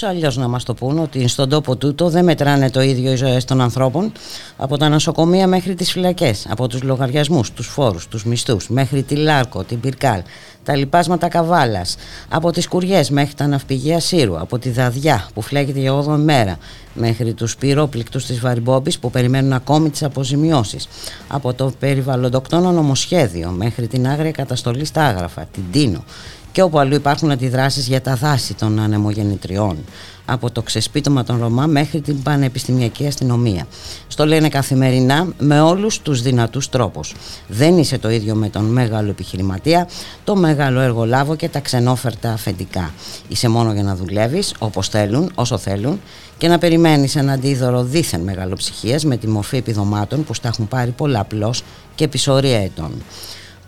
Πώς αλλιώς να μας το πούν ότι στον τόπο τούτο δεν μετράνε το ίδιο οι ζωές των ανθρώπων από τα νοσοκομεία μέχρι τις φυλακές, από τους λογαριασμούς, τους φόρους, τους μισθούς, μέχρι τη Λάρκο, την Πυρκάλ, τα λοιπάσματα καβάλας, από τις κουριές μέχρι τα ναυπηγεία Σύρου, από τη Δαδιά που φλέγεται για 8 μέρα, μέχρι τους πυρόπληκτους της Βαριμπόμπης που περιμένουν ακόμη τις αποζημιώσεις, από το περιβαλλοντοκτόνο νομοσχέδιο μέχρι την άγρια καταστολή στα άγραφα, την Τίνο, και όπου αλλού υπάρχουν αντιδράσεις για τα δάση των ανεμογεννητριών από το ξεσπίτωμα των Ρωμά μέχρι την πανεπιστημιακή αστυνομία. Στο λένε καθημερινά με όλους τους δυνατούς τρόπους. Δεν είσαι το ίδιο με τον μεγάλο επιχειρηματία, το μεγάλο εργολάβο και τα ξενόφερτα αφεντικά. Είσαι μόνο για να δουλεύεις όπως θέλουν, όσο θέλουν και να περιμένεις ένα αντίδωρο δίθεν μεγαλοψυχίας με τη μορφή επιδομάτων που στα έχουν πάρει πολλαπλώς και επισορία ετών.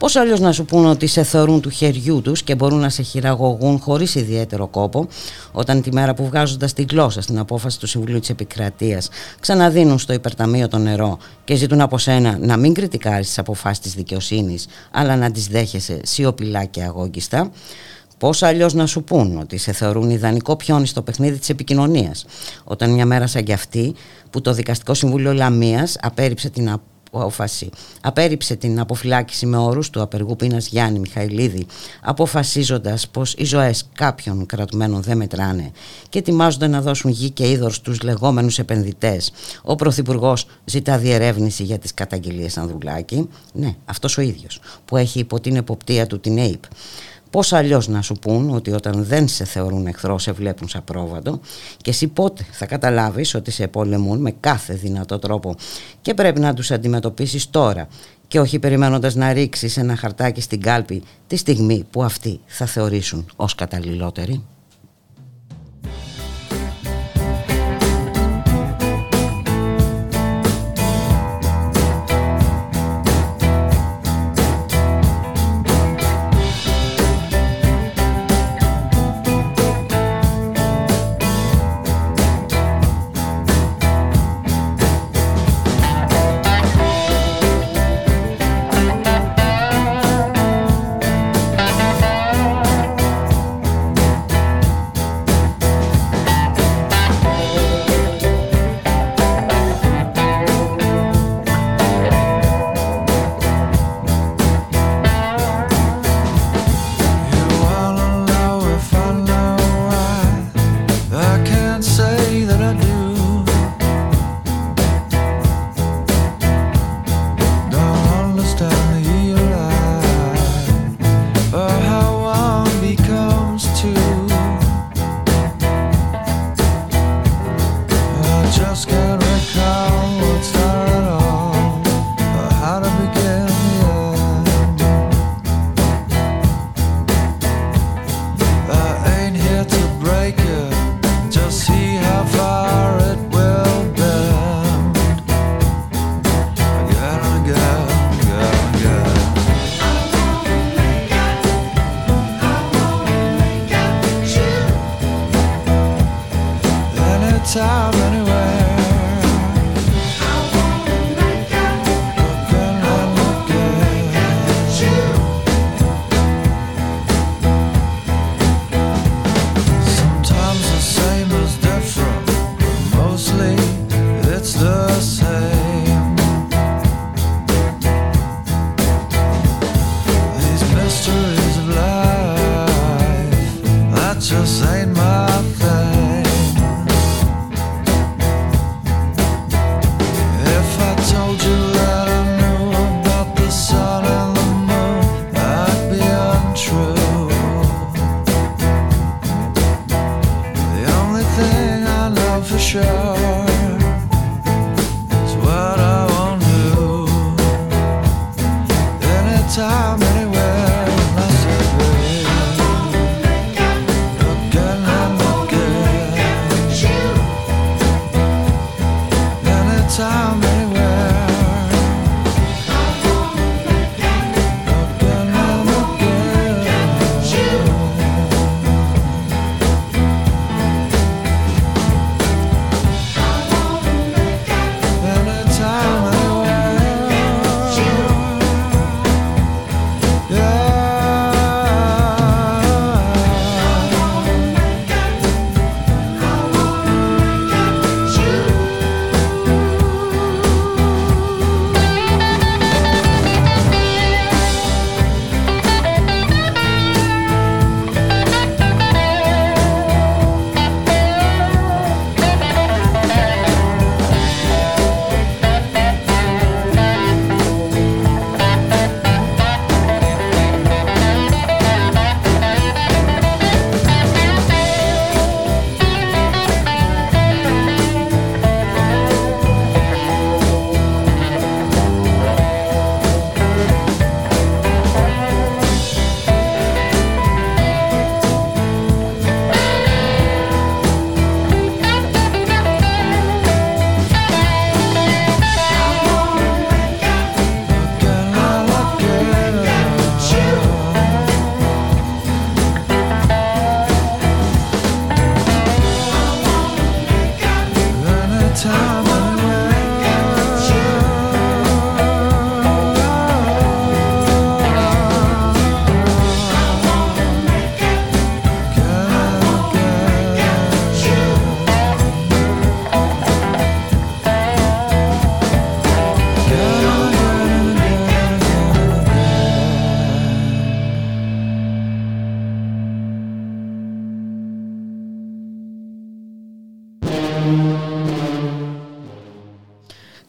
Πώς αλλιώς να σου πούν ότι σε θεωρούν του χεριού τους και μπορούν να σε χειραγωγούν χωρίς ιδιαίτερο κόπο, όταν τη μέρα που βγάζοντας τη γλώσσα στην απόφαση του Συμβουλίου της Επικρατείας ξαναδίνουν στο υπερταμείο το νερό και ζητούν από σένα να μην κριτικάρεις τις αποφάσεις της δικαιοσύνης, αλλά να τις δέχεσαι σιωπηλά και αγόγγιστα. Πώς αλλιώς να σου πούν ότι σε θεωρούν ιδανικό πιόνι στο παιχνίδι της επικοινωνίας, όταν μια μέρα σαν κι αυτή που το Δικαστικό Συμβούλιο Λαμίας απέρριψε την απόφαση. Απέριψε την αποφυλάκηση με όρους του απεργού πείνας Γιάννη Μιχαηλίδη αποφασίζοντας πως οι ζωές κάποιων κρατουμένων δεν μετράνε και ετοιμάζονται να δώσουν γη και είδωρ στους λεγόμενους επενδυτές. Ο Πρωθυπουργός ζητά διερεύνηση για τις καταγγελίες Ανδρουλάκη. Ναι, αυτός ο ίδιος που έχει υπό την εποπτεία του την ΑΕΠ. Πώς αλλιώς να σου πούν ότι όταν δεν σε θεωρούν εχθρό σε βλέπουν σαν πρόβατο και εσύ πότε θα καταλάβεις ότι σε πολεμούν με κάθε δυνατό τρόπο και πρέπει να τους αντιμετωπίσεις τώρα και όχι περιμένοντας να ρίξεις ένα χαρτάκι στην κάλπη τη στιγμή που αυτοί θα θεωρήσουν ως καταλληλότεροι.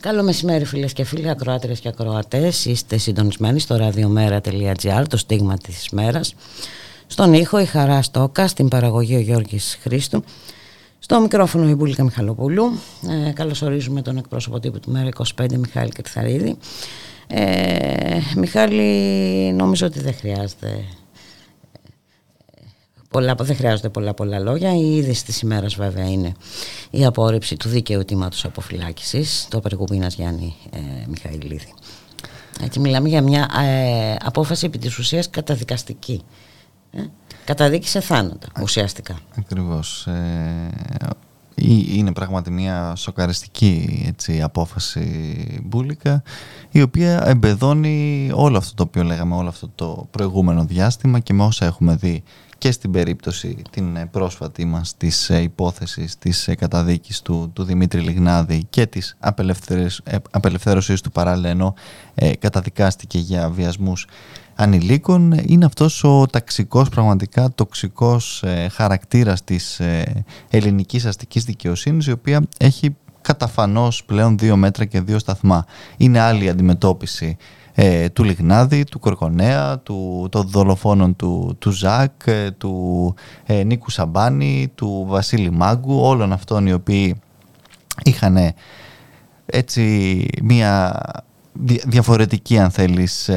Καλό μεσημέρι φίλες και φίλοι, ακροάτρες και ακροατές. Είστε συντονισμένοι στο radiomera.gr, το στίγμα της μέρας. Στον ήχο η Χαρά Στόκα, στην παραγωγή ο Γιώργης Χρήστου. Στο μικρόφωνο η Μπουλίκα Μιχαλοπούλου. Ε, καλώς ορίζουμε τον εκπρόσωπο τύπου του Μέρα 25, Μιχάλη Κρυθαρίδη. Ε, Μιχάλη, νομίζω ότι δεν χρειάζεται Πολλά, δεν χρειάζονται πολλά πολλά λόγια. Η είδηση της ημέρας βέβαια είναι η απόρριψη του δίκαιου τίματος αποφυλάκησης το απεργουμίνας Γιάννη ε, Μιχαηλίδη. Έτσι μιλάμε για μια ε, απόφαση επί της ουσίας καταδικαστική. Ε, καταδίκη σε θάνατο ουσιαστικά. Ακριβώς. Ε, είναι πράγματι μια σοκαριστική έτσι, απόφαση μπουλικα η οποία εμπεδώνει όλο αυτό το οποίο λέγαμε όλο αυτό το προηγούμενο διάστημα και με όσα έχουμε δει και στην περίπτωση την ε, πρόσφατη μας της ε, υπόθεσης της ε, καταδίκης του, του Δημήτρη Λιγνάδη και της απελευθέρωσης του παράλληλα καταδικάστηκε για βιασμούς ανηλίκων είναι αυτός ο ταξικός πραγματικά τοξικός χαρακτήρας της ελληνικής αστικής δικαιοσύνης η οποία έχει καταφανώς πλέον δύο μέτρα και δύο σταθμά. Είναι άλλη αντιμετώπιση ε, του Λιγνάδη, του Κορκονέα, του, των δολοφόνων του, του Ζακ, ε, του ε, Νίκου Σαμπάνη, του Βασίλη Μάγκου, όλων αυτών οι οποίοι είχαν έτσι μία διαφορετική αν θέλεις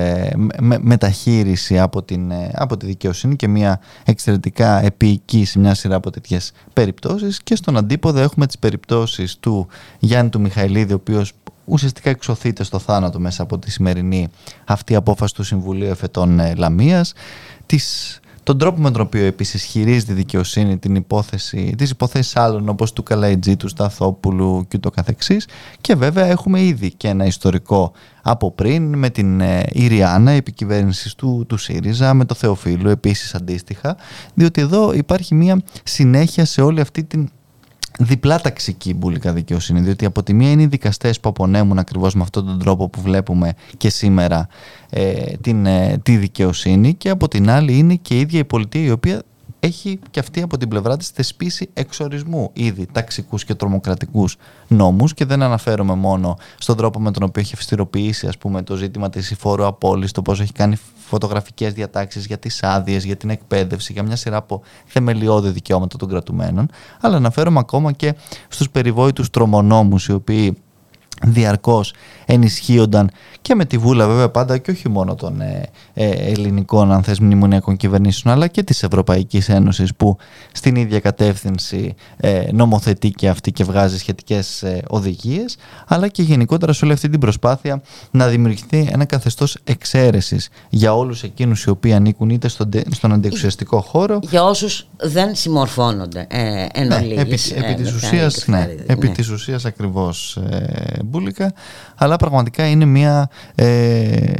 μεταχείριση από, την, από τη δικαιοσύνη και μια εξαιρετικά επίοικης σε μια σειρά από τέτοιες περιπτώσεις. Και στον αντίποδο έχουμε τις περιπτώσεις του Γιάννη του Μιχαηλίδη ο οποίος ουσιαστικά εξωθείται στο θάνατο μέσα από τη σημερινή αυτή απόφαση του Συμβουλίου Εφετών ε, Λαμίας, της, τον τρόπο με τον οποίο επίσης χειρίζεται η δικαιοσύνη την υπόθεση, τις υποθέσεις άλλων όπως του Καλαϊτζή, του Σταθόπουλου και το καθεξής. Και βέβαια έχουμε ήδη και ένα ιστορικό από πριν με την ε, Ιριάννα επικυβέρνησης του, του ΣΥΡΙΖΑ, με το Θεοφίλου επίσης αντίστοιχα, διότι εδώ υπάρχει μια συνέχεια σε όλη αυτή την διπλά ταξική μπουλικά δικαιοσύνη, διότι από τη μία είναι οι δικαστές που απονέμουν ακριβώς με αυτόν τον τρόπο που βλέπουμε και σήμερα ε, την, ε, τη δικαιοσύνη και από την άλλη είναι και η ίδια η πολιτεία η οποία έχει και αυτή από την πλευρά της θεσπίσει εξορισμού ήδη ταξικούς και τρομοκρατικούς νόμους και δεν αναφέρομαι μόνο στον τρόπο με τον οποίο έχει ευστηροποιήσει ας πούμε, το ζήτημα της υφόρου απόλυσης, το πώς έχει κάνει φωτογραφικές διατάξεις για τις άδειες, για την εκπαίδευση, για μια σειρά από θεμελιώδη δικαιώματα των κρατουμένων, αλλά αναφέρομαι ακόμα και στους περιβόητους τρομονόμους οι οποίοι διαρκώς ενισχύονταν και με τη βούλα βέβαια πάντα και όχι μόνο των ε, ε, ελληνικών αν θες μνημονιακών κυβερνήσεων αλλά και της Ευρωπαϊκής Ένωσης που στην ίδια κατεύθυνση ε, νομοθετεί και αυτή και βγάζει σχετικές ε, οδηγίες αλλά και γενικότερα σε όλη αυτή την προσπάθεια να δημιουργηθεί ένα καθεστώς εξαίρεσης για όλους εκείνους οι οποίοι ανήκουν είτε στον, στον αντιεξουσιαστικό χώρο. Για όσους δεν συμμορφώνονται ε, εν ναι, επί, επί, της ουσίας, ναι, επί της ουσίας ακριβώς μπουλικα αλλά πραγματικά είναι μια ε,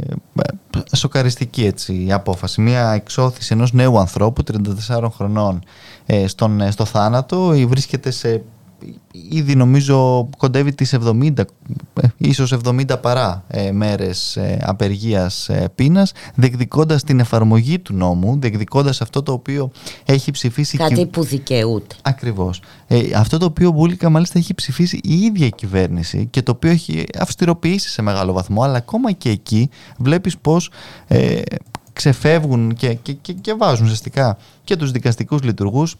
σοκαριστική έτσι, η απόφαση. Μια εξώθηση ενός νέου ανθρώπου, 34 χρονών, ε, στον, ε, στο θάνατο, βρίσκεται σε ήδη νομίζω κοντεύει τις 70, ε, ίσως 70 παρά ε, μέρες ε, απεργίας ε, πείνας, διεκδικώντας την εφαρμογή του νόμου, διεκδικώντας αυτό το οποίο έχει ψηφίσει... Κάτι που δικαιούται. Ακριβώς. Ε, αυτό το οποίο Μπούλικα μάλιστα έχει ψηφίσει η ίδια η κυβέρνηση και το οποίο έχει αυστηροποιήσει σε μεγάλο βαθμό, αλλά ακόμα και εκεί βλέπεις πως ε, ξεφεύγουν και, και, και, και βάζουν ουσιαστικά και τους δικαστικούς λειτουργούς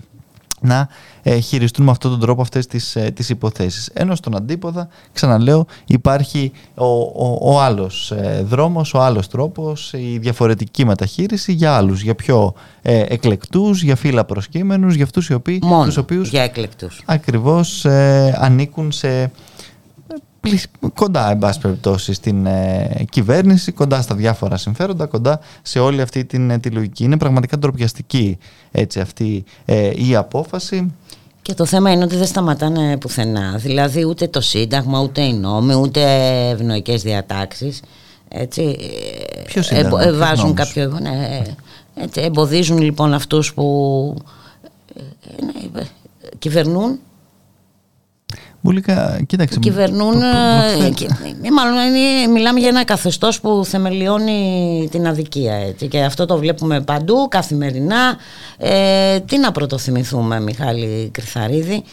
να ε, χειριστούν με αυτόν τον τρόπο αυτές τις, ε, τις υποθέσεις. Ενώ στον αντίποδα, ξαναλέω, υπάρχει ο, ο, ο άλλος ε, δρόμος, ο άλλος τρόπος, η διαφορετική μεταχείριση για άλλους, για πιο ε, εκλεκτούς, για φύλλα προσκύμενους, για αυτούς οι οποίοι... Μόνο τους οποίους, για εκλεκτούς. Ακριβώς ε, ανήκουν σε κοντά, εν πάση περιπτώσει, στην ε, κυβέρνηση, κοντά στα διάφορα συμφέροντα, κοντά σε όλη αυτή την, ε, τη λογική. Είναι πραγματικά ντροπιαστική έτσι, αυτή ε, η απόφαση. Και το θέμα είναι ότι δεν σταματάνε πουθενά. Δηλαδή ούτε το Σύνταγμα, ούτε οι νόμοι, ούτε ευνοϊκές διατάξεις. Έτσι, Ποιο σύνταγμα, ε, βάζουν κάποιο. Ναι, έτσι, εμποδίζουν λοιπόν αυτούς που ναι, κυβερνούν Μπουλίκα, κοίταξε. Κυβερνούν. Προ, ε, μάλλον μιλάμε για ένα καθεστώς που θεμελιώνει την αδικία. Έτσι, και αυτό το βλέπουμε παντού, καθημερινά. Ε, τι να πρωτοθυμηθούμε, Μιχάλη Κρυθαρίδη;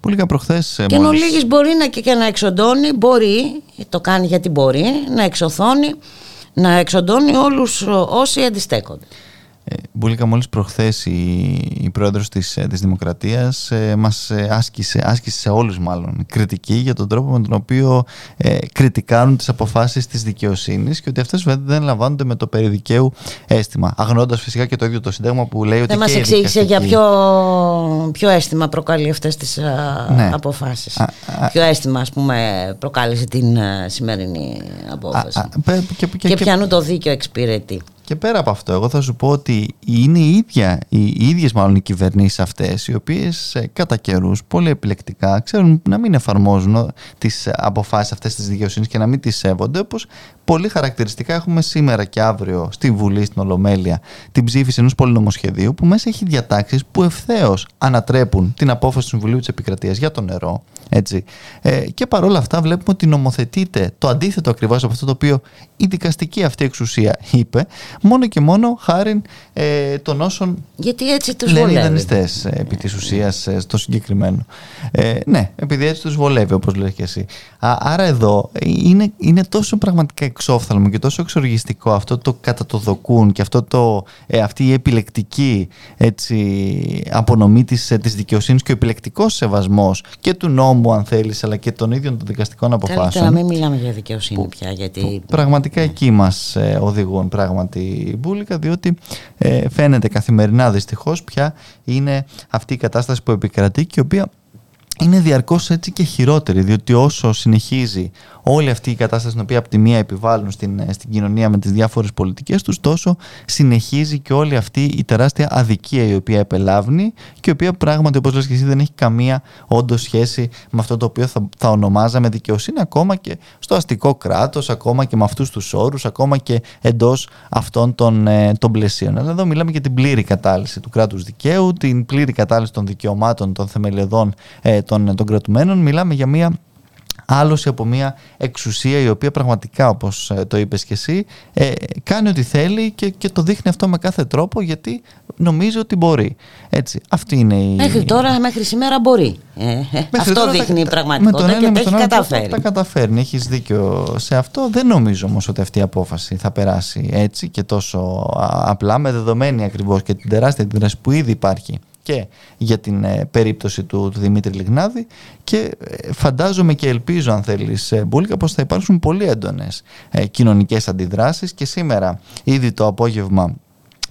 Πολύ προχθές. Ε, και μόλις... ο μπορεί να, και να εξοντώνει, μπορεί, το κάνει γιατί μπορεί, να εξωθώνει, να εξοντώνει όλους όσοι αντιστέκονται. Ε, Μπουλίκα μόλις προχθές η, η πρόεδρος της, ε, της Δημοκρατίας ε, μας ε, άσκησε, άσκησε σε όλους μάλλον κριτική για τον τρόπο με τον οποίο ε, κριτικάρουν τις αποφάσεις της δικαιοσύνης και ότι αυτές δεν λαμβάνονται με το περιδικαίου αίσθημα αγνώντας φυσικά και το ίδιο το Σύνταγμα που λέει ότι δεν μας εξήγησε για ποιο, ποιο αίσθημα προκαλεί αυτές τις ναι. αποφάσεις. Α, α, ποιο αίσθημα ας πούμε προκάλεσε την σημερινή απόφαση. α, και, και, και, και ποιανού το δίκαιο εξυπηρετεί και πέρα από αυτό, εγώ θα σου πω ότι είναι οι, ίδια, οι, οι ίδιες μάλλον οι κυβερνήσεις αυτές, οι οποίες ε, κατά καιρούς πολύ επιλεκτικά ξέρουν να μην εφαρμόζουν τις αποφάσεις αυτές της δικαιοσύνης και να μην τις σέβονται, όπως πολύ χαρακτηριστικά έχουμε σήμερα και αύριο στη Βουλή, στην Ολομέλεια, την ψήφιση ενός πολυνομοσχεδίου που μέσα έχει διατάξεις που ευθέως ανατρέπουν την απόφαση του Συμβουλίου της Επικρατείας για το νερό. Έτσι. Ε, και παρόλα αυτά βλέπουμε ότι νομοθετείται το αντίθετο ακριβώς από αυτό το οποίο η δικαστική αυτή εξουσία είπε, μόνο και μόνο χάρη ε, των όσων Γιατί έτσι τους λένε οι δανειστές ε, επί της ουσίας ε, στο συγκεκριμένο. Ε, ναι, επειδή έτσι τους βολεύει όπως λέει και εσύ. Α, άρα εδώ είναι, είναι τόσο πραγματικά εξόφθαλμο και τόσο εξοργιστικό αυτό το κατά το δοκούν και αυτό το, ε, αυτή η επιλεκτική έτσι, απονομή της, ε, της δικαιοσύνης και ο επιλεκτικός σεβασμός και του νόμου αν θέλεις αλλά και των ίδιων των δικαστικών αποφάσεων. Καλύτερα να μην μιλάμε για δικαιοσύνη πια γιατί... Πραγματικά ναι. εκεί μας ε, οδηγούν πράγματι μπουλικα διότι ε, φαίνεται καθημερινά δυστυχώς πια είναι αυτή η κατάσταση που επικρατεί και η οποία είναι διαρκώς έτσι και χειρότερη διότι όσο συνεχίζει όλη αυτή η κατάσταση την οποία από τη μία επιβάλλουν στην, ε, στην κοινωνία με τις διάφορες πολιτικές τους τόσο συνεχίζει και όλη αυτή η τεράστια αδικία η οποία επελάβνει και η οποία πράγματι όπως λες και εσύ δεν έχει καμία όντως σχέση με αυτό το οποίο θα, θα ονομάζαμε δικαιοσύνη ακόμα και στο αστικό κράτος, ακόμα και με αυτούς τους όρους, ακόμα και εντός αυτών των, ε, των πλαισίων. Αλλά εδώ μιλάμε για την πλήρη κατάλυση του κράτους δικαίου, την πλήρη κατάλυση των δικαιωμάτων των θεμελιωδών ε, των, των κρατουμένων. Μιλάμε για μια άλωση από μια εξουσία η οποία πραγματικά όπως ε, το είπες και εσύ ε, κάνει ό,τι θέλει και, και το δείχνει αυτό με κάθε τρόπο γιατί νομίζει ότι μπορεί. Έτσι, αυτή είναι η... Μέχρι τώρα, μέχρι σήμερα μπορεί. Ε, αυτό δείχνει η πραγματικότητα και το έχει καταφέρει. Τα καταφέρνει, έχεις δίκιο σε αυτό. Δεν νομίζω όμως ότι αυτή η απόφαση θα περάσει έτσι και τόσο απλά με δεδομένη ακριβώς και την τεράστια αντίδραση που ήδη υπάρχει και για την ε, περίπτωση του, του Δημήτρη Λιγνάδη και ε, φαντάζομαι και ελπίζω αν θέλεις ε, Μπούλικα πως θα υπάρξουν πολύ έντονες ε, κοινωνικές αντιδράσεις και σήμερα ήδη το απόγευμα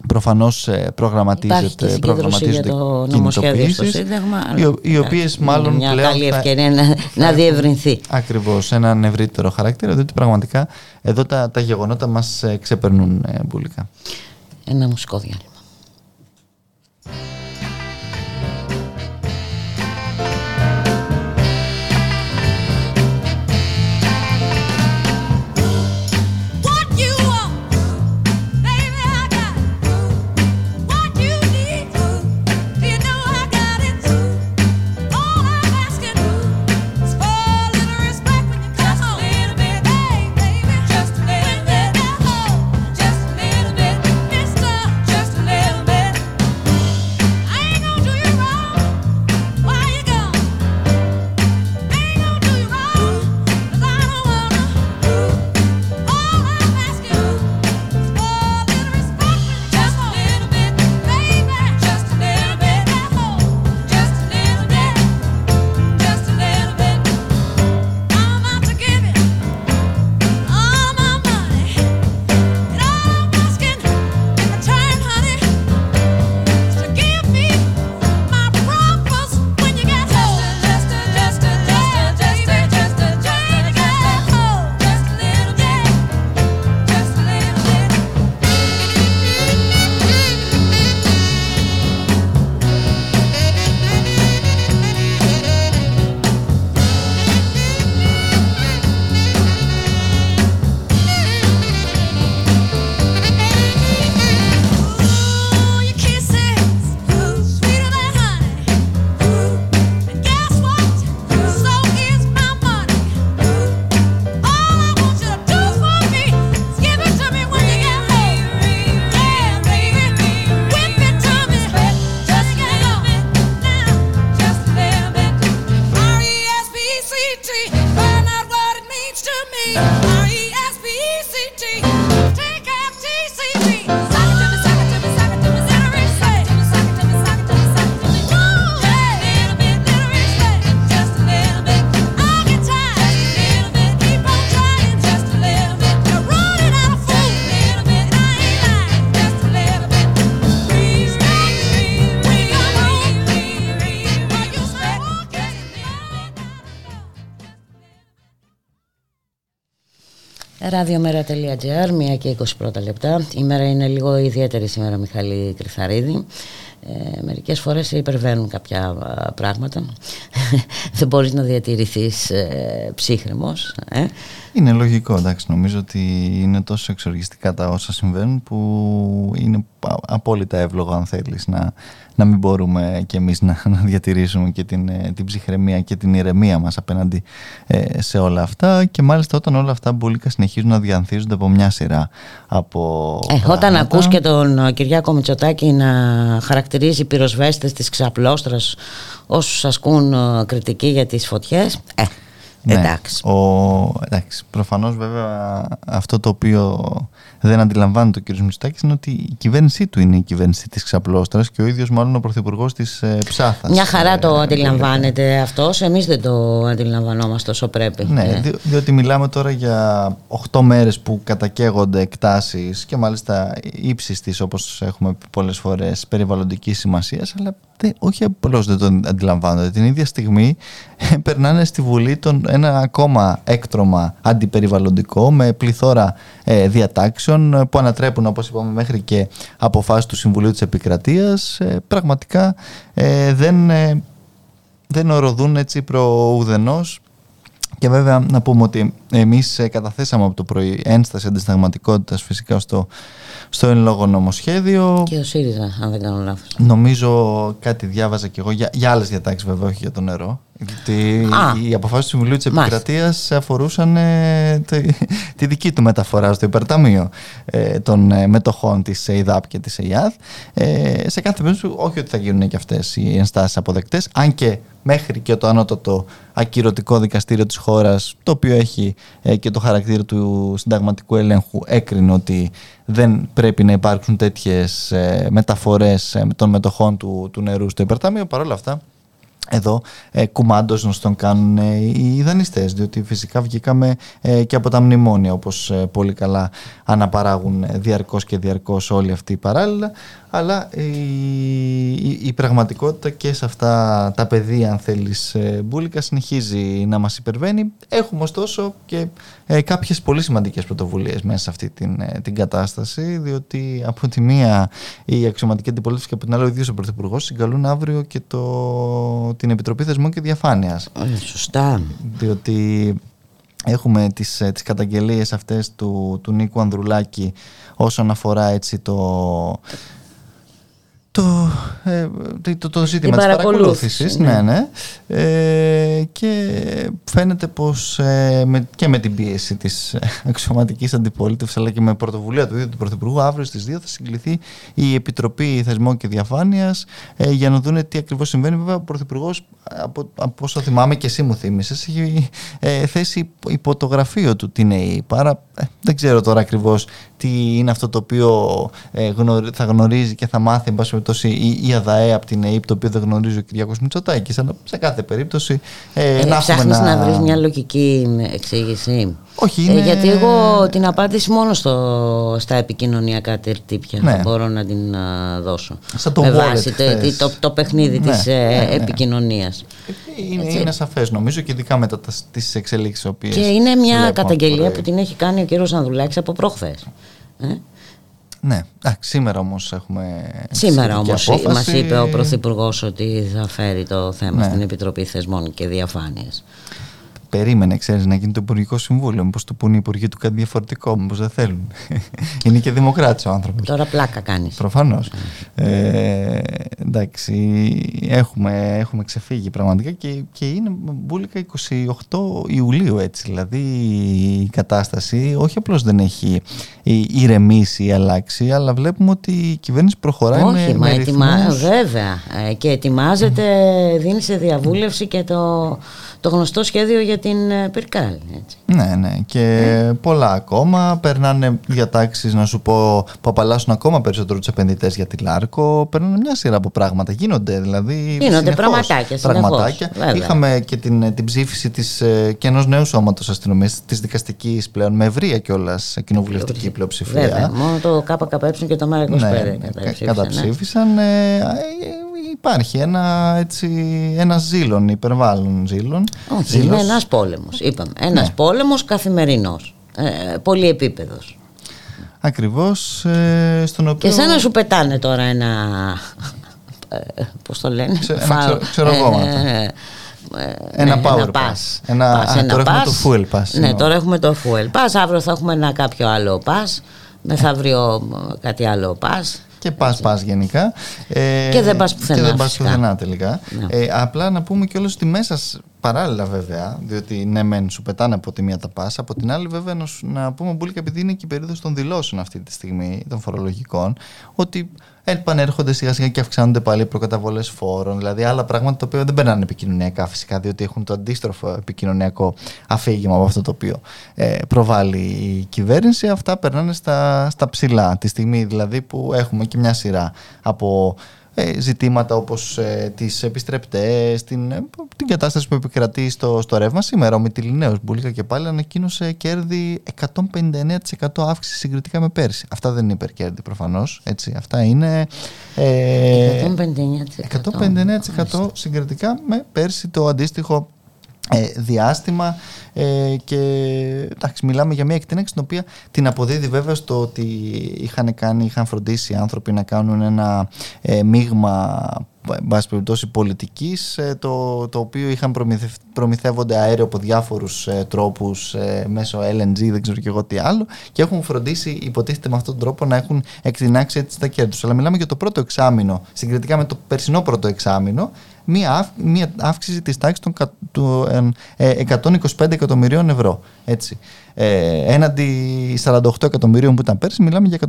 προφανώς προγραμματίζεται, προγραμματίζονται κινητοποιήσεις οι, οι οποίες μάλλον μια πλέον καλή ευκαιρία να, να διευρυνθεί. ακριβώς έναν ευρύτερο χαρακτήρα διότι πραγματικά εδώ τα, τα γεγονότα μας ξεπερνούν Μπούλικα ένα μουσικό διάλειμμα Ραδιομέρα.gr, μία και 20 πρώτα λεπτά. Η μέρα είναι λίγο ιδιαίτερη σήμερα, Μιχαλή Κρυθαρίδη. Ε, μερικές φορές υπερβαίνουν κάποια πράγματα. Δεν μπορείς να διατηρηθείς ε, ψύχρεμος. Ε. Είναι λογικό, εντάξει. Νομίζω ότι είναι τόσο εξοργιστικά τα όσα συμβαίνουν που είναι απόλυτα εύλογο αν θέλεις να, να μην μπορούμε και εμείς να, να διατηρήσουμε και την, ε, την ψυχραιμία και την ηρεμία μας απέναντι ε, σε όλα αυτά και μάλιστα όταν όλα αυτά μπουλίκα συνεχίζουν να διανθίζονται από μια σειρά από ε, Όταν ακούς και τον ε, Κυριάκο Μητσοτάκη να χαρακτηρίζει πυροσβέστες της ξαπλώστρας όσους ασκούν κριτική για τις φωτιές ε, ναι, εντάξει. Ο, εντάξει. Προφανώς βέβαια αυτό το οποίο δεν αντιλαμβάνεται ο κ. Μητσοτάκης είναι ότι η κυβέρνησή του είναι η κυβέρνηση της ξαπλώστρας και ο ίδιος μάλλον ο πρωθυπουργός της ε, Ψάθας. Μια χαρά το ε, αντιλαμβάνεται αυτός. Εμείς δεν το αντιλαμβανόμαστε όσο πρέπει. Ναι, ε. Δι, διότι μιλάμε τώρα για 8 μέρες που κατακαίγονται εκτάσεις και μάλιστα ύψης της, όπως έχουμε πει πολλές φορές, περιβαλλοντικής σημασίας, αλλά όχι απλώς δεν το αντιλαμβάνονται. Την ίδια στιγμή ε, περνάνε στη Βουλή τον, ένα ακόμα έκτρωμα αντιπεριβαλλοντικό με πληθώρα ε, διατάξεων ε, που ανατρέπουν όπως είπαμε μέχρι και αποφάσεις του Συμβουλίου της Επικρατείας πραγματικά δεν, δεν οροδούν έτσι προουδενός και βέβαια να πούμε ότι εμείς καταθέσαμε από το πρωί ένσταση αντισταγματικότητας φυσικά στο στο εν λόγω νομοσχέδιο. Και ο ΣΥΡΙΖΑ, αν δεν κάνω λάθος. Νομίζω κάτι διάβαζα κι εγώ για, για άλλες διατάξεις, βέβαια, όχι για το νερό. Γιατί οι αποφάσεις του Συμβουλίου της Επικρατείας αφορούσαν ε, τη, δική του μεταφορά στο υπερταμείο ε, των ε, μετοχών της ΕΙΔΑΠ και της ΕΙΑΔ. Ε, σε κάθε περίπτωση, όχι ότι θα γίνουν και αυτές οι ενστάσεις αποδεκτές, αν και μέχρι και το ανώτατο ακυρωτικό δικαστήριο της χώρας το οποίο έχει ε, και το χαρακτήρα του συνταγματικού έλεγχου έκρινε ότι δεν πρέπει να υπάρξουν τέτοιες ε, μεταφορές ε, των μετοχών του, του νερού στο υπερτάμιο παρόλα αυτά εδώ ε, κουμάντος να τον κάνουν ε, οι δανειστές διότι φυσικά βγήκαμε ε, και από τα μνημόνια όπως ε, πολύ καλά αναπαράγουν διαρκώς και διαρκώς όλοι αυτοί παράλληλα αλλά η, πραγματικότητα και σε αυτά τα πεδία αν θέλεις μπουλικα συνεχίζει να μας υπερβαίνει έχουμε ωστόσο και ε, κάποιες πολύ σημαντικές πρωτοβουλίες μέσα σε αυτή την, την κατάσταση διότι από τη μία η αξιωματική αντιπολίτευση και από την άλλη ο ίδιος ο Πρωθυπουργός συγκαλούν αύριο και το την Επιτροπή Θεσμών και Διαφάνειας. Ε, σωστά. Διότι έχουμε τις, ε, τις καταγγελίες αυτές του, του Νίκου Ανδρουλάκη όσον αφορά έτσι το το, ε, το, το ζήτημα της παρακολούθησης ναι. ναι, ναι. Ε, και φαίνεται πως ε, με, και με την πίεση της αξιωματικής αντιπολίτευσης αλλά και με πρωτοβουλία του ίδιου του Πρωθυπουργού αύριο στις 2 θα συγκληθεί η Επιτροπή Θεσμών και Διαφάνειας ε, για να δούνε τι ακριβώς συμβαίνει βέβαια ο Πρωθυπουργός από, από όσο θυμάμαι και εσύ μου θύμισες έχει ε, θέσει υπό το γραφείο του την ΕΕ άρα δεν ξέρω τώρα ακριβώς τι είναι αυτό το οποίο θα γνωρίζει και θα μάθει εν περιπτώσει η, η ΑΔΑΕ από την ΕΕΠ, το οποίο δεν γνωρίζει ο Κυριακό Μητσοτάκης. Αλλά σε κάθε περίπτωση. Ε, ε, να ψάχνεις να, να βρεις μια λογική εξήγηση. Όχι, είναι... ε, γιατί εγώ την απάντηση μόνο στο, στα επικοινωνιακά τερτύπια ναι. μπορώ να την δώσω. Σαν το Με βάση το, το, το, παιχνίδι ναι, της ε, ναι, ναι, επικοινωνίας. Είναι, είναι σαφές νομίζω και ειδικά μετά τις εξελίξεις οποίες Και είναι μια καταγγελία που την έχει κάνει ο κύριος Ανδουλάκης από προχθές. Ε; Ναι, σήμερα όμως έχουμε. Σήμερα όμως μας είπε ο Πρωθυπουργός ότι θα φέρει το θέμα ναι. στην Επιτροπή Θεσμών και Διαφάνειας περίμενε, ξέρεις, να γίνει το Υπουργικό Συμβούλιο. Μήπως του πούνε οι Υπουργοί του κάτι διαφορετικό, μήπως δεν θέλουν. είναι και δημοκράτης ο άνθρωπος. Τώρα πλάκα κάνεις. Προφανώς. Ε, εντάξει, έχουμε, έχουμε ξεφύγει πραγματικά και, και είναι μπουλικα 28 Ιουλίου έτσι. Δηλαδή η κατάσταση όχι απλώς δεν έχει ηρεμήσει ή αλλάξει, αλλά βλέπουμε ότι η κυβέρνηση προχωράει όχι, με, μα ετοιμα... Βέβαια. Ε, και ετοιμάζεται, δίνει σε διαβούλευση και το το γνωστό σχέδιο για την ε, Πυρκάλ. Έτσι. Ναι, ναι. Και ε. πολλά ακόμα. Περνάνε διατάξεις, να σου πω, που απαλλάσσουν ακόμα περισσότερο τους επενδυτές για τη Λάρκο. Περνάνε μια σειρά από πράγματα. Γίνονται δηλαδή. Γίνονται συνεχώς, πραγματάκια. πραγματάκια. Είχαμε και την, την ψήφιση της, ε, και ενός νέου σώματος αστυνομίας, της δικαστικής πλέον, με ευρεία κιόλας κοινοβουλευτική πλειοψηφία. Βέβαια. Μόνο το ΚΚΕ και το ΜΕΡΑ25 ναι, καταψήφισαν. Ναι υπάρχει ένα, έτσι, ένα ζήλον, υπερβάλλον ζήλον. Όχι, είναι ένας πόλεμος, είπαμε. Ένας ναι. πόλεμος καθημερινός. ε, πολυεπίπεδος. Ακριβώς ε, στον οποίο... Και σαν να σου πετάνε τώρα ένα... Ε, πώς το λένε... Ξε, ένα ξέρω εγώ. Ε, ένα ναι, power ένα pass. Ένα, pass, τώρα έχουμε το fuel pass. Ναι, τώρα έχουμε το fuel pass. Αύριο θα έχουμε ένα κάποιο άλλο pass. Μεθαύριο κάτι άλλο pass. Και πας, πας γενικά. Ε, και δεν πας πουθενά. Και δεν πας πουθενά τελικά. Ναι. Ε, απλά να πούμε κιόλα ότι μέσα παράλληλα βέβαια, διότι ναι, μεν σου πετάνε από τη μία τα πας, από την άλλη βέβαια να, να πούμε πολύ επειδή είναι και η περίοδος των δηλώσεων αυτή τη στιγμή, των φορολογικών, ότι επανέρχονται σιγά σιγά και αυξάνονται πάλι οι προκαταβολές φόρων. Δηλαδή άλλα πράγματα τα οποία δεν περνάνε επικοινωνιακά φυσικά, διότι έχουν το αντίστροφο επικοινωνιακό αφήγημα από αυτό το οποίο ε, προβάλλει η κυβέρνηση. Αυτά περνάνε στα, στα ψηλά. Τη στιγμή δηλαδή που έχουμε και μια σειρά από ε, ζητήματα όπως ε, τις επιστρεπτές, την, ε, την κατάσταση που επικρατεί στο, στο ρεύμα. Σήμερα ο Μητυλινέος Μπουλίκα και πάλι ανακοίνωσε κέρδη 159% αύξηση συγκριτικά με πέρσι. Αυτά δεν είναι υπερκέρδη προφανώς, έτσι. Αυτά είναι... Ε, 159%, 159% συγκριτικά με πέρσι το αντίστοιχο ε, διάστημα ε, και εντάξει, μιλάμε για μια εκτείναξη την οποία την αποδίδει βέβαια στο ότι είχαν, κάνει, είχαν φροντίσει οι άνθρωποι να κάνουν ένα ε, μείγμα πάση περιπτώσει πολιτικής ε, το, το οποίο είχαν προμηθεύονται αέριο από διάφορους ε, τρόπους ε, μέσω LNG δεν ξέρω και εγώ τι άλλο και έχουν φροντίσει υποτίθεται με αυτόν τον τρόπο να έχουν εκτινάξει έτσι τα κέρδη τους αλλά μιλάμε για το πρώτο εξάμεινο συγκριτικά με το περσινό πρώτο εξάμεινο μία, μία αύξηση της τάξης των του, 125 εκατομμυρίων ευρώ έτσι. Ε, έναντι 48 εκατομμυρίων που ήταν πέρσι μιλάμε για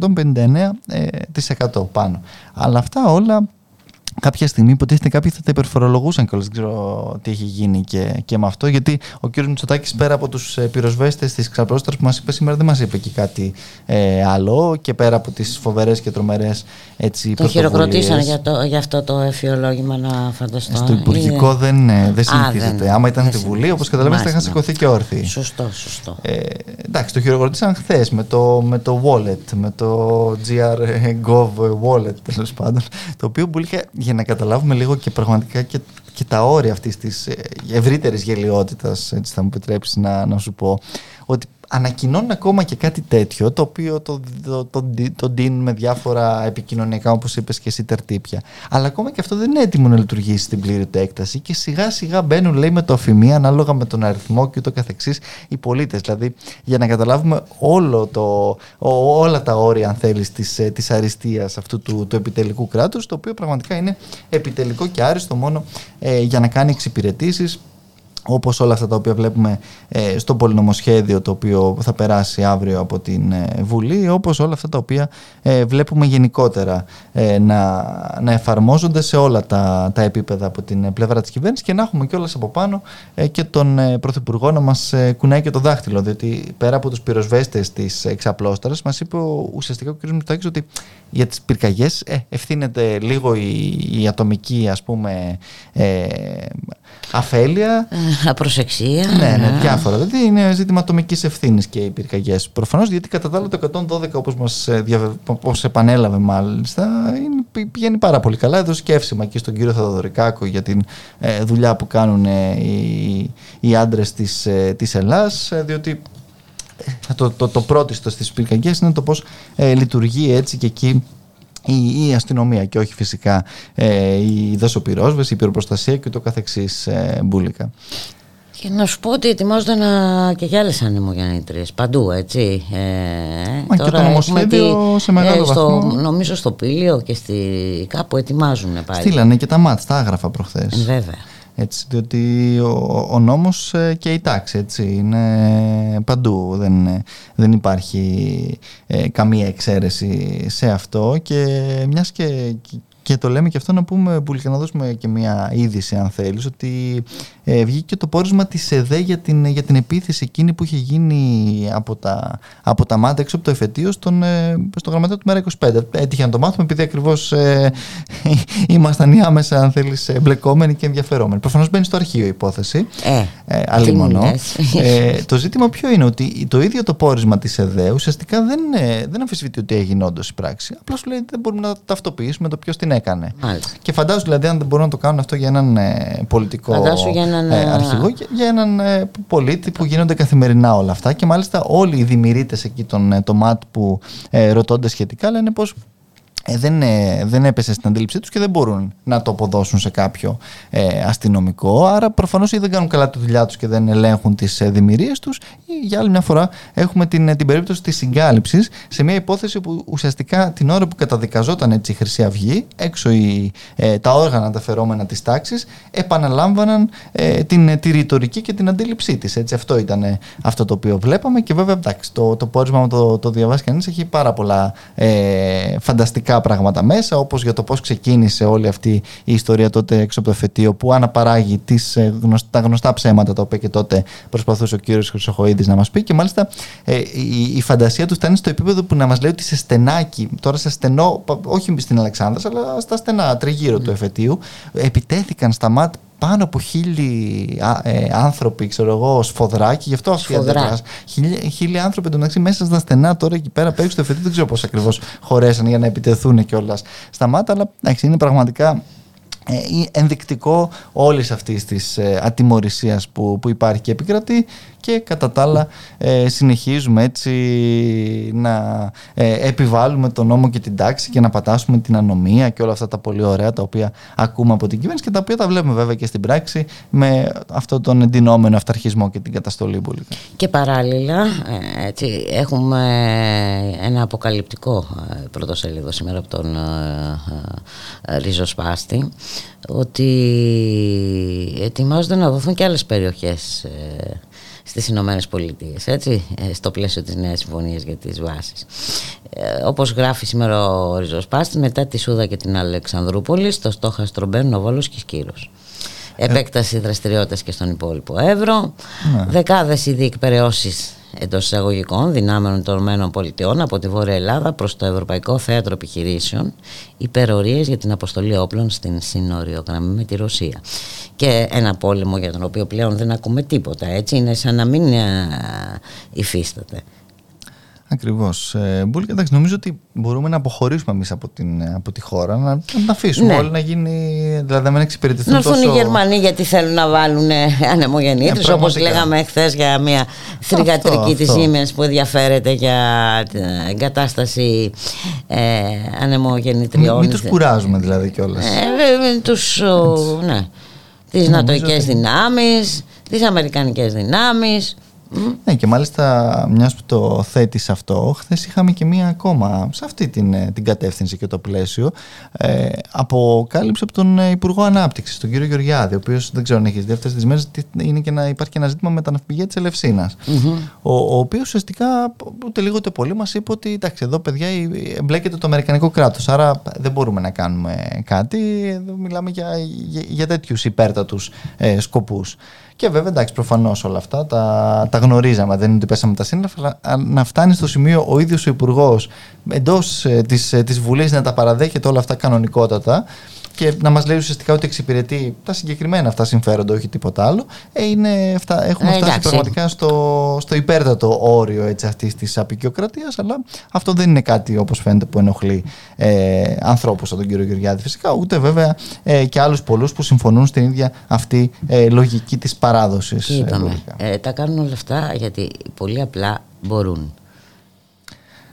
159% πάνω αλλά αυτά όλα κάποια στιγμή υποτίθεται κάποιοι θα τα υπερφορολογούσαν και Δεν ξέρω τι έχει γίνει και, και με αυτό. Γιατί ο κ. Μητσοτάκης πέρα από τους ε, πυροσβέστες της Ξαπρόστρα που μας είπε σήμερα δεν μας είπε και κάτι ε, άλλο. Και πέρα από τις φοβερές και τρομερές έτσι Το χειροκροτήσαν για, το, για αυτό το εφιολόγημα να φανταστώ. Στο Υπουργικό δεν, ε, δεν συνηθίζεται. Άμα ήταν στη Βουλή, όπως καταλαβαίνετε, θα είχαν σηκωθεί και όρθιοι. Σωστό, σωστό. Ε, εντάξει, το χειροκροτήσαν χθες με το, με το wallet, με το GR wallet τέλος πάντων. Το οποίο που για να καταλάβουμε λίγο και πραγματικά και, και τα όρια αυτής της ε, ευρύτερης γελιότητας, έτσι θα μου επιτρέψεις να, να σου πω, ότι ανακοινώνουν ακόμα και κάτι τέτοιο το οποίο το, το, το, το δίνουν με διάφορα επικοινωνιακά όπως είπες και εσύ τερτύπια. Αλλά ακόμα και αυτό δεν είναι έτοιμο να λειτουργήσει στην πλήρη του έκταση και σιγά σιγά μπαίνουν λέει με το αφημί ανάλογα με τον αριθμό και ούτω καθεξής οι πολίτες. Δηλαδή για να καταλάβουμε όλο το, όλα τα όρια αν θέλεις της, ε, της αριστείας αυτού του, του επιτελικού κράτους το οποίο πραγματικά είναι επιτελικό και άριστο μόνο ε, για να κάνει εξυπηρετήσεις όπως όλα αυτά τα οποία βλέπουμε ε, στο πολυνομοσχέδιο το οποίο θα περάσει αύριο από την ε, Βουλή όπως όλα αυτά τα οποία ε, βλέπουμε γενικότερα να, να εφαρμόζονται σε όλα τα, τα επίπεδα από την πλευρά της κυβέρνησης και να έχουμε κιόλας από πάνω και τον Πρωθυπουργό να μας κουνάει και το δάχτυλο διότι πέρα από τους πυροσβέστες της εξαπλώσταρας μας είπε ουσιαστικά ο κ. Μητσοτάκης ότι για τις πυρκαγιές ευθύνεται λίγο η, η ατομική ας πούμε αφέλεια. Ε, απροσεξία. Ναι, ναι, διάφορα. Δηλαδή είναι ζήτημα ατομικής ευθύνης και οι πυρκαγιέ. Προφανώς γιατί κατά τα άλλα το 112, όπως μας ε, όπως επανέλαβε μάλιστα, είναι, πηγαίνει πάρα πολύ καλά. Εδώ σκέφτημα και στον κύριο Θαδωρικάκο για τη ε, δουλειά που κάνουν οι, οι άντρες της της Ελλάς, διότι το, το, το πρώτιστο στις πυρκαγιές είναι το πώς λειτουργεί έτσι και εκεί η, η αστυνομία και όχι φυσικά ε, η δασοπυρόσβεση, η πυροπροστασία και το καθεξής ε, μπουλικα. Και να σου πω ότι ετοιμάζονται να... και για άλλες ανεμογεννήτριες παντού, έτσι. Ε, Μα τώρα και το νομοσχέδιο σε μεγάλο ε, στο, βαθμό. Νομίζω στο Πήλιο και στη, κάπου ετοιμάζουν πάλι. Στείλανε και τα μάτς, τα άγραφα προχθές. Ε, βέβαια. Έτσι, διότι ο, ο νόμος ε, και η τάξη έτσι, είναι παντού, δεν, δεν υπάρχει ε, καμία εξαίρεση σε αυτό και μιας και, και το λέμε και αυτό να πούμε, που να δώσουμε και μια είδηση αν θέλεις, ότι ε, βγήκε το πόρισμα της ΕΔΕ για την, για την επίθεση εκείνη που είχε γίνει από τα, από τα μάτια έξω από το εφετείο στον, ε, στο γραμματέα του Μέρα 25. Έτυχε να το μάθουμε επειδή ακριβώς ε, ήμασταν οι άμεσα αν θέλεις εμπλεκόμενοι και ενδιαφερόμενοι. Προφανώς μπαίνει στο αρχείο η υπόθεση, ε, ε, ε, το ζήτημα ποιο είναι ότι το ίδιο το πόρισμα της ΕΔΕ ουσιαστικά δεν, ε, δεν αμφισβητεί ότι έγινε όντως η πράξη. Απλά σου λέει δεν μπορούμε να ταυτοποιήσουμε το ποιος την έκανε. Και φαντάζομαι δηλαδή αν δεν μπορούν να το κάνουν αυτό για έναν ε, πολιτικό για έναν, ε, αρχηγό, για, για έναν ε, πολίτη που γίνονται καθημερινά όλα αυτά. Και μάλιστα όλοι οι δημιουργήτε εκεί, τον, το ΜΑΤ που ρωτώνται σχετικά, λένε πως ε, δεν, ε, δεν έπεσε στην αντίληψή τους και δεν μπορούν να το αποδώσουν σε κάποιο ε, αστυνομικό. Άρα προφανώς ή δεν κάνουν καλά τη δουλειά τους και δεν ελέγχουν τις ε, δημιουργίες τους ή για άλλη μια φορά έχουμε την, ε, την περίπτωση της συγκάλυψης σε μια υπόθεση που ουσιαστικά την ώρα που καταδικαζόταν έτσι η Χρυσή Αυγή έξω η, ε, τα όργανα τα φερόμενα της τάξης επαναλάμβαναν ε, την, τη ρητορική και την αντίληψή της. Έτσι, αυτό ήταν αυτό το οποίο βλέπαμε και βέβαια εντάξει, το, το πόρισμα το, το διαβάσει κανείς έχει πάρα πολλά φανταστικά πράγματα μέσα, όπως για το πώς ξεκίνησε όλη αυτή η ιστορία τότε έξω από το εφετείο που αναπαράγει τις, ε, τα γνωστά ψέματα τα οποία και τότε προσπαθούσε ο κύριος Χρυσοχοίδης να μας πει. Και μάλιστα ε, η, η, φαντασία τους φτάνει στο επίπεδο που να μας λέει ότι σε στενάκι, τώρα σε στενό, όχι στην Αλεξάνδρα, αλλά στα στενά τριγύρω του εφετείου, επιτέθηκαν στα μάτια πάνω από χίλιοι ε, άνθρωποι, ξέρω εγώ, σφοδράκι, γι' αυτό αυτή η Χίλιοι, χίλιοι άνθρωποι εντωμεταξύ μέσα στα στενά τώρα εκεί πέρα πέρα στο εφετή, δεν ξέρω πώς ακριβώς χωρέσαν για να επιτεθούν κιόλας. Στα μάτια, αλλά εντάξει, είναι πραγματικά ε, ενδεικτικό όλης αυτής της ε, ατιμορρησίας που, που υπάρχει και επικρατεί και κατά τα άλλα ε, συνεχίζουμε έτσι να ε, επιβάλλουμε τον νόμο και την τάξη και να πατάσουμε την ανομία και όλα αυτά τα πολύ ωραία τα οποία ακούμε από την κυβέρνηση και τα οποία τα βλέπουμε βέβαια και στην πράξη με αυτόν τον εντυνόμενο αυταρχισμό και την καταστολή πολύ. Και παράλληλα ε, έτσι, έχουμε ένα αποκαλυπτικό πρωτοσέλιδο σήμερα από τον Ριζοσπάστη ότι ετοιμάζονται να δοθούν και άλλες περιοχές στις Ηνωμένες Πολιτείες, έτσι, ε, στο πλαίσιο της νέας συμφωνίας για τις βάσεις. Ε, όπως γράφει σήμερα ο Ριζοσπάστης, μετά τη Σούδα και την Αλεξανδρούπολη, στο στόχαστρο μπαίνουν ο Βόλος και Σκύρος. Ε. Επέκταση δραστηριότητας και στον υπόλοιπο Εύρο, ναι. δεκάδες ήδη εκπαιρεώσεις εντός εισαγωγικών δυνάμεων των ΗΠΑ από τη Βόρεια Ελλάδα προς το Ευρωπαϊκό Θέατρο Επιχειρήσεων υπερορίες για την αποστολή όπλων στην σύνοριο γραμμή με τη Ρωσία. Και ένα πόλεμο για τον οποίο πλέον δεν ακούμε τίποτα. Έτσι είναι σαν να μην ε, υφίσταται. Ακριβώς. Ε, εντάξει, νομίζω ότι μπορούμε να αποχωρήσουμε εμείς από, από τη χώρα, να, να αφήσουμε ναι. όλοι να γίνει. Δηλαδή, να μην εξυπηρετηθούν. Να έρθουν οι Γερμανοί γιατί θέλουν να βάλουν ε, ανεμογεννήτρε, ε, όπως λέγαμε χθες για μια θρηγατρική της Siemens που ενδιαφέρεται για εγκατάσταση ε, ανεμογεννητριών. Μην, μην τους κουράζουμε δηλαδή κιόλας. Ε, τους. Ναι. Τις νατοικέ δυνάμεις, τις αμερικανικές δυνάμεις. Ναι, και μάλιστα μιας που το θέτει αυτό, χθες είχαμε και μία ακόμα σε αυτή την, ε, την κατεύθυνση και το πλαίσιο. Ε, αποκάλυψε από τον ε, Υπουργό Ανάπτυξης, τον κύριο Γεωργιάδη, ο οποίος δεν ξέρω αν έχεις δει αυτές τις μέρες, είναι και να υπάρχει και ένα ζήτημα με τα ναυπηγεία της ελευσινα Ο, ο οποίος ουσιαστικά ούτε λίγο ούτε πολύ μας είπε ότι εντάξει, εδώ παιδιά εμπλέκεται το Αμερικανικό κράτος. Άρα δεν μπορούμε να κάνουμε κάτι. Εδώ μιλάμε για, για, για τέτοιους υπέρτατους ε, σκοπούς. Και βέβαια, εντάξει, προφανώς όλα αυτά τα, τα γνωρίζαμε. Δεν είναι ότι πέσαμε τα σύνορα, αλλά να φτάνει στο σημείο ο ίδιος ο Υπουργός εντός ε, της ε, Βουλής να τα παραδέχεται όλα αυτά κανονικότατα και να μας λέει ουσιαστικά ότι εξυπηρετεί τα συγκεκριμένα αυτά συμφέροντα, όχι τίποτα άλλο, ε, είναι, φτα, έχουμε ε, φτάσει πραγματικά στο, στο υπέρτατο όριο αυτής της απεικιοκρατίας. Αλλά αυτό δεν είναι κάτι όπως φαίνεται που ενοχλεί ε, ανθρώπους σαν τον κύριο Γεωργιάδη φυσικά, ούτε βέβαια ε, και άλλους πολλούς που συμφωνούν στην ίδια αυτή ε, λογική της παράδοσης. Ε, τα κάνουν όλα αυτά γιατί πολύ απλά μπορούν.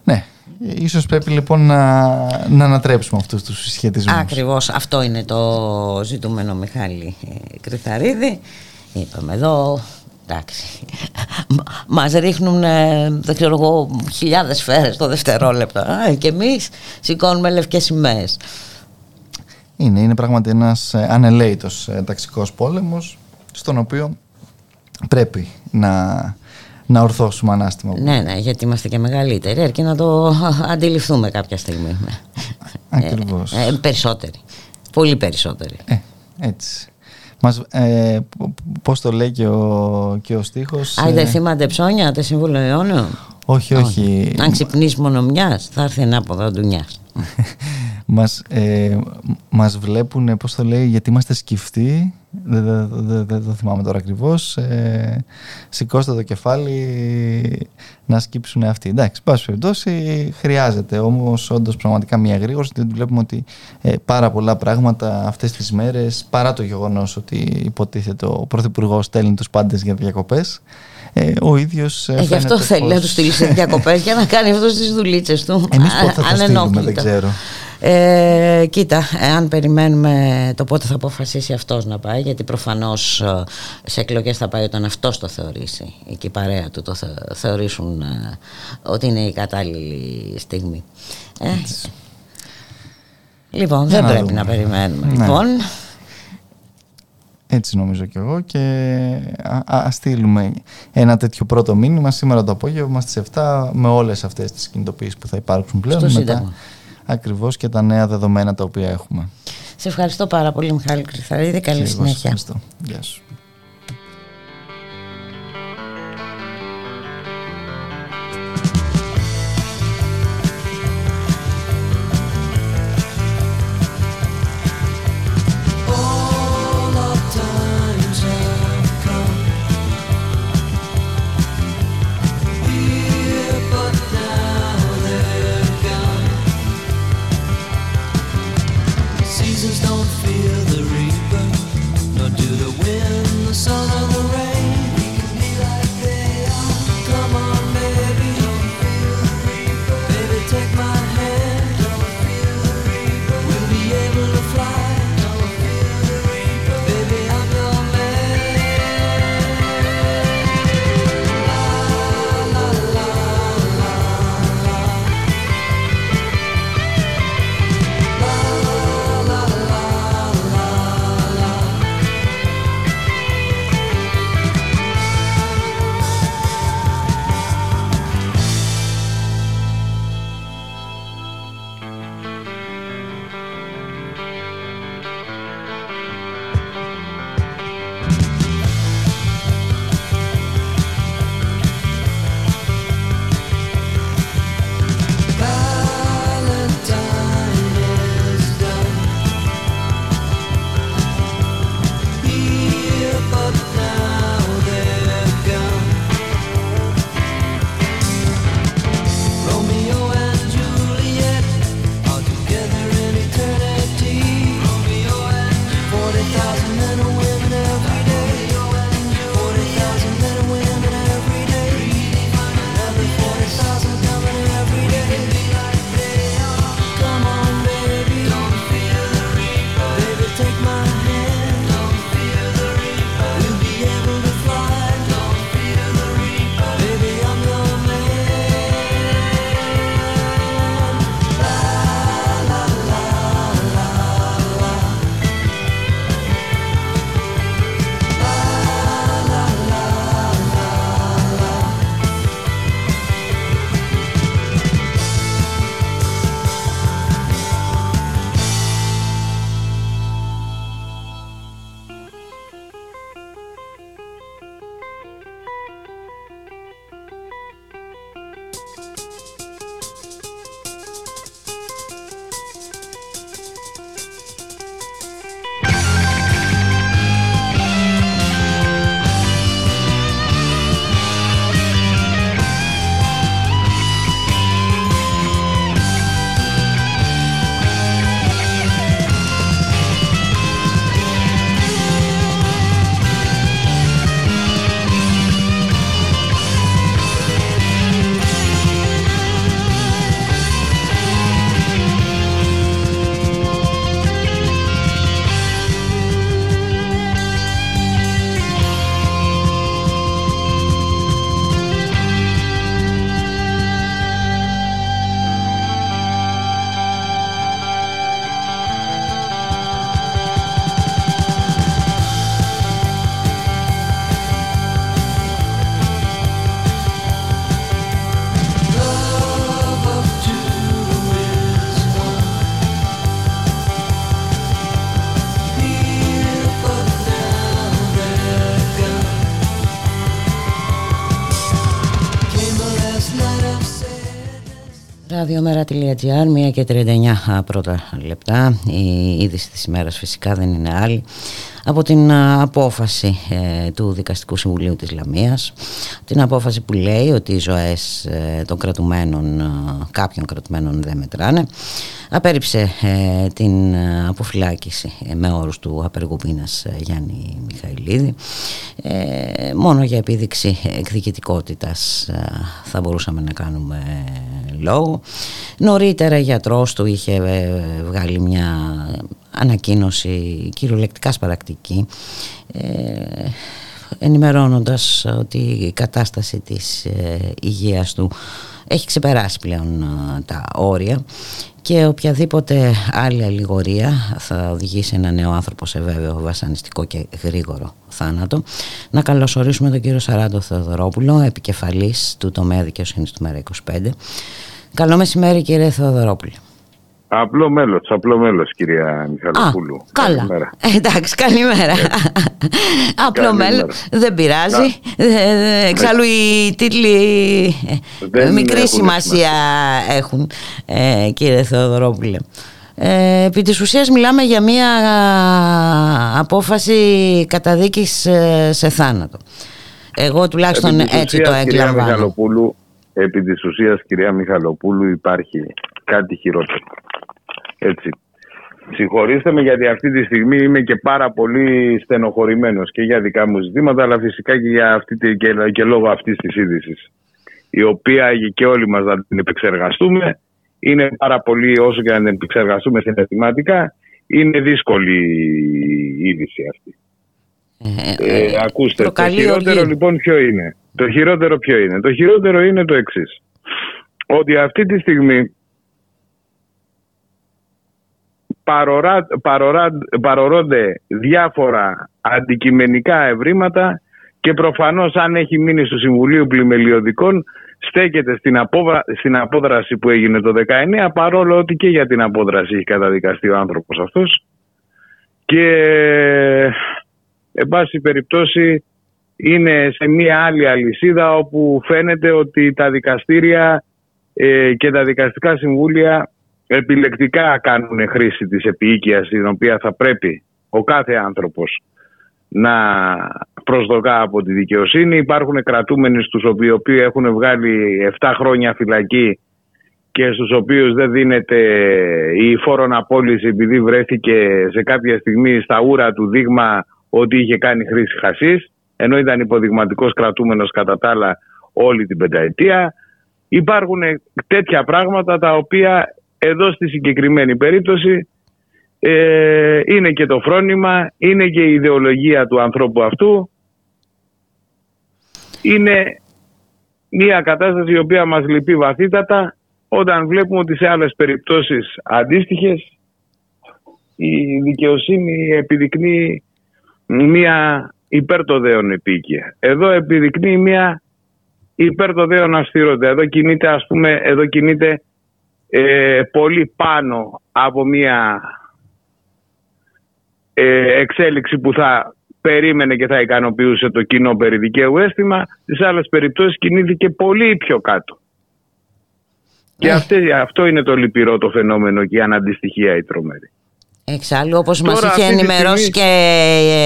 Ναι, Ίσως πρέπει λοιπόν να, να ανατρέψουμε αυτούς τους συσχετισμούς. Ακριβώς αυτό είναι το ζητούμενο Μιχάλη Κρυθαρίδη. Είπαμε εδώ, εντάξει, μας ρίχνουν δεν ξέρω εγώ χιλιάδες σφαίρες το δευτερόλεπτο και εμείς σηκώνουμε λευκές σημαίες. Είναι, είναι πράγματι ένας ε, ανελαίτος ε, ταξικός πόλεμος στον οποίο πρέπει να να ορθώσουμε ανάστημα. Ναι, ναι, γιατί είμαστε και μεγαλύτεροι, αρκεί να το αντιληφθούμε κάποια στιγμή. Ακριβώς. Ε, ε, περισσότεροι. Πολύ περισσότεροι. Ε, έτσι. Μας, ε, πώς το λέει και ο, και ο στίχος Άιντε ε... θύμανται ψώνια, τε σύμβουλο αιώνιο Όχι, όχι, Αν ξυπνείς μόνο μιας θα έρθει ένα από εδώ ντουνιάς μας, ε, μας βλέπουν, πώς το λέει, γιατί είμαστε σκυφτοί, δεν, δεν, το θυμάμαι τώρα ακριβώς, ε, σηκώστε το κεφάλι να σκύψουν αυτοί. Εντάξει, πάση περιπτώσει χρειάζεται όμως όντως πραγματικά μια γρήγορση, διότι βλέπουμε ότι ε, πάρα πολλά πράγματα αυτές τις μέρες, παρά το γεγονός ότι υποτίθεται ο Πρωθυπουργός στέλνει τους πάντες για διακοπές, ε, ο ίδιος. Ε, ε, γι' αυτό θέλει να τους στείλει σε διακοπές για να κάνει αυτό τι δουλίτσες του. Εμείς πότε θα, θα στείλουμε, δεν ξέρω. Ε, κοίτα, αν περιμένουμε το πότε θα αποφασίσει αυτός να πάει, γιατί προφανώς ε, σε εκλογές θα πάει όταν αυτός το θεωρήσει και η παρέα του το θεωρήσουν ότι είναι η κατάλληλη στιγμή. Ε, λοιπόν, δεν πρέπει να περιμένουμε. Ναι. Λοιπόν, έτσι νομίζω κι εγώ και α, α, στείλουμε ένα τέτοιο πρώτο μήνυμα σήμερα το απόγευμα στις 7 με όλες αυτές τις κινητοποιήσεις που θα υπάρξουν πλέον Στο μετά ακριβώς και τα νέα δεδομένα τα οποία έχουμε. Σε ευχαριστώ πάρα πολύ Μιχάλη Κρυθαρίδη, καλή συνέχεια. Ευχαριστώ. Γεια σου. Ραδιομέρα.gr, 1 και 39 πρώτα λεπτά. Η είδηση της ημέρας φυσικά δεν είναι άλλη από την απόφαση ε, του Δικαστικού Συμβουλίου της Λαμίας. Την απόφαση που λέει ότι οι ζωές ε, των κρατουμένων κάποιων κρατουμένων δεν μετράνε απέρριψε ε, την αποφυλάκηση με όρους του απεργού πείνας Γιάννη Μιχαηλίδη. Μόνο για επίδειξη εκδικητικότητας θα μπορούσαμε να κάνουμε λόγο. Νωρίτερα γιατρός του είχε βγάλει μια ανακοίνωση κυριολεκτικά σπαρακτική ε, ενημερώνοντας ότι η κατάσταση της ε, υγείας του έχει ξεπεράσει πλέον ε, τα όρια και οποιαδήποτε άλλη αλληγορία θα οδηγήσει ένα νέο άνθρωπο σε βέβαιο βασανιστικό και γρήγορο θάνατο. Να καλωσορίσουμε τον κύριο Σαράντο Θεοδωρόπουλο, επικεφαλής του τομέα δικαιοσύνης του ΜΕΡΑ 25. Καλό μεσημέρι κύριε Θεοδωρόπουλο. Απλό μέλος, απλό μέλος, κυρία Μιχαλοπούλου. Α, καλά. Καλημέρα. Ε, εντάξει, καλημέρα. Ε, απλό μέλος, δεν πειράζει. Ε, εξάλλου οι τίτλοι δεν μικρή σημασία έχουν, κύριε Θεοδωρόπουλε. Ε, επί της ουσίας μιλάμε για μια απόφαση καταδίκης σε θάνατο. Εγώ τουλάχιστον έτσι το εκλαμβάνω. Επί της ουσίας, κυρία Μιχαλοπούλου, υπάρχει κάτι χειρότερο. Έτσι. Συγχωρήστε με γιατί αυτή τη στιγμή είμαι και πάρα πολύ στενοχωρημένος και για δικά μου ζητήματα αλλά φυσικά και, για αυτή, και, και λόγω αυτής της είδησης. η οποία και όλοι μας να την επεξεργαστούμε είναι πάρα πολύ όσο και να την επεξεργαστούμε συναισθηματικά είναι δύσκολη η είδηση αυτή. Ε, ε, ε ακούστε, το χειρότερο λοιπόν ποιο είναι; Το χειρότερο ποιο είναι; Το χειρότερο είναι το εξής. Ότι αυτή τη στιγμή παρορά, παρορά, παρορώνται διάφορα αντικειμενικά ευρήματα και προφανώς αν έχει μείνει στο Συμβουλίο Πλημελιωδικών στέκεται στην, στην απόδραση που έγινε το 19 παρόλο ότι και για την απόδραση έχει καταδικαστεί ο άνθρωπος αυτός. Και εν πάση περιπτώσει είναι σε μία άλλη αλυσίδα όπου φαίνεται ότι τα δικαστήρια ε, και τα δικαστικά συμβούλια επιλεκτικά κάνουν χρήση της επίοικιας την οποία θα πρέπει ο κάθε άνθρωπος να προσδοκά από τη δικαιοσύνη. Υπάρχουν κρατούμενοι στους οποίους έχουν βγάλει 7 χρόνια φυλακή και στους οποίους δεν δίνεται η φόρον απόλυση επειδή βρέθηκε σε κάποια στιγμή στα ούρα του δείγμα ότι είχε κάνει χρήση χασής ενώ ήταν υποδειγματικός κρατούμενος κατά τα άλλα όλη την πενταετία. Υπάρχουν τέτοια πράγματα τα οποία εδώ στη συγκεκριμένη περίπτωση ε, είναι και το φρόνημα, είναι και η ιδεολογία του ανθρώπου αυτού. Είναι μια κατάσταση η οποία μας λυπεί βαθύτατα όταν βλέπουμε ότι σε άλλες περιπτώσεις αντίστοιχες η δικαιοσύνη επιδεικνύει μια υπέρ το δέον επίκαια. Εδώ επιδεικνύει μια υπέρ το δέον αυστηρότητα. Εδώ κινείται ας πούμε, εδώ κινείται ε, πολύ πάνω από μια ε, εξέλιξη που θα περίμενε και θα ικανοποιούσε το κοινό περί δικαίου αίσθημα. Στις άλλες περιπτώσεις κινήθηκε πολύ πιο κάτω. Και ε. αυτό είναι το λυπηρό το φαινόμενο και η αναντιστοιχεία η τρομερή. Εξάλλου, όπως μας είχε ενημερώσει και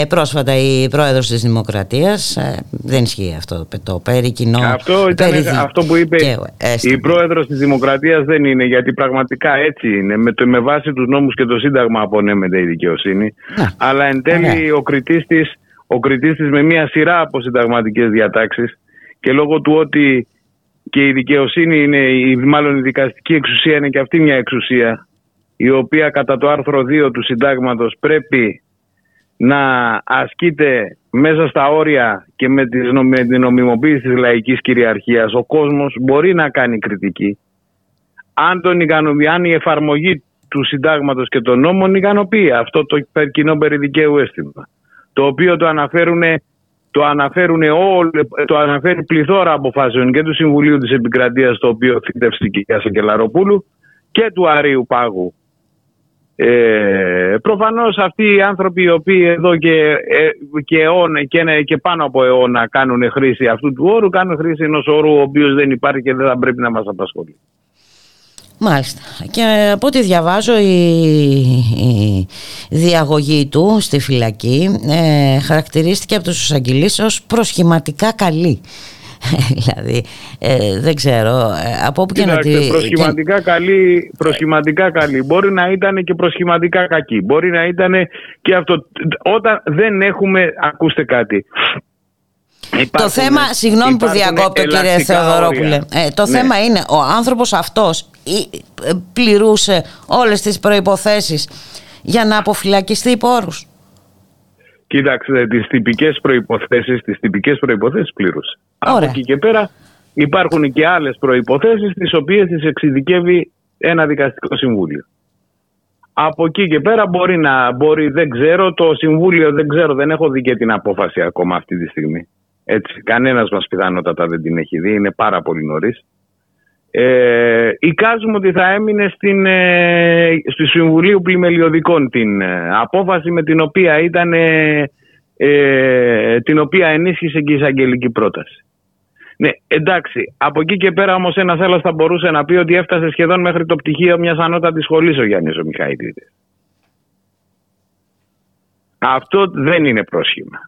ε, πρόσφατα η πρόεδρος της Δημοκρατίας, ε, δεν ισχύει αυτό το περί κοινό. Αυτό, ήταν, αυτό που είπε η πρόεδρος της Δημοκρατίας δεν είναι, γιατί πραγματικά έτσι είναι. Με, το, με βάση τους νόμους και το Σύνταγμα απονέμεται η δικαιοσύνη. αλλά εν τέλει ο κριτής τη ο κριτής της με μια σειρά από συνταγματικές διατάξεις και λόγω του ότι και η δικαιοσύνη είναι, μάλλον η δικαστική εξουσία είναι και αυτή μια εξουσία η οποία κατά το άρθρο 2 του συντάγματος πρέπει να ασκείται μέσα στα όρια και με την νομιμοποίηση της λαϊκής κυριαρχίας ο κόσμος μπορεί να κάνει κριτική. Αν, τον αν η εφαρμογή του συντάγματος και των νόμων ικανοποιεί αυτό το κοινό περιδικαίου αίσθημα το οποίο το αναφέρουν το αναφέρουν όλοι, το αναφέρει πληθώρα αποφάσεων και του Συμβουλίου της Επικρατείας το οποίο θύτευσε και η Σακελαροπούλου και του Αρίου Πάγου ε, προφανώς αυτοί οι άνθρωποι οι οποίοι εδώ και, ε, και, αιώνα, και, και πάνω από αιώνα κάνουν χρήση αυτού του όρου κάνουν χρήση ενός όρου ο οποίος δεν υπάρχει και δεν θα πρέπει να μας απασχολεί. Μάλιστα. Και από ό,τι διαβάζω η, διαγωγή του στη φυλακή ε, χαρακτηρίστηκε από τους εισαγγελείς ως προσχηματικά καλή. δηλαδή ε, δεν ξέρω ε, από όπου και να τη... Προσχηματικά, καλή, προσχηματικά καλή. Μπορεί να ήταν και προσχηματικά κακή. Μπορεί να ήταν και αυτό. Όταν δεν έχουμε ακούστε κάτι. Το θέμα, συγγνώμη που διακόπτω κύριε Θεοδωρόπουλε, ε, το ναι. θέμα είναι ο άνθρωπος αυτός ε, πληρούσε όλες τις προϋποθέσεις για να αποφυλακιστεί υπό όρους. Κοίταξε, τις τυπικές προϋποθέσεις, τις τυπικές προϋποθέσεις πλήρωσε. Από εκεί και πέρα υπάρχουν και άλλες προϋποθέσεις τις οποίες τις εξειδικεύει ένα δικαστικό συμβούλιο. Από εκεί και πέρα μπορεί να μπορεί, δεν ξέρω, το Συμβούλιο δεν ξέρω, δεν έχω δει και την απόφαση ακόμα αυτή τη στιγμή. Έτσι, κανένας μας πιθανότατα δεν την έχει δει, είναι πάρα πολύ νωρίς. Ε, εικάζουμε ότι θα έμεινε στην, ε, στη Συμβουλίου Πλημελιωδικών την ε, απόφαση με την οποία ήταν ε, την οποία ενίσχυσε και η εισαγγελική πρόταση. Ναι, εντάξει. Από εκεί και πέρα όμως ένας άλλος θα μπορούσε να πει ότι έφτασε σχεδόν μέχρι το πτυχίο μιας ανώτατης σχολής ο Γιάννης ο Αυτό δεν είναι πρόσχημα.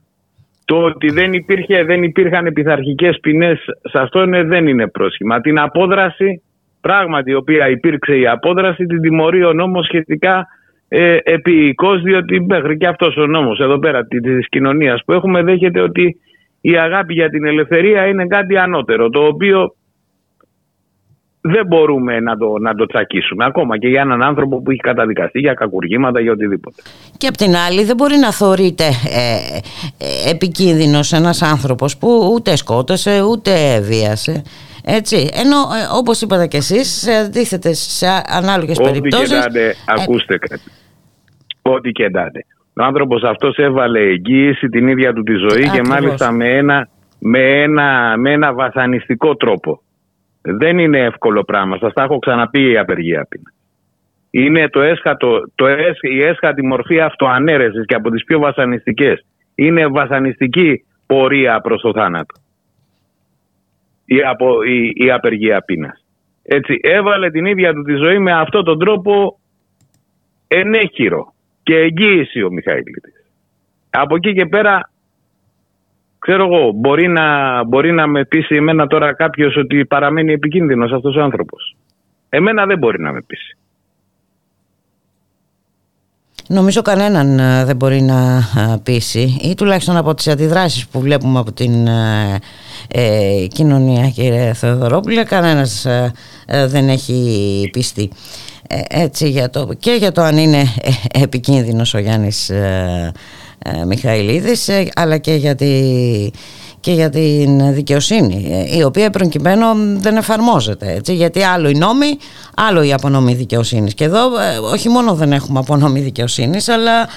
Το ότι δεν, υπήρχε, δεν υπήρχαν πειθαρχικές ποινές σε αυτό είναι, δεν είναι πρόσχημα. Την απόδραση, πράγματι η οποία υπήρξε η απόδραση, την τιμωρεί ο νόμος σχετικά ε, επίοικος, διότι μέχρι και αυτός ο νόμος εδώ πέρα της κοινωνίας που έχουμε δέχεται ότι η αγάπη για την ελευθερία είναι κάτι ανώτερο, το οποίο δεν μπορούμε να το, να το τσακίσουμε ακόμα και για έναν άνθρωπο που έχει καταδικαστεί για κακουργήματα ή οτιδήποτε. Και απ' την άλλη δεν μπορεί να θεωρείται ε, ε, επικίνδυνος ένας άνθρωπος που ούτε σκότωσε ούτε βίασε. Έτσι, ενώ ε, όπως είπατε και εσείς, σε αντίθετες σε ανάλογες Ό,τι περιπτώσεις... Και δάτε, ακούστε κάτι. Ό,τι και δάτε. Ο άνθρωπος αυτός έβαλε εγγύηση την ίδια του τη ζωή και μάλιστα με ένα, με, ένα, με ένα βασανιστικό τρόπο. Δεν είναι εύκολο πράγμα. Σας τα έχω ξαναπεί η απεργία πείνα. Είναι το έσχατο, το έσ, η έσχατη μορφή αυτοανέρεσης και από τις πιο βασανιστικές. Είναι βασανιστική πορεία προς το θάνατο. Η, απο, η, η απεργία πείνας. Έτσι, έβαλε την ίδια του τη ζωή με αυτόν τον τρόπο ενέχειρο και εγγύηση ο Μιχαήλιτης. Από εκεί και πέρα ξέρω εγώ, μπορεί να, μπορεί να με πείσει εμένα τώρα κάποιος ότι παραμένει επικίνδυνος αυτός ο άνθρωπος. Εμένα δεν μπορεί να με πείσει. Νομίζω κανέναν ε, δεν μπορεί να ε, πείσει ή τουλάχιστον από τις αντιδράσεις που βλέπουμε από την ε, ε κοινωνία κύριε Θεοδωρόπουλε κανένας δεν έχει πιστεί έτσι για το, και για το αν είναι επικίνδυνος ο Γιάννης ε, Μιχαηλίδης ε, αλλά και για, και για την δικαιοσύνη ε, η οποία προκειμένου δεν εφαρμόζεται έτσι, γιατί άλλο η νόμη άλλο η απονομή δικαιοσύνης. Και εδώ όχι μόνο δεν έχουμε απονομή δικαιοσύνης αλλά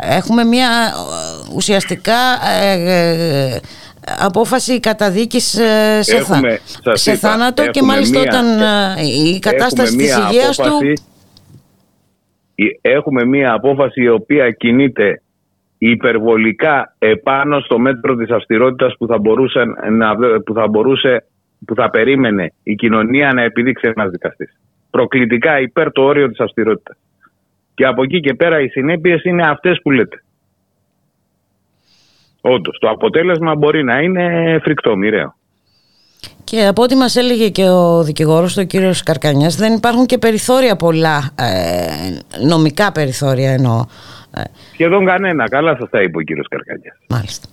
έχουμε μια ουσιαστικά απόφαση καταδίκης σε, σε θάνατο και μάλιστα όταν η κατάσταση της υγείας του έχουμε μία απόφαση η οποία κινείται υπερβολικά επάνω στο μέτρο της αυστηρότητας που θα μπορούσε, να, που θα, μπορούσε, που θα περίμενε η κοινωνία να επιδείξει ένας δικαστής. Προκλητικά υπέρ το όριο της αυστηρότητας. Και από εκεί και πέρα οι συνέπειες είναι αυτές που λέτε. Όντως, το αποτέλεσμα μπορεί να είναι φρικτό, μοιραίο. Και από ό,τι μας έλεγε και ο δικηγόρος του, ο κύριος Καρκανιάς, δεν υπάρχουν και περιθώρια πολλά, ε, νομικά περιθώρια εννοώ, Σχεδόν κανένα. Καλά σας τα είπε ο κύριος Καρκανιάς. Μάλιστα.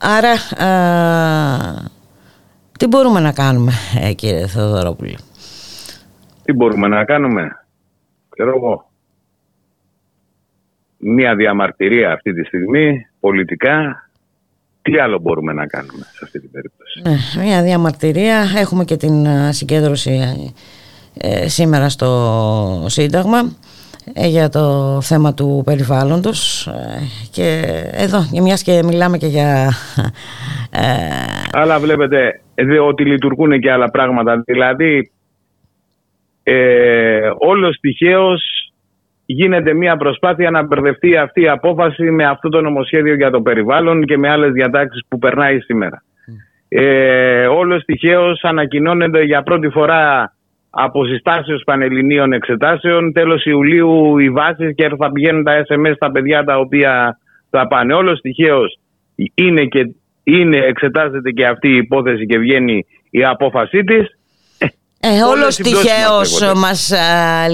Άρα, τι μπορούμε να κάνουμε, ε, κύριε Θεοδωρόπουλο. Τι μπορούμε να κάνουμε, ξέρω εγώ. Μία διαμαρτυρία αυτή τη στιγμή, πολιτικά, τι άλλο μπορούμε να κάνουμε σε αυτή την περίπτωση; Ναι, μία διαμαρτυρία, έχουμε και την συγκέντρωση ε, σήμερα στο Σύνταγμα. Ε, για το θέμα του περιβάλλοντος ε, και εδώ μιας και μιλάμε και για... Ε, Αλλά βλέπετε ότι λειτουργούν και άλλα πράγματα δηλαδή ε, όλος τυχαίως γίνεται μια προσπάθεια να μπερδευτεί αυτή η απόφαση με αυτό το νομοσχέδιο για το περιβάλλον και με άλλες διατάξεις που περνάει σήμερα. Ε, όλος τυχαίως ανακοινώνεται για πρώτη φορά από συστάσεως πανελληνίων εξετάσεων τέλος Ιουλίου οι βάσεις και θα πηγαίνουν τα SMS στα παιδιά τα οποία θα πάνε. Όλος τυχαίως είναι και είναι, εξετάζεται και αυτή η υπόθεση και βγαίνει η απόφασή της ε, Όλος τυχαίως μας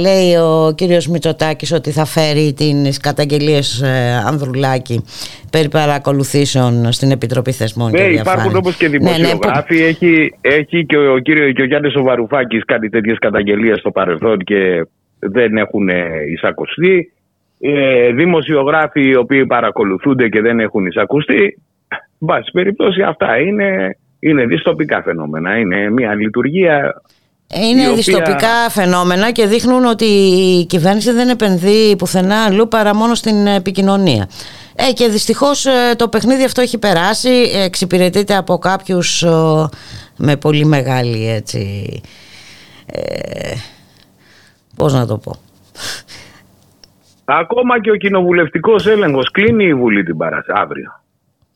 λέει ο κύριος Μητσοτάκης ότι θα φέρει τις καταγγελίες ε, Ανδρουλάκη περί παρακολουθήσεων στην Επιτροπή Θεσμών. Ναι, υπάρχουν όπω και δημοσιογράφοι. Ναι, ναι, έχει, έχει και ο, κύριος, και ο Γιάννης Βαρουφάκη κάνει τέτοιες καταγγελίες στο παρελθόν και δεν έχουν εισακουστεί. Ε, δημοσιογράφοι οι οποίοι παρακολουθούνται και δεν έχουν εισακουστεί. Βάση περιπτώσει αυτά είναι, είναι δυστοπικά φαινόμενα. Είναι μια λειτουργία είναι οποία... δυστοπικά φαινόμενα και δείχνουν ότι η κυβέρνηση δεν επενδύει πουθενά αλλού παρά μόνο στην επικοινωνία. Ε, και δυστυχώς ε, το παιχνίδι αυτό έχει περάσει, εξυπηρετείται από κάποιους με πολύ μεγάλη έτσι... Ε, πώς να το πω... Ακόμα και ο κοινοβουλευτικός έλεγχος κλείνει η Βουλή την Παρασκευή αύριο.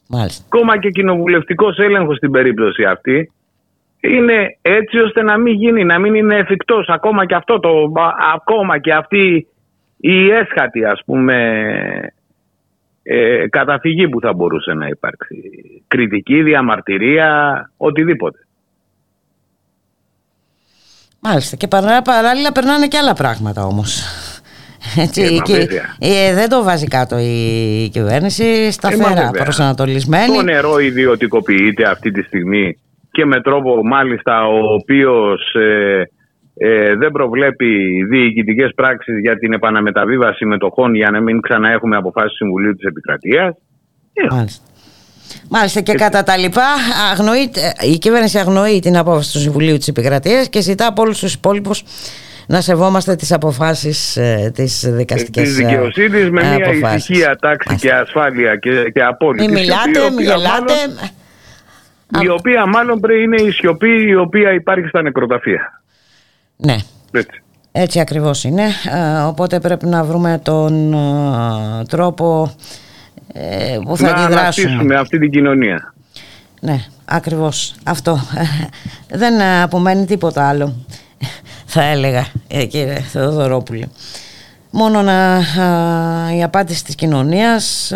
Μάλιστα. Ακόμα και κοινοβουλευτικός έλεγχος στην περίπτωση αυτή είναι έτσι ώστε να μην γίνει, να μην είναι εφικτός ακόμα και αυτό το, ακόμα και αυτή η έσχατη ας πούμε ε, καταφυγή που θα μπορούσε να υπάρξει. Κριτική, διαμαρτυρία, οτιδήποτε. Μάλιστα και παράλληλα περνάνε και άλλα πράγματα όμως. Έτσι, ε, και, ε, δεν το βάζει κάτω η κυβέρνηση σταθερά ε, προσανατολισμένη. Το νερό ιδιωτικοποιείται αυτή τη στιγμή και με τρόπο μάλιστα ο οποίος ε, ε, δεν προβλέπει διοικητικές πράξεις για την επαναμεταβίβαση μετοχών για να μην ξαναέχουμε αποφάσεις Συμβουλίου της Επικρατείας. Ε, μάλιστα. Μάλιστα και κατά τα λοιπά αγνοεί, η κυβέρνηση αγνοεί την απόφαση του Συμβουλίου της Επικρατείας και ζητά από όλους τους υπόλοιπους να σεβόμαστε τις αποφάσεις ε, της δικαστικής Της δικαιοσύνης με μια ησυχία, τάξη και ασφάλεια και, και απόλυτη. Μην μιλάτε, μην γελάτε η οποία μάλλον πρέπει είναι η σιωπή η οποία υπάρχει στα νεκροταφεία. Ναι. Έτσι. Έτσι ακριβώς είναι. Οπότε πρέπει να βρούμε τον τρόπο ε, που θα να αντιδράσουμε. Να αυτή την κοινωνία. Ναι, ακριβώς. Αυτό. Δεν απομένει τίποτα άλλο, θα έλεγα, ε, κύριε Θεοδωρόπουλε μόνο να, η απάντηση της κοινωνίας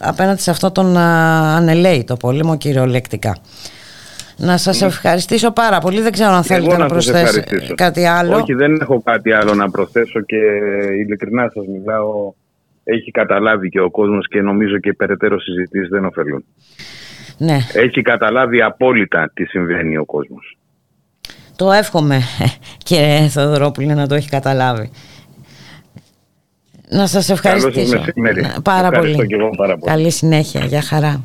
απέναντι σε αυτό τον ανελαίητο πόλεμο κυριολεκτικά. Να σας ευχαριστήσω πάρα πολύ. Δεν ξέρω αν θέλετε να, προσθέσετε κάτι άλλο. Όχι, δεν έχω κάτι άλλο να προσθέσω και ειλικρινά σας μιλάω. Έχει καταλάβει και ο κόσμος και νομίζω και οι περαιτέρω συζητήσεις δεν ωφελούν. Ναι. Έχει καταλάβει απόλυτα τι συμβαίνει ο κόσμος. Το εύχομαι κύριε Θοδωρόπουλε να το έχει καταλάβει. Να σας ευχαριστήσω. Πάρα πολύ. πάρα πολύ. Καλή συνέχεια. Γεια χαρά.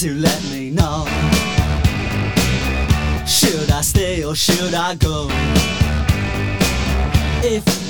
to let me know Should I stay or should I go? If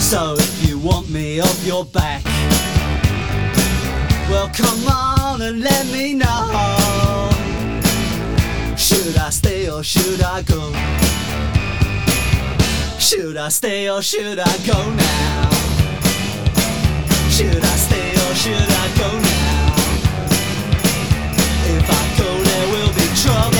So if you want me off your back, well come on and let me know. Should I stay or should I go? Should I stay or should I go now? Should I stay or should I go now? If I go there will be trouble.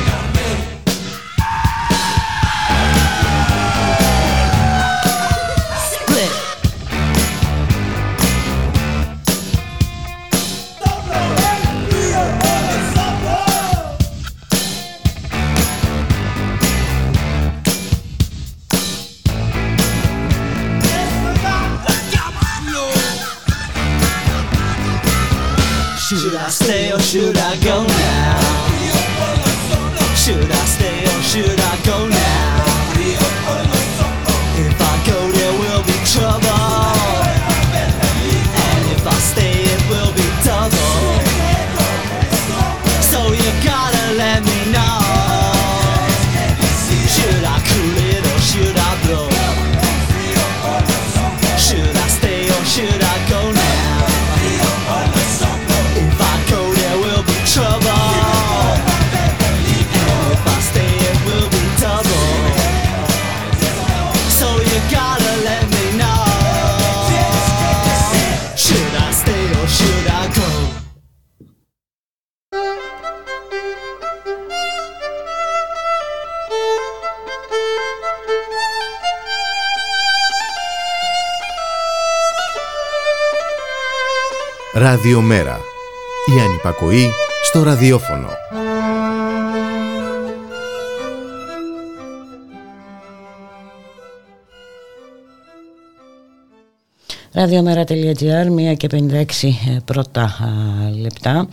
Ραδιομέρα. Η ανυπακοή στο ραδιόφωνο. Ραδιομέρα.gr, 1 και 56 ε, πρώτα α, λεπτά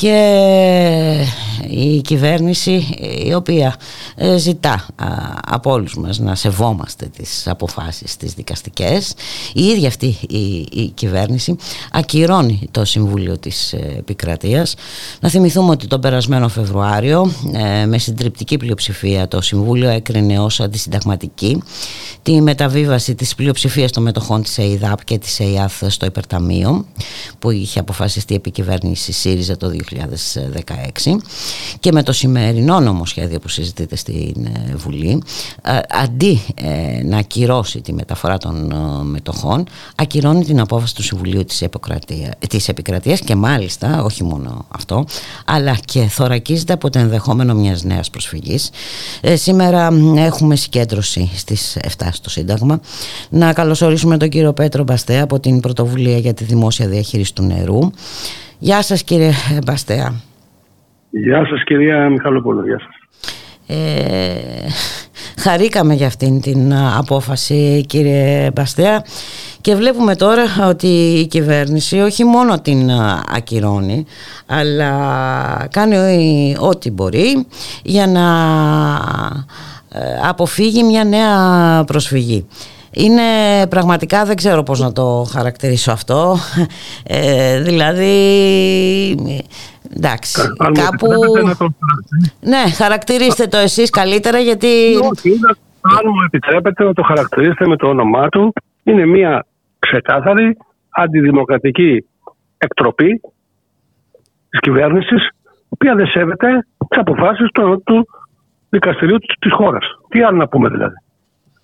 και η κυβέρνηση η οποία ε, ζητά α, από όλους μας να σεβόμαστε τις αποφάσεις τις δικαστικές η ίδια αυτή η, η κυβέρνηση ακυρώνει το Συμβούλιο της ε, Επικρατείας. Να θυμηθούμε ότι τον περασμένο Φεβρουάριο ε, με συντριπτική πλειοψηφία το Συμβούλιο έκρινε ως αντισυνταγματική τη μεταβίβαση της πλειοψηφίας των μετοχών της ΕΙΔΑΠ και της ΕΙΑΘ στο υπερταμείο που είχε αποφασιστεί επί κυβέρνηση ΣΥΡΙΖΑ το 2016 και με το σημερινό νομοσχέδιο που συζητείται στην ε, Βουλή ε, αντί ε, να ακυρώσει τη μεταφορά των μετοχών ακυρώνει την απόφαση του Συμβουλίου της, της Επικρατείας και μάλιστα όχι μόνο αυτό αλλά και θωρακίζεται από το ενδεχόμενο μιας νέας προσφυγής. Σήμερα έχουμε συγκέντρωση στις 7 στο Σύνταγμα. Να καλωσορίσουμε τον κύριο Πέτρο Μπαστέα από την Πρωτοβουλία για τη Δημόσια Διαχείριση του Νερού Γεια σας κύριε Μπαστέα. Γεια σας κυρία Μιχαλοπούλου, γεια σας. Ε, χαρήκαμε για αυτήν την απόφαση κύριε Μπαστέα και βλέπουμε τώρα ότι η κυβέρνηση όχι μόνο την ακυρώνει αλλά κάνει ό,τι μπορεί για να αποφύγει μια νέα προσφυγή. Είναι πραγματικά δεν ξέρω πώς να το χαρακτηρίσω αυτό. Ε, δηλαδή εντάξει κάπου ναι χαρακτηρίστε το εσείς καλύτερα γιατί αν μου επιτρέπετε να το χαρακτηρίσετε με το όνομά του είναι μια ξεκάθαρη αντιδημοκρατική εκτροπή της κυβέρνησης η οποία δεν σέβεται τις αποφάσεις του, του δικαστηρίου της χώρας. Τι άλλο να πούμε δηλαδή;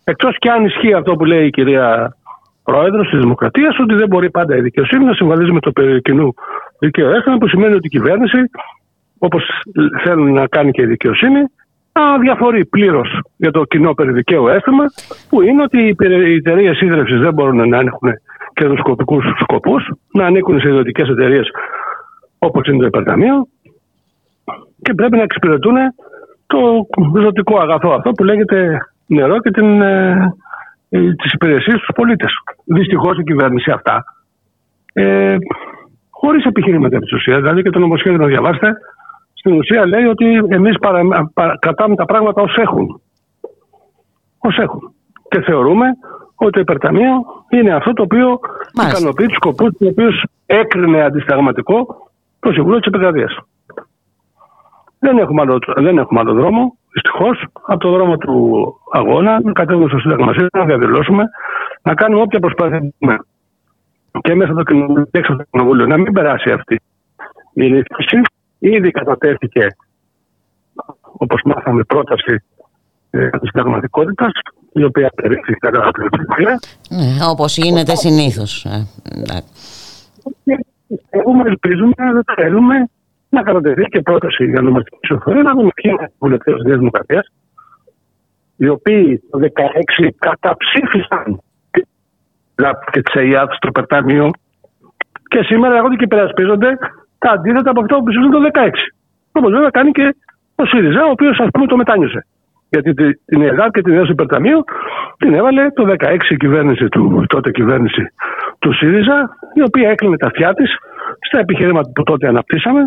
Εκτός και αν ισχύει αυτό που λέει η κυρία Πρόεδρος της Δημοκρατίας, ότι δεν μπορεί πάντα η δικαιοσύνη να συμβαδίζει με το περί κοινού δικαίου. Αίσθημα, που σημαίνει ότι η κυβέρνηση, όπως θέλουν να κάνει και η δικαιοσύνη, να διαφορεί πλήρως για το κοινό περί δικαίου αίσθημα, που είναι ότι οι εταιρείες ίδρυυση δεν μπορούν να έχουν κερδοσκοπικούς σκοπούς, να ανήκουν σε ιδιωτικές εταιρείες όπως είναι το υπερταμείο και πρέπει να εξυπηρετούν το ζωτικό αγαθό αυτό που λέγεται νερό και την, ε, ε, τις υπηρεσίες στους πολίτες. Δυστυχώς η κυβέρνηση αυτά, ε, χωρίς επιχειρήματα της ουσίας, δηλαδή και το νομοσχέδιο να διαβάσετε, στην ουσία λέει ότι εμείς παρα, παρα, κρατάμε τα πράγματα ως έχουν. Ως έχουν. Και θεωρούμε ότι το υπερταμείο είναι αυτό το οποίο Μάλιστα. ικανοποιεί τους σκοπούς τους οποίους έκρινε αντισταγματικό το Συμβούλιο της Επικρατείας. Δεν έχουμε άλλο, δεν έχουμε άλλο δρόμο δυστυχώς από το δρόμο του αγώνα να κατέβουμε στο Σύνταγμα να διαδηλώσουμε, να κάνουμε όποια προσπάθεια και μέσα από το κοινοβούλιο και έξω από το κοινοβούλιο να μην περάσει αυτή η ενίσχυση. Ήδη κατατέθηκε, όπως μάθαμε, πρόταση ε, της συνταγματικότητας η οποία περίπτωση κατά πλειοψηφία. Ναι, όπως γίνεται συνήθως. Ε, εντάξει. Και Πιστεύουμε, ελπίζουμε, δεν θέλουμε να κατατεθεί και πρόταση για νομοθετική ψηφοφορία, να δούμε ποιοι είναι οι βουλευτές της Νέας Δημοκρατίας, οι οποίοι το 2016 καταψήφισαν και τη ΕΙΑΔ στο Περτάμιο και σήμερα έρχονται και υπερασπίζονται τα αντίθετα από αυτό που ψήφισαν το 2016. Όπως βέβαια κάνει και ο ΣΥΡΙΖΑ, ο οποίος ας πούμε το μετάνιωσε. Γιατί τη- την ΕΔΑΠ και την Νέα Υπερταμείο την έβαλε το 2016 η κυβέρνηση του, η τότε κυβέρνηση του ΣΥΡΙΖΑ, η οποία έκλεινε τα αυτιά της στα επιχειρήματα που τότε αναπτύσσαμε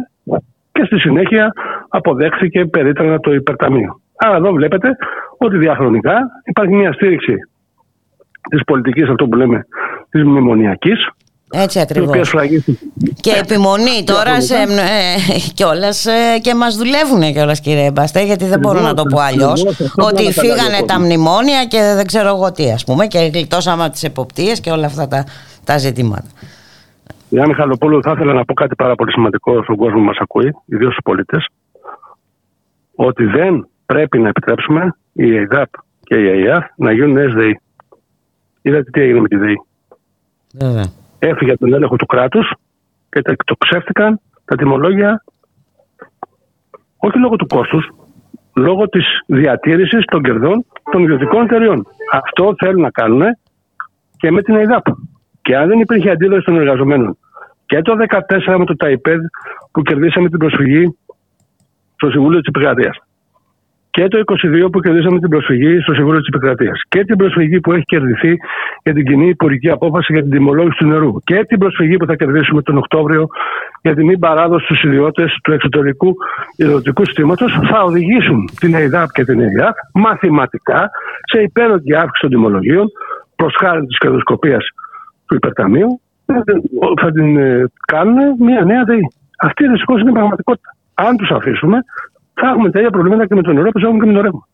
και στη συνέχεια αποδέχθηκε περίτρανα το υπερταμείο. Άρα εδώ βλέπετε ότι διαχρονικά υπάρχει μια στήριξη της πολιτικής, αυτό που λέμε, της μνημονιακής, Έτσι η οποία ακριβώς. σφραγίστηκε Και επιμονή τώρα σε, ε, κιόλας ε, και μας δουλεύουν κιόλας κύριε Μπαστέ γιατί δεν μπορώ να το πω αλλιώς ακριβώς, αυτό ότι πρέπει να φύγανε καταλάβει ο τα κόσμος. μνημόνια και δεν ξέρω εγώ τι ας πούμε και γλιτώσαμε από τις εποπτείες και όλα αυτά τα, τα ζητήματα. Γεια Μιχαλοπούλου, θα ήθελα να πω κάτι πάρα πολύ σημαντικό στον κόσμο που μας ακούει, ιδίως στους πολίτες, ότι δεν πρέπει να επιτρέψουμε η ΕΙΔΑΠ και η ΕΙΑΦ να γίνουν νέες ΔΕΗ. Είδατε τι έγινε με τη ΔΕΗ. Βέβαια. Έφυγε από τον έλεγχο του κράτους και τα εκτοξεύτηκαν τα τιμολόγια όχι λόγω του κόστους, λόγω της διατήρησης των κερδών των ιδιωτικών εταιριών. Αυτό θέλουν να κάνουν και με την ΕΙΔΑΠ. Και αν δεν υπήρχε αντίδραση των εργαζομένων και το 2014 με το ΤΑΙΠΕΔ που κερδίσαμε την προσφυγή στο Συμβούλιο της Επικρατείας και το 22 που κερδίσαμε την προσφυγή στο Συμβούλιο της Επικρατείας. Και την προσφυγή που έχει κερδιθεί για την κοινή υπουργική απόφαση για την τιμολόγηση του νερού. Και την προσφυγή που θα κερδίσουμε τον Οκτώβριο για την μη παράδοση στους ιδιώτες του εξωτερικού ιδιωτικού συστήματος θα οδηγήσουν την ΕΙΔΑΠ και την ΕΙΔΑΠ μαθηματικά σε υπέροχη αύξηση των τιμολογίων προς χάρη της κερδοσκοπίας του υπερταμείου. Θα την ε, κάνουν μια νέα ΔΕΗ. Αυτή δυστυχώ είναι η πραγματικότητα. Αν τους αφήσουμε, θα έχουμε τα ίδια προβλήματα και με το νερό που έχουμε και με το ρεύμα.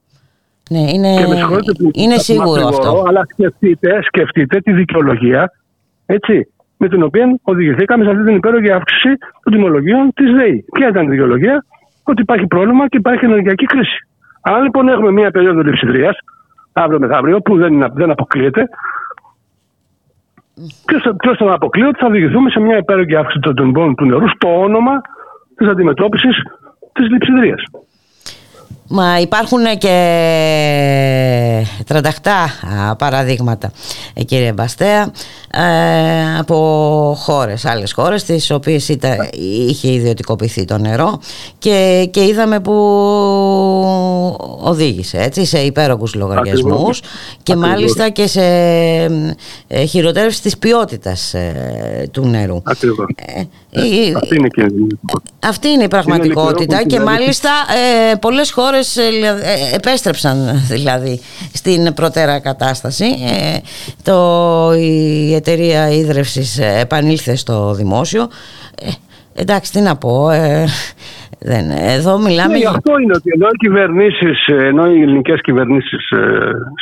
Ναι, είναι, Και με συγχωρείτε που είναι θα σίγουρο μακρηγορώ, αυτό. Αλλά σκεφτείτε, σκεφτείτε τη δικαιολογία έτσι, με την οποία οδηγηθήκαμε σε αυτή την υπέροχη αύξηση των τιμολογίων της ΔΕΗ. Ποια ήταν η δικαιολογία, ότι υπάρχει πρόβλημα και υπάρχει ενεργειακή κρίση. Αν λοιπόν έχουμε μία περίοδο λειψιδρίας, αύριο μεθαύριο, που δεν, είναι- δεν αποκλείεται, ποιος θα αποκλείει ότι θα οδηγηθούμε σε μια υπέροχη αύξηση των τιμών του νερού στο όνομα της αντιμετώπισης της λειψιδρίας. Μα υπάρχουν και τρανταχτά α, παραδείγματα ε, κύριε Μπαστέα ε, από χώρες, άλλες χώρες τις οποίες ήταν, είχε ιδιωτικοποιηθεί το νερό και, και είδαμε που οδήγησε έτσι, σε υπέροχους λογαριασμούς και Ακριβώς. μάλιστα και σε ε, χειροτέρευση της ποιότητας ε, του νερού. Ακριβώς. Ε, η- Αυτή είναι και η αυτή είναι η πραγματικότητα Είναι και μικρό, μάλιστα ε, πολλές χώρες ε, λα- ε, επέστρεψαν δηλαδή στην προτέρα κατάσταση. Ε, το, η εταιρεία ίδρευσης ε, επανήλθε στο δημόσιο. Ε, εντάξει τι να πω, ε, δεν, εδώ μιλάμε Ναι, για... αυτό είναι ότι ενώ οι κυβερνήσεις, ενώ οι ελληνικές κυβερνήσεις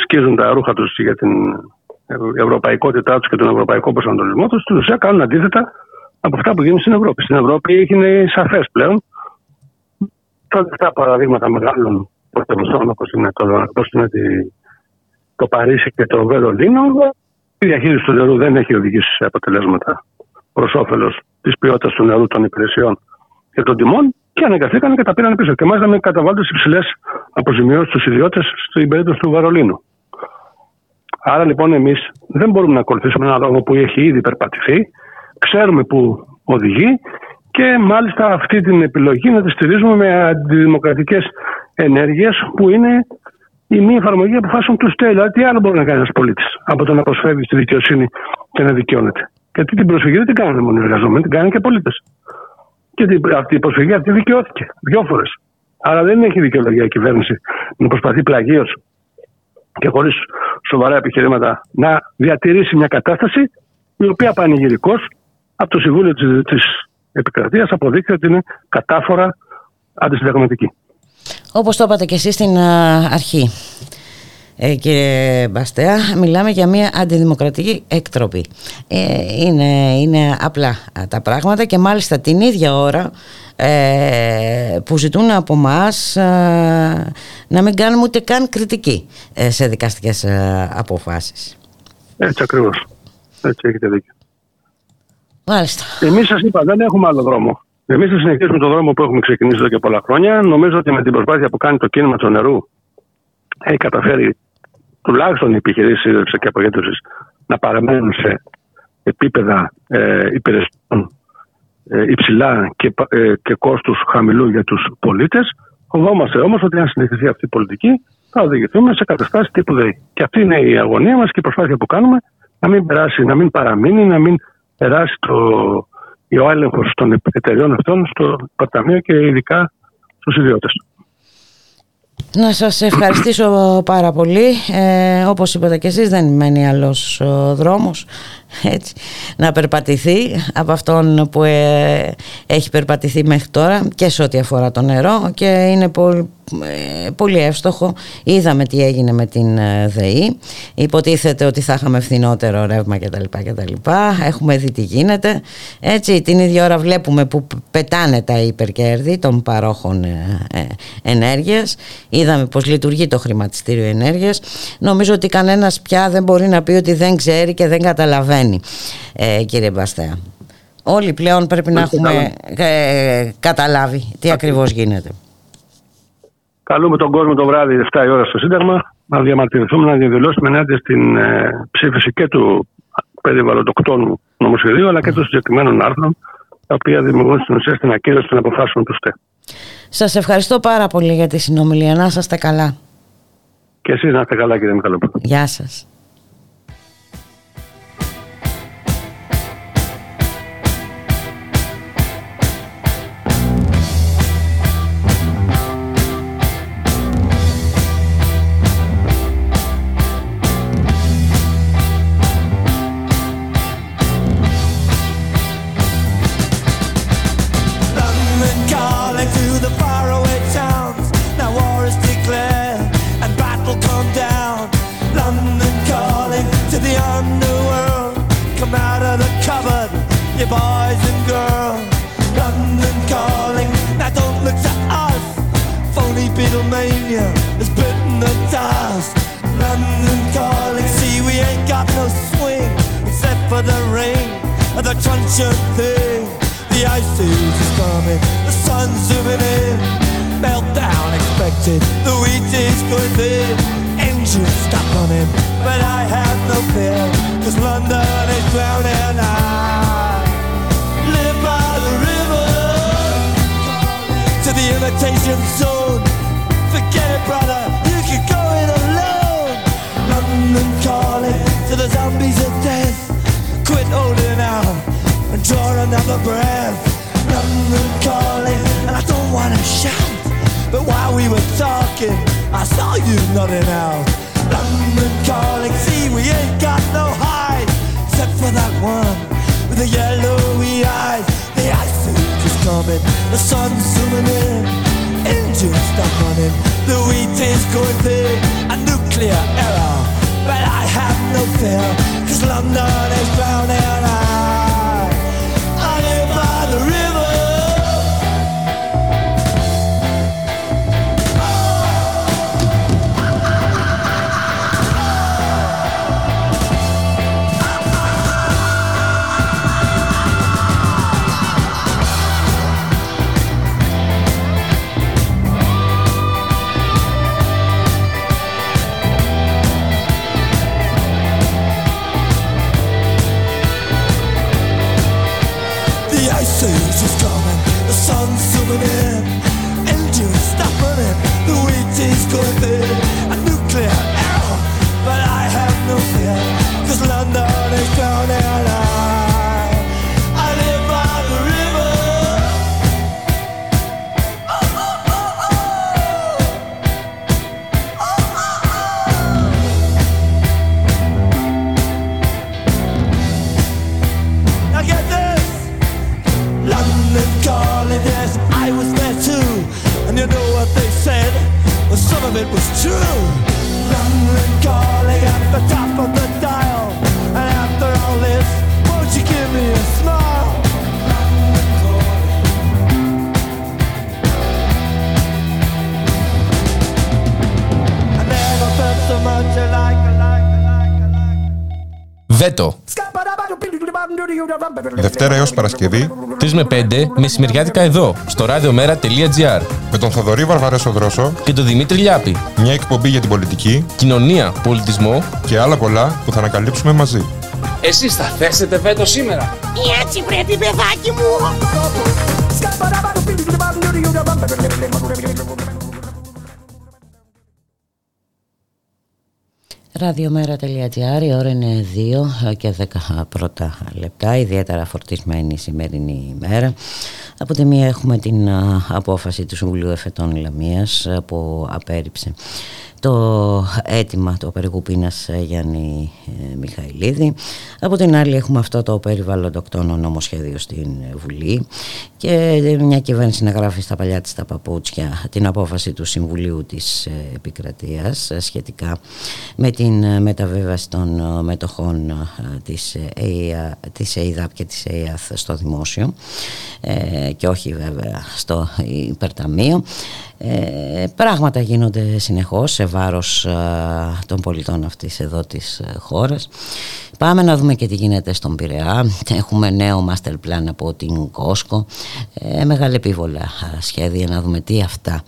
σκίζουν τα ρούχα τους για την ευρω- ευρωπαϊκότητά τους και τον ευρωπαϊκό προσανατολισμό τους, στην ουσία κάνουν αντίθετα από αυτά που γίνουν στην Ευρώπη. Στην Ευρώπη είναι σαφές πλέον. Τα παραδείγματα μεγάλων πρωτευουσών όπω είναι, το, όπως είναι τη- το Παρίσι και το Βερολίνο, η διαχείριση του νερού δεν έχει οδηγήσει σε αποτελέσματα προς όφελος της ποιότητας του νερού, των υπηρεσιών και των τιμών και αναγκαστήκαν και τα πήραν πίσω. Και μάλιστα με καταβάλλοντας υψηλές αποζημιώσεις στους ιδιώτες στην περίπτωση του Βερολίνου. Άρα λοιπόν εμείς δεν μπορούμε να ακολουθήσουμε ένα δρόμο που έχει ήδη περπατηθεί, ξέρουμε που οδηγεί και μάλιστα αυτή την επιλογή να τη στηρίζουμε με αντιδημοκρατικές ενέργειες που είναι η μη εφαρμογή αποφάσεων του ΣΤΕ. Δηλαδή, τι άλλο μπορεί να κάνει ένας πολίτης από το να προσφεύγει στη δικαιοσύνη και να δικαιώνεται; Γιατί την προσφυγή δεν την κάνουν μόνο οι εργαζόμενοι, την κάνουν και πολίτες. Και την- αυτή η προσφυγή αυτή δικαιώθηκε δύο φορές. Άρα δεν έχει δικαιολογία η κυβέρνηση να προσπαθεί πλαγίως και χωρίς σοβαρά επιχειρήματα να διατηρήσει μια κατάσταση η οποία πανηγυρικώ από το Συμβούλιο της Επικρατείας αποδείχθηκε ότι είναι κατάφορα αντισυνταγματική. Όπως το είπατε και εσείς στην α, αρχή. Ε, κύριε Μπαστέα, μιλάμε για μια αντιδημοκρατική εκτροπή. Ε, είναι, είναι απλά τα πράγματα και μάλιστα την ίδια ώρα ε, που ζητούν από μας να μην κάνουμε ούτε καν κριτική σε δικαστικές αποφάσεις. Έτσι ακριβώς. Έτσι έχετε δίκιο. Μάλιστα. Εμείς σας είπα δεν έχουμε άλλο δρόμο. Εμείς θα συνεχίσουμε τον δρόμο που έχουμε ξεκινήσει εδώ και πολλά χρόνια. Νομίζω ότι με την προσπάθεια που κάνει το κίνημα του νερού έχει καταφέρει τουλάχιστον οι επιχειρήσεις και απογέντρωσης να παραμένουν σε επίπεδα ε, υπηρεσιών ε, υψηλά και, ε, και κόστους χαμηλού για τους πολίτες. Φοβόμαστε όμως ότι αν συνεχιστεί αυτή η πολιτική θα οδηγηθούμε σε καταστάσεις τύπου ΔΕΗ. Και αυτή είναι η αγωνία μας και η προσπάθεια που κάνουμε να μην περάσει, να μην παραμείνει, να μην περάσει το, ο έλεγχος των εταιριών αυτών στο Παταμείο και ειδικά στους ιδιώτες του. Να σας ευχαριστήσω πάρα πολύ. Ε, όπως είπατε και εσείς δεν μένει άλλος δρόμος έτσι, να περπατηθεί από αυτόν που ε, έχει περπατηθεί μέχρι τώρα και σε ό,τι αφορά το νερό και είναι πολύ, ε, πολύ εύστοχο. Είδαμε τι έγινε με την ε, ΔΕΗ. Υποτίθεται ότι θα είχαμε φθηνότερο ρεύμα κτλ. κτλ. Έχουμε δει τι γίνεται. Έτσι την ίδια ώρα βλέπουμε που πετάνε τα υπερκέρδη των παρόχων ενέργειας. Είδαμε πως λειτουργεί το χρηματιστήριο ενέργειας. Νομίζω ότι κανένας πια δεν μπορεί να πει ότι δεν ξέρει και δεν καταλαβαίνει ε, κύριε Μπαστέα. Όλοι πλέον πρέπει να έχουμε ε, καταλάβει τι ακριβώς γίνεται. Καλούμε τον κόσμο το βράδυ 7 η ώρα στο Σύνταγμα να διαμαρτυρηθούμε, να διαδηλώσουμε ενάντια στην ε, ψήφιση και του περιβαλλοντοκτόνου νομοσχεδίου αλλά και των συγκεκριμένων άρθρων τα οποία δημιουργούν στην ουσία στην ακύρωση των αποφάσεων του ΣΤΕ. Σας ευχαριστώ πάρα πολύ για τη συνομιλία. Να είστε καλά. Και εσείς να είστε καλά κύριε Μιχαλόπουλο. Γεια σας. ancient thing. The ice age is coming, the sun's zooming in. Meltdown expected, the wheat is going thin. Engines stop running, but I have no fear, cause London is drowning. I live by the river to the imitation zone. Forget it, brother, you can go it alone. London calling to the zombies of death. Quit holding out and draw another breath. London calling, and I don't wanna shout. But while we were talking, I saw you nodding out. London calling, see, we ain't got no hide. Except for that one with the yellowy eyes. The ice is just coming, the sun's zooming in. Engines stuck on him, the wheat is going thick. A nuclear error, but I have no fear. Cause London is drowning out. Change is coming, the sun's zooming in, engines stopping the wheat is Δευτέρα έως Παρασκευή 3 με 5 μεσημεριάτικα εδώ, στο radiomera.gr με τον Θοδωρή Βαρβαρέσο Δρόσο και τον Δημήτρη Λιάπη. μια εκπομπή για την πολιτική Κοινωνία, πολιτισμό, και άλλα πολλά που θα ανακαλύψουμε μαζί. Εσείς θα θέσετε βέτο σήμερα. Έτσι πρέπει παιδάκι μου. Ραδιομέρα.gr, η ώρα είναι 2 και 10 πρώτα λεπτά, ιδιαίτερα φορτισμένη η σημερινή ημέρα. Από τη μία έχουμε την α, απόφαση του Συμβουλίου Εφετών Λαμίας α, που απέρριψε το αίτημα το περικού πείνας ε, Γιάννη ε, Μιχαηλίδη. Από την άλλη έχουμε αυτό το περιβαλλοντοκτόνο νομοσχέδιο στην Βουλή και μια κυβέρνηση να γράφει στα παλιά της τα παπούτσια την απόφαση του Συμβουλίου της ε, Επικρατείας ε, σχετικά με την ε, μεταβίβαση των ε, μετοχών ε, της, ε, ΕΙΑ, της ΕΙΔΑΠ και της ΕΙΑΘ στο δημόσιο ε, και όχι βέβαια στο υπερταμείο. Ε, πράγματα γίνονται συνεχώς σε βάρος ε, των πολιτών αυτής εδώ της ε, χώρας. Πάμε να δούμε και τι γίνεται στον Πειραιά. Έχουμε νέο master plan από την Κόσκο. Ε, μεγάλα επίβολα ε, σχέδια να δούμε τι αυτά,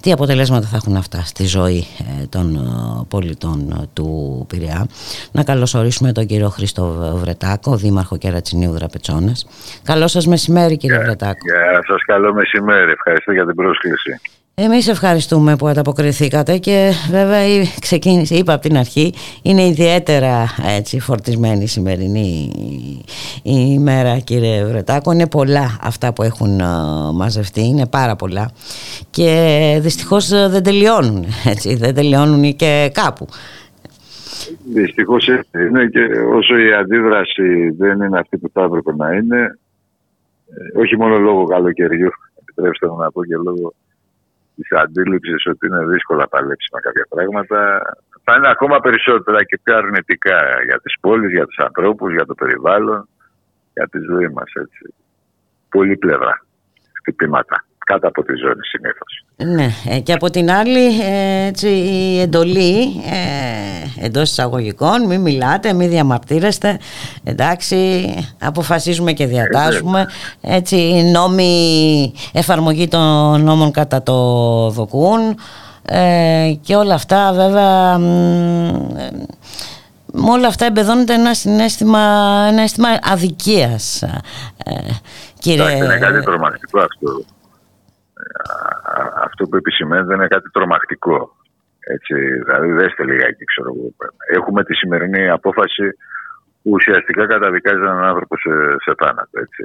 τι αποτελέσματα θα έχουν αυτά στη ζωή ε, των ε, πολιτών ε, του Πειραιά. Να καλωσορίσουμε τον κύριο Χρήστο Βρετάκο, δήμαρχο Κερατσινίου Δραπετσόνας. Καλό σας μεσημέρι κύριε Βρετάκο. Γεια σας, καλό μεσημέρι. Ευχαριστώ για την πρόσκληση. Εμείς ευχαριστούμε που ανταποκριθήκατε και βέβαια η ξεκίνησε, είπα από την αρχή, είναι ιδιαίτερα έτσι, φορτισμένη η σημερινή η ημέρα κύριε Βρετάκο. Είναι πολλά αυτά που έχουν α, μαζευτεί, είναι πάρα πολλά και δυστυχώς ε, δεν τελειώνουν, έτσι, δεν τελειώνουν και κάπου. Δυστυχώς είναι και όσο η αντίδραση δεν είναι αυτή που θα έπρεπε να είναι, ε, όχι μόνο λόγω καλοκαιριού, επιτρέψτε μου να πω και λόγω της αντίληψης ότι είναι δύσκολα παλέψιμα κάποια πράγματα, θα είναι ακόμα περισσότερα και πιο αρνητικά για τις πόλεις, για τους ανθρώπους, για το περιβάλλον, για τη ζωή μας. Πολύ πλευρά χτυπήματα κάτω από τη ζώνη συνήθως. Ναι, ε, και από την άλλη ε, έτσι, η εντολή ε, εντός εισαγωγικών μη μιλάτε, μη διαμαρτύρεστε εντάξει, αποφασίζουμε και διατάσσουμε έτσι, οι νόμοι εφαρμογή των νόμων κατά το δοκούν ε, και όλα αυτά βέβαια μ, ε, με όλα αυτά εμπεδώνεται ένα συνέστημα, ένα αίσθημα αδικίας ε, κύριε Εντάξει, είναι κάτι τρομακτικό αυτό. Α- Αυτό που επισημαίνεται είναι κάτι τρομακτικό. Έτσι, δηλαδή δέστε λιγάκι, ξέρω εγώ. Έχουμε τη σημερινή απόφαση που ουσιαστικά καταδικάζει έναν άνθρωπο σε, σε θάνατο. Έτσι.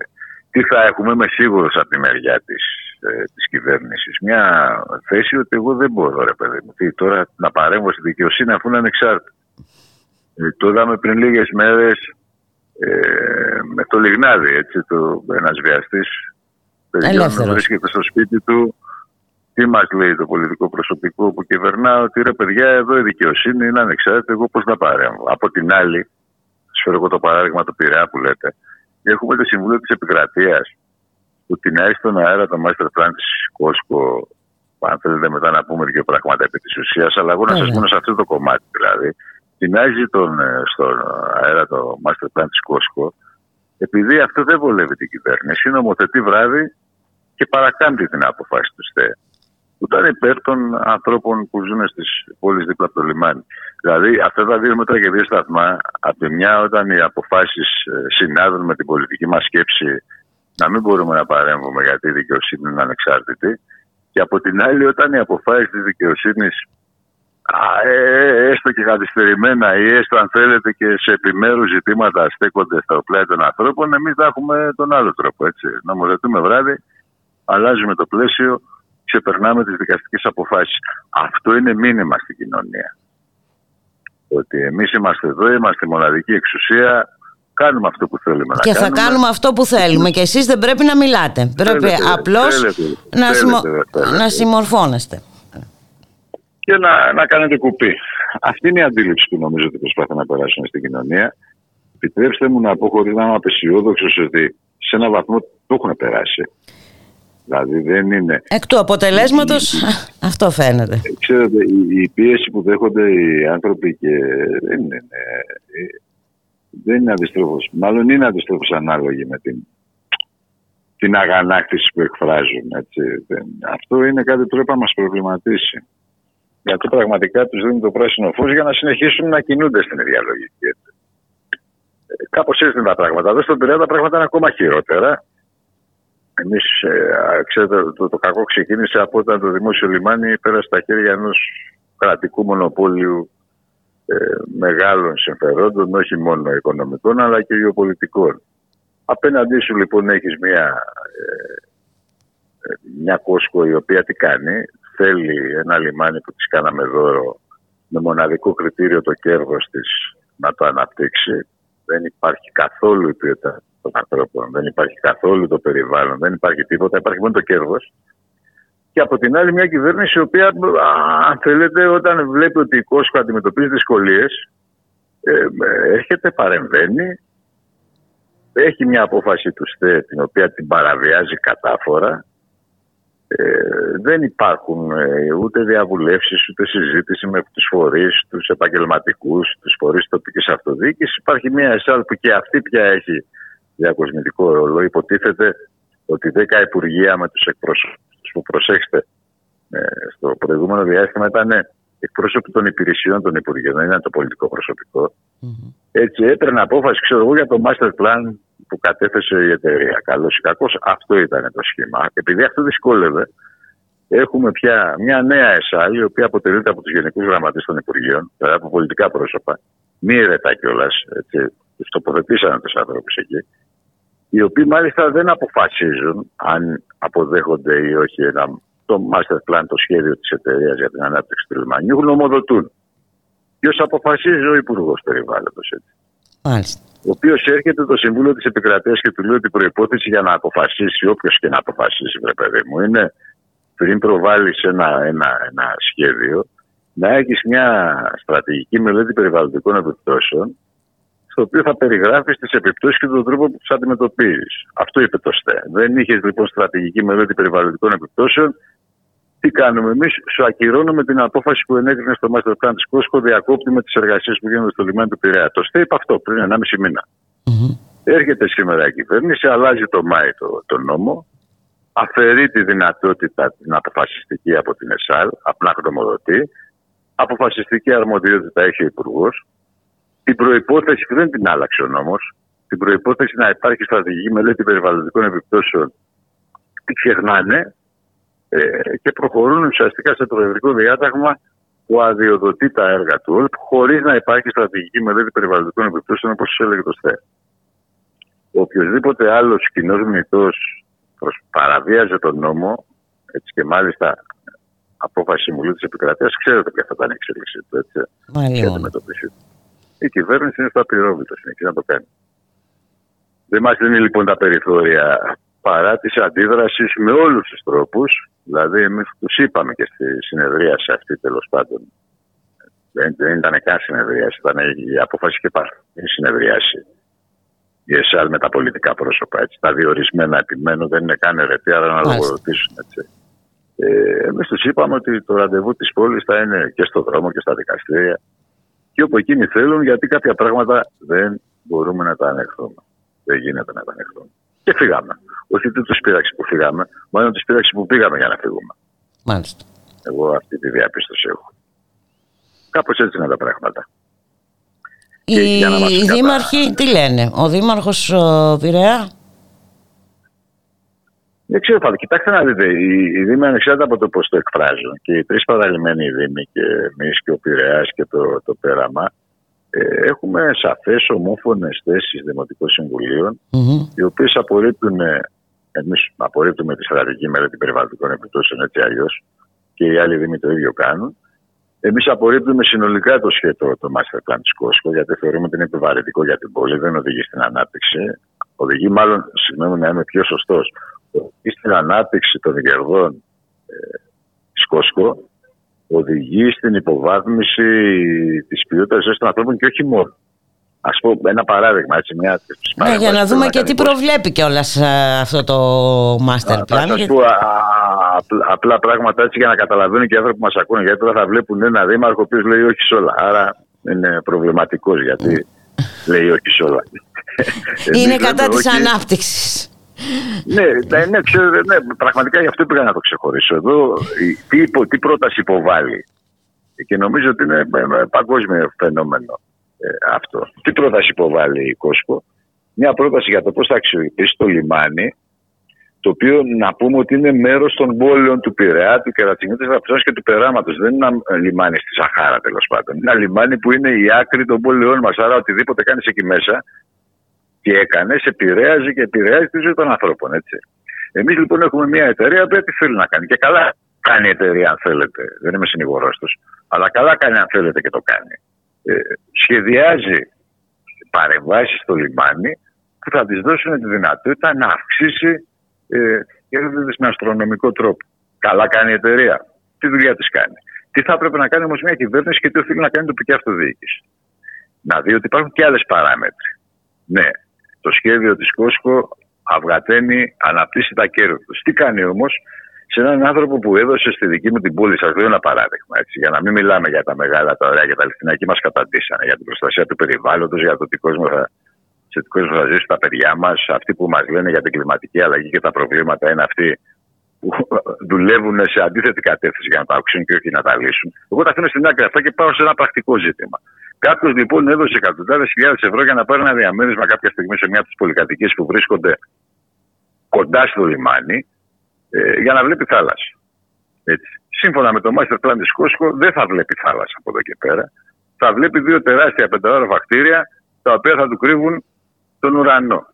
Τι θα έχουμε, είμαι σίγουρος από τη μεριά της της κυβέρνησης. Μια θέση ότι εγώ δεν μπορώ, ρε παιδί μου. Τι, τώρα να παρέμβω στη δικαιοσύνη αφού είναι ανεξάρτητη. Ε, το είδαμε πριν λίγες μέρες ε, με το Λιγνάδι, έτσι, το, ένας βιαστής παιδιών Ελεύθερος. βρίσκεται στο σπίτι του. Τι μας λέει το πολιτικό προσωπικό που κυβερνά, ότι ρε παιδιά, εδώ η δικαιοσύνη είναι ανεξάρτητη. Εγώ πώς να παρέμβω. Από την άλλη, σας φέρω εγώ το παράδειγμα του Πειραιά που λέτε, έχουμε το Συμβούλιο της Επικρατείας που την έχει στον αέρα το master plan της Κόσκο. Αν θέλετε μετά να πούμε δύο πράγματα επί της ουσίας, αλλά εγώ να σας Ωραία. μείνω σε αυτό το κομμάτι δηλαδή. Τεινάζει τον, ε, στον αέρα το master plan της Κόσκο, επειδή αυτό δεν βολεύει την κυβέρνηση, νομοθετεί βράδυ και παρακάμπτει την αποφάση του ΣΤΕ. Που ήταν υπέρ των ανθρώπων που ζουν στις πόλεις δίπλα από το λιμάνι. Δηλαδή, αυτά τα δύο μέτρα και δύο σταθμά, από τη μια, όταν οι αποφάσεις συνάδουν με την πολιτική μας σκέψη, να μην μπορούμε να παρέμβουμε γιατί η δικαιοσύνη είναι ανεξάρτητη. Και από την άλλη, όταν οι αποφάσεις της δικαιοσύνης έστω και καθυστερημένα ή έστω αν θέλετε και σε επιμέρους ζητήματα στέκονται στα πλάι των ανθρώπων, εμείς θα έχουμε τον άλλο τρόπο. Έτσι. Νομοθετούμε βράδυ, αλλάζουμε το πλαίσιο, ξεπερνάμε τις δικαστικές αποφάσεις. Αυτό είναι μήνυμα στην κοινωνία. Ότι εμείς είμαστε εδώ, είμαστε η μοναδική εξουσία, κάνουμε αυτό που θέλουμε και να θα κάνουμε. κάνουμε αυτό που θέλουμε και εσείς δεν πρέπει να μιλάτε πρέπει Θέλετε, απλώς θέλετε, να, θέλετε, συμμο- θέλετε. να συμμορφώνεστε και να, να κάνετε κουπί. αυτή είναι η αντίληψη που νομίζω ότι προσπαθούν να περάσουν στην κοινωνία. Επιτρέψτε μου να πω χωρίς να είμαι απεσιόδοξος ότι σε έναν βαθμό το έχουν περάσει. Δηλαδή δεν είναι. Εκ του αποτελέσματος αυτό φαίνεται. Ξέρετε, η, η πίεση που δέχονται οι άνθρωποι και δεν είναι, ε, δεν είναι αντιστρόφως. Μάλλον είναι αντιστρόφως ανάλογη με την, την αγανάκτηση που εκφράζουν. Έτσι. Δεν- Αυτό είναι κάτι που πρέπει να μας προβληματίσει. Γιατί πραγματικά τους δίνουν το πράσινο φως για να συνεχίσουν να κινούνται στην ίδια λογική. έτσι. Ε, Κάπως έτσι είναι τα πράγματα. Εδώ στον Πειραιά τα πράγματα είναι ακόμα χειρότερα. Εμείς, ξέρετε, το, το κακό ξεκίνησε από όταν το δημόσιο λιμάνι πέρασε στα χέρια ενός κρατικού μονοπόλιου ε, μεγάλων συμφερόντων, όχι μόνο οικονομικών αλλά και γεωπολιτικών. Απέναντί σου λοιπόν έχεις μια, ε, ε, μια Κόσκο η οποία τι κάνει, θέλει ένα λιμάνι που της κάναμε δώρο με μοναδικό κριτήριο το κέρδος της να το αναπτύξει. Δεν υπάρχει καθόλου η ποιότητα των ανθρώπων, δεν υπάρχει καθόλου το περιβάλλον, δεν υπάρχει τίποτα, υπάρχει μόνο το κέρδος. Και από την άλλη μια κυβέρνηση η οποία, α, αν θέλετε, όταν βλέπει ότι η Κόσκο αντιμετωπίζει δυσκολίες, ε, ε, έρχεται, παρεμβαίνει, έχει μια απόφαση του ΣΤΕ την οποία την παραβιάζει κατάφορα. Ε, δεν υπάρχουν ε, ούτε διαβουλεύσεις ούτε συζήτηση με τους φορείς, τους επαγγελματικούς, τους φορείς τοπικής αυτοδιοίκησης. Υπάρχει μια ΕΣΑΛ που και αυτή πια έχει διακοσμητικό ρόλο. Υποτίθεται ότι 10 υπουργεία με τους εκπροσώπους που προσέξτε ε, στο προηγούμενο διάστημα ήταν εκπρόσωποι των υπηρεσιών των Υπουργείων, δεν ήταν το πολιτικό προσωπικό. Έτσι έπαιρνε απόφαση, ξέρω εγώ, για το master plan που κατέθεσε η εταιρεία. Καλό ή κακό, αυτό ήταν το σχήμα. Επειδή αυτό δυσκόλευε, έχουμε πια μια νέα ΕΣΑΛ, η οποία αποτελείται από τους γενικούς γραμματείς των Υπουργείων, δηλαδή από πολιτικά πρόσωπα, μη ερετά κιόλας, τους τοποθετήσανε τους άνθρωπου εκεί, οι οποίοι μάλιστα δεν αποφασίζουν αν αποδέχονται ή όχι ένα, το master plan, το σχέδιο της εταιρείας για την ανάπτυξη του λιμανιού, γνωμοδοτούν. Ποιος αποφασίζει ο Υπουργός Περιβάλλοντος. Μάλιστα. Ο οποίος έρχεται το Συμβούλιο της Επικρατείας και του λέει ότι η προπόθεση για να αποφασίσει, όποιος και να αποφασίσει, βρε παιδί μου, είναι πριν προβάλλεις ένα, ένα, ένα σχέδιο, να έχεις μια στρατηγική μελέτη περιβαλλοντικών επιπτώσεων, στο οποίο θα περιγράφεις τις επιπτώσεις και τον τρόπο που του αντιμετωπίζεις. Αυτό είπε το ΣΤΕ. Δεν είχες λοιπόν στρατηγική μελέτη περιβαλλοντικών επιπτώσεων. Τι κάνουμε εμείς, σου ακυρώνουμε την απόφαση που ενέκρινε στο Master Plan της Κόσκο, διακόπτουμε τις εργασίες που γίνονται στο λιμάνι του Πειραιά. Το ΣΤΕ είπε αυτό πριν 1,5 μήνα. Έρχεται σήμερα η κυβέρνηση, αλλάζει το Μάη το, το νόμο, αφαιρεί τη δυνατότητα την αποφασιστική από την ΕΣΑΛ, απλά γνωμοδοτεί. Αποφασιστική αρμοδιότητα έχει ο Υπουργός. Την προπόθεση που δεν την άλλαξε ο νόμος, την προπόθεση να υπάρχει στρατηγική μελέτη περιβαλλοντικών επιπτώσεων, τη ξεχνάνε ε, και προχωρούν ουσιαστικά σε προεδρικό διάταγμα που αδειοδοτεί τα έργα του ΟΛΠ χωρίς να υπάρχει στρατηγική μελέτη περιβαλλοντικών επιπτώσεων όπως έλεγε το ΣΤΕ. Οποιοδήποτε άλλος κοινός μηνυτό παραβίαζε τον νόμο, έτσι και μάλιστα απόφαση Συμβουλίου της Επικρατείας, ξέρετε ποια θα ήταν η εξέλιξή του. Έτσι, Μάλιστα. Και αντιμετωπίση του. Η κυβέρνηση είναι στο απειρόβλητο, συνεχίζει να το κάνει. Δεν μας δίνει λοιπόν τα περιθώρια παρά τη αντίδρασης με όλους τους τρόπους. Δηλαδή, εμείς τους είπαμε και στη συνεδρίαση αυτή τέλος πάντων. Δεν, δεν ήταν καν συνεδρίαση, ήταν η απόφαση και πάρα η συνεδρίαση. Η ΕΣΑΛ με τα πολιτικά πρόσωπα. Έτσι. Τα διορισμένα επιμένω δεν είναι καν ερετή, αλλά να λογοδοτήσουν. Έτσι. Ε, Εμείς τους είπαμε ότι το ραντεβού της πόλης θα είναι και στο δρόμο και στα δικαστήρια και όπου εκείνοι θέλουν, γιατί κάποια πράγματα δεν μπορούμε να τα ανεχθούμε. Δεν γίνεται να τα ανεχθούμε. Και φύγαμε. Όχι ότι τους πείραξε που φύγαμε, μάλλον τους πείραξε που πήγαμε για να φύγουμε. Μάλιστα. Εγώ αυτή τη διαπίστωση έχω. Κάπως έτσι είναι τα πράγματα. Οι, οι δήμαρχοι τι λένε, ο δήμαρχος ο Πειραιά; Δεν ξέρω πάντα. Κοιτάξτε να δείτε, οι, οι Δήμοι ανεξάρτητα από το πώς το εκφράζουν και οι τρεις παραλυμμένοι Δήμοι και εμείς και ο Πειραιά και το, το Πέραμα ε, έχουμε σαφές ομόφωνες θέσεις Δημοτικών Συμβουλίων Mm-hmm. οι οποίες απορρίπτουν, εμείς απορρίπτουμε τη στρατηγική μελέτη περιβαλλοντικών επιπτώσεων έτσι αλλιώς και οι άλλοι Δήμοι το ίδιο κάνουν. Εμείς απορρίπτουμε συνολικά το σχέδιο το Master Plan της Κόσκο, γιατί θεωρούμε ότι είναι επιβαρυντικό για την πόλη, δεν οδηγεί στην ανάπτυξη. Οδηγεί, μάλλον, συγγνώμη να είμαι πιο σωστός, οδηγεί στην ανάπτυξη των κερδών ε, της Κόσκο οδηγεί στην υποβάθμιση της ποιότητας ζωής των ανθρώπων και όχι μόνο. Ας πω ένα παράδειγμα, έτσι, μια ναι, για να δούμε και τι προβλέπει κιόλας αυτό το master plan. Θα σας πω α, απλά, απλά πράγματα έτσι για να καταλαβαίνουν και οι άνθρωποι που μας ακούνε. Γιατί τώρα θα βλέπουν ένα δήμαρχο ο οποίος λέει όχι σε όλα. Άρα είναι προβληματικός γιατί λέει όχι σε όλα. Είναι κατά της ανάπτυξης. Ναι, ναι, ναι, ξέρω, ναι, πραγματικά γι' αυτό πήγα να το ξεχωρίσω. Εδώ τι, τι πρόταση υποβάλλει. Και νομίζω ότι είναι παγκόσμιο φαινόμενο ε, αυτό. Τι πρόταση υποβάλλει η Κόσκο; Μια πρόταση για το πώς θα αξιοποιήσει το λιμάνι, το οποίο να πούμε ότι είναι μέρος των πόλεων του Πειραιά, του Κερατσινίου, της Ραπτζόνα και του Περάματος. Δεν είναι ένα λιμάνι στη Σαχάρα, τέλος πάντων. Είναι ένα λιμάνι που είναι η άκρη των πόλεων μας. Άρα, οτιδήποτε κάνεις εκεί μέσα και έκανες, σε επηρέαζε και επηρεάζει τη ζωή των ανθρώπων. Έτσι. Εμείς λοιπόν έχουμε μια εταιρεία που τι θέλει να κάνει. Και καλά κάνει η εταιρεία, αν θέλετε. Δεν είμαι συνηγορός τους. Αλλά καλά κάνει, αν θέλετε, και το κάνει. Ε, σχεδιάζει παρεμβάσεις στο λιμάνι που θα της δώσουν τη δυνατότητα να αυξήσει ε, με αστρονομικό τρόπο. Καλά κάνει η εταιρεία. Τι δουλειά της κάνει. Τι θα έπρεπε να κάνει όμως μια κυβέρνηση και τι οφείλει να κάνει η τοπική αυτοδιοίκηση. Να δει ότι υπάρχουν και άλλες παράμετροι. Ναι, το σχέδιο της Κόσκο αυγαταίνει, αναπτύσσει τα κέρδη τους. Τι κάνει όμως, σε έναν άνθρωπο που έδωσε στη δική μου την πόλη, σας λέω ένα παράδειγμα, έτσι, για να μην μιλάμε για τα μεγάλα, τα ωραία και τα λεφτινά, εκεί μας καταντήσανε για την προστασία του περιβάλλοντος, για το τι κόσμο θα, σε τι κόσμο θα ζήσει τα παιδιά μας. Αυτοί που μας λένε για την κλιματική αλλαγή και τα προβλήματα είναι αυτοί που δουλεύουν σε αντίθετη κατεύθυνση για να τα αυξήσουν και όχι να τα λύσουν. Εγώ τα αφήνω στην άκρη αυτά και πάω σε ένα πρακτικό ζήτημα. Κάποιος λοιπόν έδωσε εκατοντάδες χιλιάδες ευρώ για να πάρει ένα διαμέρισμα κάποια στιγμή σε μια από τις πολυκατοικίες που βρίσκονται κοντά στο λιμάνι ε, για να βλέπει θάλασσα. Έτσι. Σύμφωνα με το master plan της Κόσκο, δεν θα βλέπει θάλασσα από εδώ και πέρα. Θα βλέπει δύο τεράστια πενταόροφα κτίρια τα οποία θα του κρύβουν τον ουρανό.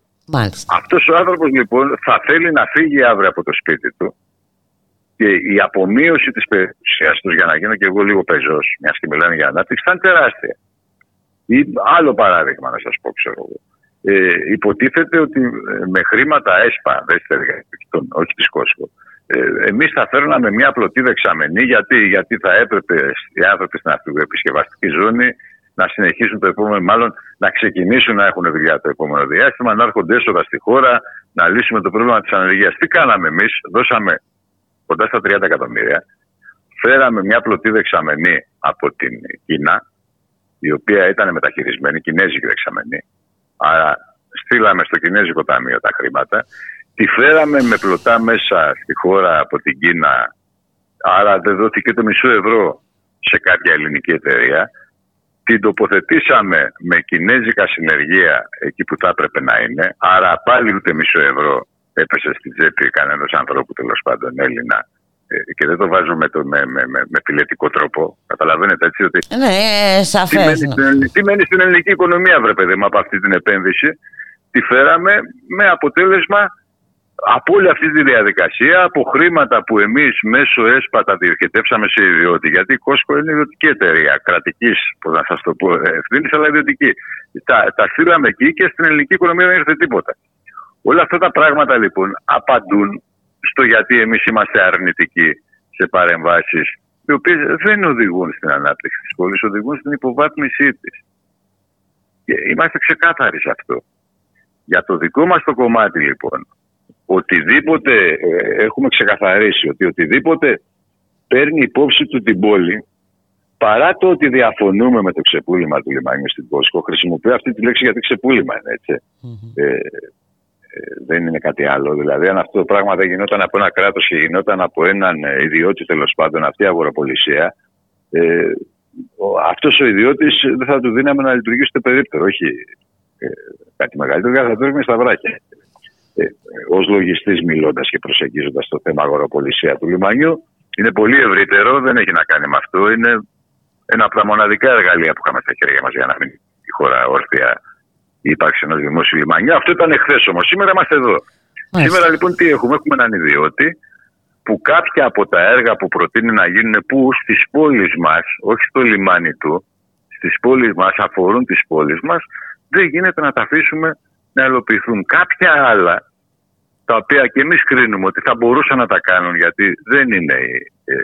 Αυτός ο άνθρωπος λοιπόν θα θέλει να φύγει αύριο από το σπίτι του και η απομείωση της περιουσίας τους, για να γίνω και εγώ λίγο πεζός, μια και μιλάνε για ανάπτυξη, θα είναι τεράστια. Ή άλλο παράδειγμα να σας πω, ξέρω εγώ. Ε, υποτίθεται ότι ε, με χρήματα ΕΣΠΑ, όχι της Κόσκο, ε, εμείς θα φέρναμε μια πλωτή δεξαμενή γιατί, γιατί θα έπρεπε οι άνθρωποι στην αυτοεπισκευαστική ζώνη να συνεχίσουν το επόμενο, μάλλον να ξεκινήσουν να έχουν δουλειά το επόμενο διάστημα, να έρχονται έσοδα στη χώρα, να λύσουμε το πρόβλημα της ανεργίας. Τι κάναμε εμείς, δώσαμε κοντά στα 30 εκατομμύρια, φέραμε μια πλωτή δεξαμενή από την Κίνα, η οποία ήταν μεταχειρισμένη, κινέζικη δεξαμενή, Άρα στείλαμε στο Κινέζικο Ταμείο τα χρήματα. Τη φέραμε με πλωτά μέσα στη χώρα από την Κίνα. Άρα δεν δόθηκε το μισό ευρώ σε κάποια ελληνική εταιρεία. Την τοποθετήσαμε με κινέζικα συνεργεία εκεί που θα έπρεπε να είναι. Άρα πάλι ούτε μισό ευρώ έπεσε στην τσέπη κανένας ανθρώπου τέλος πάντων Έλληνα ε, και δεν το βάζω με, το, με, με, με, με φιλετικό τρόπο. Καταλαβαίνετε έτσι ότι. Ναι, σαφές. Τι, μένει στην, τι μένει στην ελληνική οικονομία, βρε παιδί μου, από αυτή την επένδυση; Τη φέραμε με αποτέλεσμα από όλη αυτή τη διαδικασία, από χρήματα που εμείς μέσω ΕΣΠΑ τα διοχετεύσαμε σε ιδιώτη. Γιατί η Κόσκο είναι ιδιωτική εταιρεία, κρατικής, πώ να σας το πω, ευθύνης, αλλά ιδιωτική. Τα, τα στείλαμε εκεί και στην ελληνική οικονομία δεν ήρθε τίποτα. Όλα αυτά τα πράγματα λοιπόν απαντούν στο γιατί εμείς είμαστε αρνητικοί σε παρεμβάσεις οι οποίες δεν οδηγούν στην ανάπτυξη της πόλης, οδηγούν στην υποβάθμισή της. Και είμαστε ξεκάθαροι σε αυτό. Για το δικό μας το κομμάτι λοιπόν, οτιδήποτε ε, έχουμε ξεκαθαρίσει, ότι οτιδήποτε παίρνει υπόψη του την πόλη, παρά το ότι διαφωνούμε με το ξεπούλημα του λιμάνιου στην Κόσκο, χρησιμοποιώ αυτή τη λέξη γιατί ξεπούλημα είναι έτσι. Ε, δεν είναι κάτι άλλο. Δηλαδή, αν αυτό το πράγμα δεν γινόταν από ένα κράτος και γινόταν από έναν ε, ιδιώτη, τέλος πάντων, αυτή η αγοροπολισία, ε, αυτός ο ιδιώτης δεν θα του δίναμε να λειτουργήσει το περίπτερο. Όχι ε, κάτι μεγαλύτερο, θα το στα βράχια. Ε, Ω λογιστής, μιλώντας και προσεγγίζοντας το θέμα αγοροπολισία του λιμανιού, είναι πολύ ευρύτερο, δεν έχει να κάνει με αυτό. Είναι ένα από τα μοναδικά εργαλεία που είχαμε στα χέρια μας για να μείνει η χώρα όρθια ύπαρξη ενό δημόσιου λιμανιού. Αυτό ήταν εχθές όμως. Σήμερα είμαστε εδώ. Σήμερα λοιπόν τι έχουμε, έχουμε έναν ιδιώτη που κάποια από τα έργα που προτείνει να γίνουν που στις πόλεις μας, όχι στο λιμάνι του, στις πόλεις μας, αφορούν τις πόλεις μας, δεν γίνεται να τα αφήσουμε να ελοπιθούν. Κάποια άλλα, τα οποία και εμείς κρίνουμε ότι θα μπορούσαν να τα κάνουν γιατί δεν είναι οι, ε,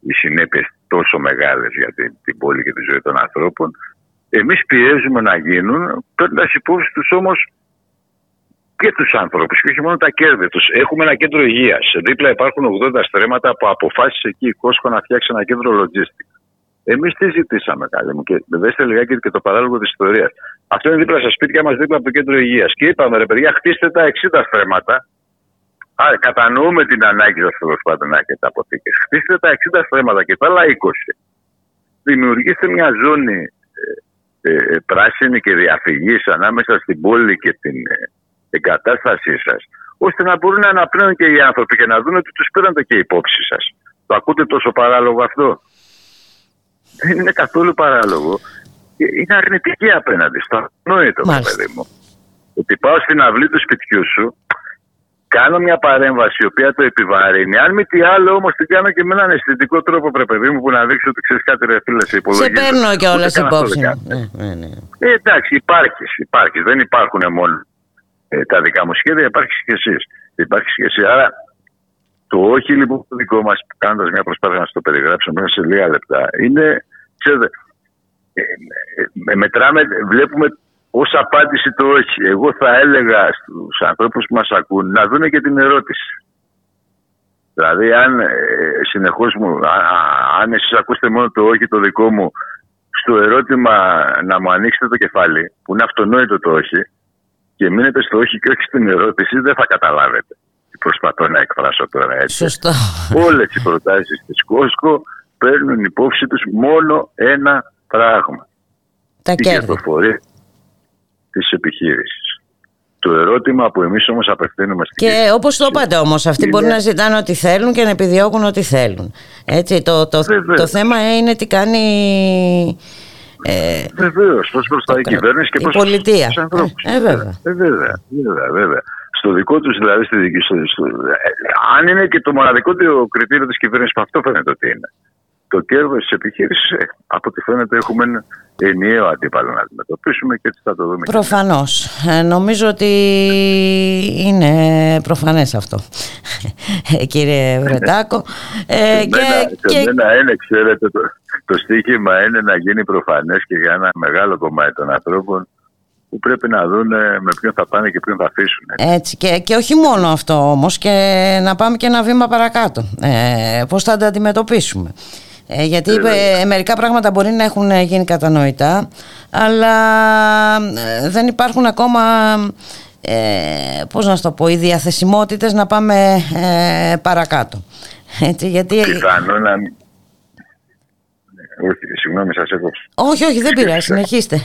οι συνέπειες τόσο μεγάλες για την, την πόλη και τη ζωή των ανθρώπων. Εμείς πιέζουμε να γίνουν, παίρνοντας υπόψη τους όμως και τους ανθρώπους και όχι μόνο τα κέρδη τους. Έχουμε ένα κέντρο υγείας. Δίπλα υπάρχουν 80 στρέμματα που αποφάσισε εκεί η Κόσκο να φτιάξει ένα κέντρο logistics. Εμείς τι ζητήσαμε, καλή μου, και δέστε λιγάκι και το παράλογο της ιστορίας. Αυτό είναι δίπλα στα σπίτια μας, δίπλα από το κέντρο υγείας. Και είπαμε, ρε παιδιά, χτίστε τα 60 στρέμματα. Άρα, κατανοούμε την ανάγκη σας τέλος πάντων να έχετε αποθήκες. Χτίστε τα 60 στρέμματα και τα άλλα 20. Δημιουργήστε μια ζώνη ε, ε, πράσινη και διαφυγής ανάμεσα στην πόλη και την ε, εγκατάστασή σας, ώστε να μπορούν να αναπνέουν και οι άνθρωποι και να δουν ότι τους πήρατε και υπόψη σας. Το ακούτε τόσο παράλογο αυτό; Δεν είναι καθόλου παράλογο. Είναι αρνητική απέναντι στο ανόητο, παιδί μου. Ότι πάω στην αυλή του σπιτιού σου, κάνω μια παρέμβαση η οποία το επιβαρύνει. Αν μη τι άλλο, όμως την κάνω και με έναν αισθητικό τρόπο, πρέπει παιδί μου, που να δείξω ότι ξέρεις κάτι, ρε φίλε, σε υπολογίζει. Σε παίρνω και όλα υπόψη. Ναι, ναι, ναι. Ε, εντάξει, υπάρχεις. υπάρχεις. Δεν υπάρχουν μόνο ε, τα δικά μου σχέδια, υπάρχεις και εσείς. Υπάρχεις και εσύ. Άρα το όχι λοιπόν το δικό μας, κάνοντας μια προσπάθεια να το περιγράψουμε μέσα σε λίγα λεπτά, είναι, ξέρετε, ε, ε, μετράμε, βλέπουμε ως απάντηση το όχι. Εγώ θα έλεγα στους ανθρώπους που μας ακούν να δουν και την ερώτηση. Δηλαδή, αν ε, συνεχώς μου, αν εσείς ακούσετε μόνο το όχι το δικό μου, στο ερώτημα να μου ανοίξετε το κεφάλι, που είναι αυτονόητο το όχι, και μείνετε στο όχι και όχι στην ερώτηση, δεν θα καταλάβετε προσπαθώ να εκφράσω τώρα έτσι. Σωστά. Όλες οι προτάσεις της Κόσκο παίρνουν υπόψη τους μόνο ένα πράγμα. Τα την κέρδη. Κερδοφορία της επιχείρησης. Το ερώτημα που εμείς όμως απευθύνουμε στην Και όπως το είπατε όμως, αυτοί είναι- μπορεί να ζητάνε ό,τι θέλουν και να επιδιώκουν ό,τι θέλουν. Έτσι, το, το, Βεβαίως. το θέμα είναι τι κάνει ε, Βεβαίως, πώς μπροστά η κυβέρνηση και η πώς πολιτεία. τους ανθρώπους. Ε, βέβαια. Ε, βέβαια, βέβαια, βέβαια. Στο δικό τους, δηλαδή, στη δική στο, στο, ε, αν είναι και το μοναδικό το κριτήριο της κυβέρνησης, που αυτό φαίνεται ότι είναι. Το κέρδος της επιχείρησης, ε, από ό,τι φαίνεται, έχουμε ένα ενιαίο αντίπαλο να αντιμετωπίσουμε και έτσι θα το δούμε. Προφανώς. Ε, νομίζω ότι είναι προφανές αυτό, Ε, κύριε Βρετάκο. Ε, σε και, μένα, και, σε μένα είναι, ξέρετε, το, το στίχημα είναι να γίνει προφανές και για ένα μεγάλο κομμάτι των ανθρώπων που πρέπει να δουν με ποιον θα πάνε και ποιον θα αφήσουν. έτσι, και, και όχι μόνο αυτό όμως και να πάμε και ένα βήμα παρακάτω. Ε, πώς θα τα αντιμετωπίσουμε. Ε, γιατί ε, μερικά πράγματα μπορεί να έχουν γίνει κατανοητά αλλά ε, δεν υπάρχουν ακόμα ε, πώς να σου το πω οι διαθεσιμότητες να πάμε ε, παρακάτω. Έτσι, γιατί... Πιθανό να μην- Όχι, συγγνώμη, σας έκοψα. Όχι, όχι, δεν πειράζει, συνεχίστε.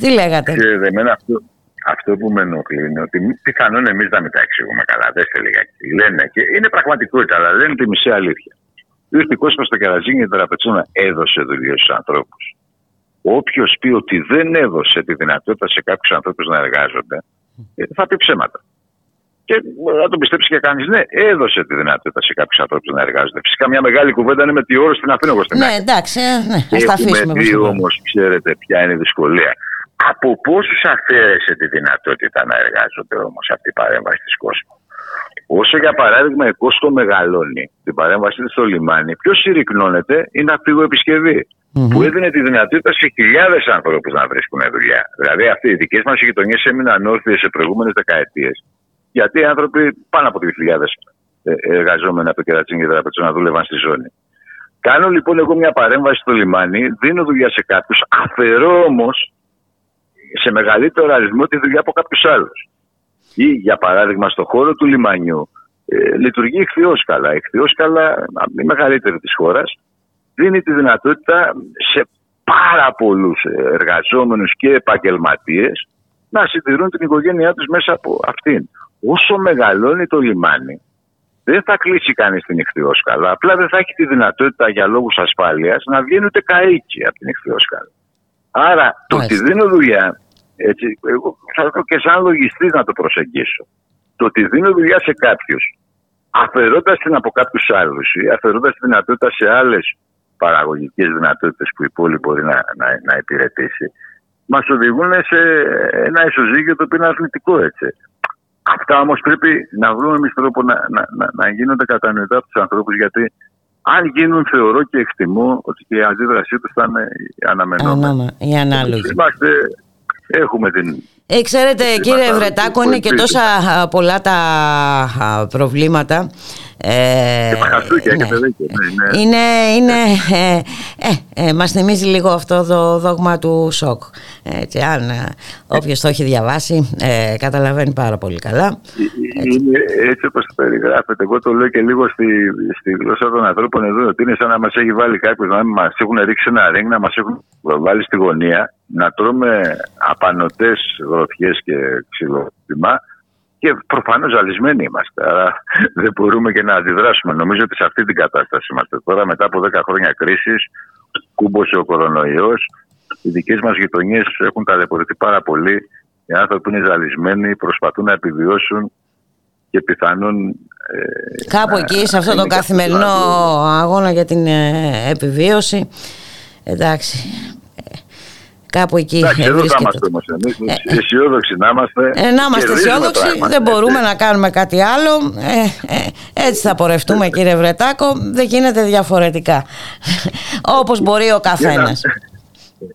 Τι λέγατε; Ξέρετε, εμένα αυτό, αυτό που με ενοχλεί είναι ότι μη- πιθανόν εμείς να μην τα εξηγούμε καλά. Δέστε λιγάκι. Λένε και είναι πραγματικότητα, αλλά λένε τη μισή αλήθεια. Ήρθε ο κόσμο στο Καρατζίνη και τραπετσόνα έδωσε δουλειέ στους ανθρώπους. Όποιος πει ότι δεν έδωσε τη δυνατότητα σε κάποιους ανθρώπους να εργάζονται, ε, θα πει ψέματα. Και μπορεί να το πιστέψει και κανείς. Ναι, έδωσε τη δυνατότητα σε κάποιους ανθρώπους να εργάζονται. Φυσικά μια μεγάλη κουβέντα είναι με τι όρου την αφήνω εγώ στην Ναι, εντάξει, ε, ναι, ας τα αφήσουμε. Έχουμε όπως δει το λέμε. όμως, ξέρετε, ποια είναι η δυσκολία. Από πόσους αφαίρεσε τη δυνατότητα να εργάζονται όμως αυτή η παρέμβαση της Κόσκο. Όσο για παράδειγμα η Κόσκο μεγαλώνει την παρέμβαση της στο λιμάνι, ποιος συρρυκνώνεται η ναυπηγοεπισκευή. Που έδινε τη δυνατότητα σε χιλιάδες ανθρώπους να βρίσκουν δουλειά. Δηλαδή, αυτοί οι δικές μας γειτονιέ έμειναν όρθιες σε προηγούμενες δεκαετίες. Γιατί οι άνθρωποι πάνω από 2.000 ε, εργαζόμενοι από το Κερατσίνη και Δραπετσό να δούλευαν στη ζώνη. Κάνω λοιπόν εγώ μια παρέμβαση στο λιμάνι, δίνω δουλειά σε κάποιους, αφαιρώ όμως σε μεγαλύτερο αριθμό τη δουλειά από κάποιους άλλους. Ή για παράδειγμα, στο χώρο του λιμανιού ε, λειτουργεί η χθιόσκαλα. Η χθιόσκαλα, η μεγαλύτερη της χώρας, δίνει τη δυνατότητα σε πάρα πολλούς εργαζόμενους και επαγγελματίες να συντηρούν την οικογένειά τους μέσα από αυτήν. Όσο μεγαλώνει το λιμάνι, δεν θα κλείσει κανείς την ηχθειόσκαλα. Απλά δεν θα έχει τη δυνατότητα για λόγους ασφάλειας να βγαίνει ούτε καίκι από την ηχθειόσκαλα. Άρα το ότι δίνω δουλειά, έτσι, εγώ θα το και σαν λογιστής να το προσεγγίσω. Το ότι δίνω δουλειά σε κάποιους, αφαιρώντας την από κάποιους άλλους ή αφαιρώντας τη δυνατότητα σε άλλες παραγωγικές δυνατότητες που η πόλη μπορεί να, να, να υπηρετήσει, μας οδηγούν σε ένα ισοζύγιο το οποίο είναι αρνητικό έτσι. Αυτά όμως πρέπει να βρούμε εμείς τρόπο να, να, να, να γίνονται κατανοητά από τους ανθρώπους γιατί αν γίνουν θεωρώ και εκτιμώ ότι και η αντίδρασή τους θα είναι αναμενόμενη. Ανάμα, η ανάλογη. Είμαστε, έχουμε την Ε, ξέρετε Είμαστε κύριε μαθαροί Βρετάκο που είναι και ελπίζουμε. τόσα α, πολλά τα α, προβλήματα ε, Και τα χαστούκια, ναι. έχετε δίκιο. Ναι, ναι. Είναι, είναι ε, ε, ε, μας θυμίζει λίγο αυτό το δόγμα του σοκ. Έτσι, αν ε, όποιος το έχει διαβάσει ε, καταλαβαίνει πάρα πολύ καλά. Είναι έτσι όπως το περιγράφετε. Εγώ το λέω και λίγο στη, στη γλώσσα των ανθρώπων εδώ. Ότι είναι σαν να μας έχει βάλει κάποιος, να μας έχουν ρίξει ένα ρίγκ, να μας έχουν βάλει στη γωνία, να τρώμε απανοτές γροθιέ και ξυλότιμα. Και προφανώς ζαλισμένοι είμαστε. Άρα δεν μπορούμε και να αντιδράσουμε. Νομίζω ότι σε αυτή την κατάσταση είμαστε τώρα, μετά από 10 χρόνια κρίσης, κούμποσε ο κορονοϊός. Οι δικές μας γειτονιέ έχουν ταλαιπωρηθεί πάρα πολύ. Οι άνθρωποι είναι ζαλισμένοι, προσπαθούν να επιβιώσουν και πιθανόν. Ε, Κάπου να- εκεί σε αυτό να το είναι και καθημερινό αυτό αγώνα για την ε, επιβίωση εντάξει ε, κάπου εκεί Εντάξει, ε, εδώ θα βρίσκεται. είμαστε όμως εμείς. Αισιόδοξοι να είμαστε. Ε, να είμαστε Κερδίζουμε αισιόδοξοι, πράγματα, δεν έτσι. μπορούμε να κάνουμε κάτι άλλο. Ε, ε, έτσι θα πορευτούμε κύριε Βρετάκο, δεν γίνεται διαφορετικά. Όπως μπορεί ο καθένας.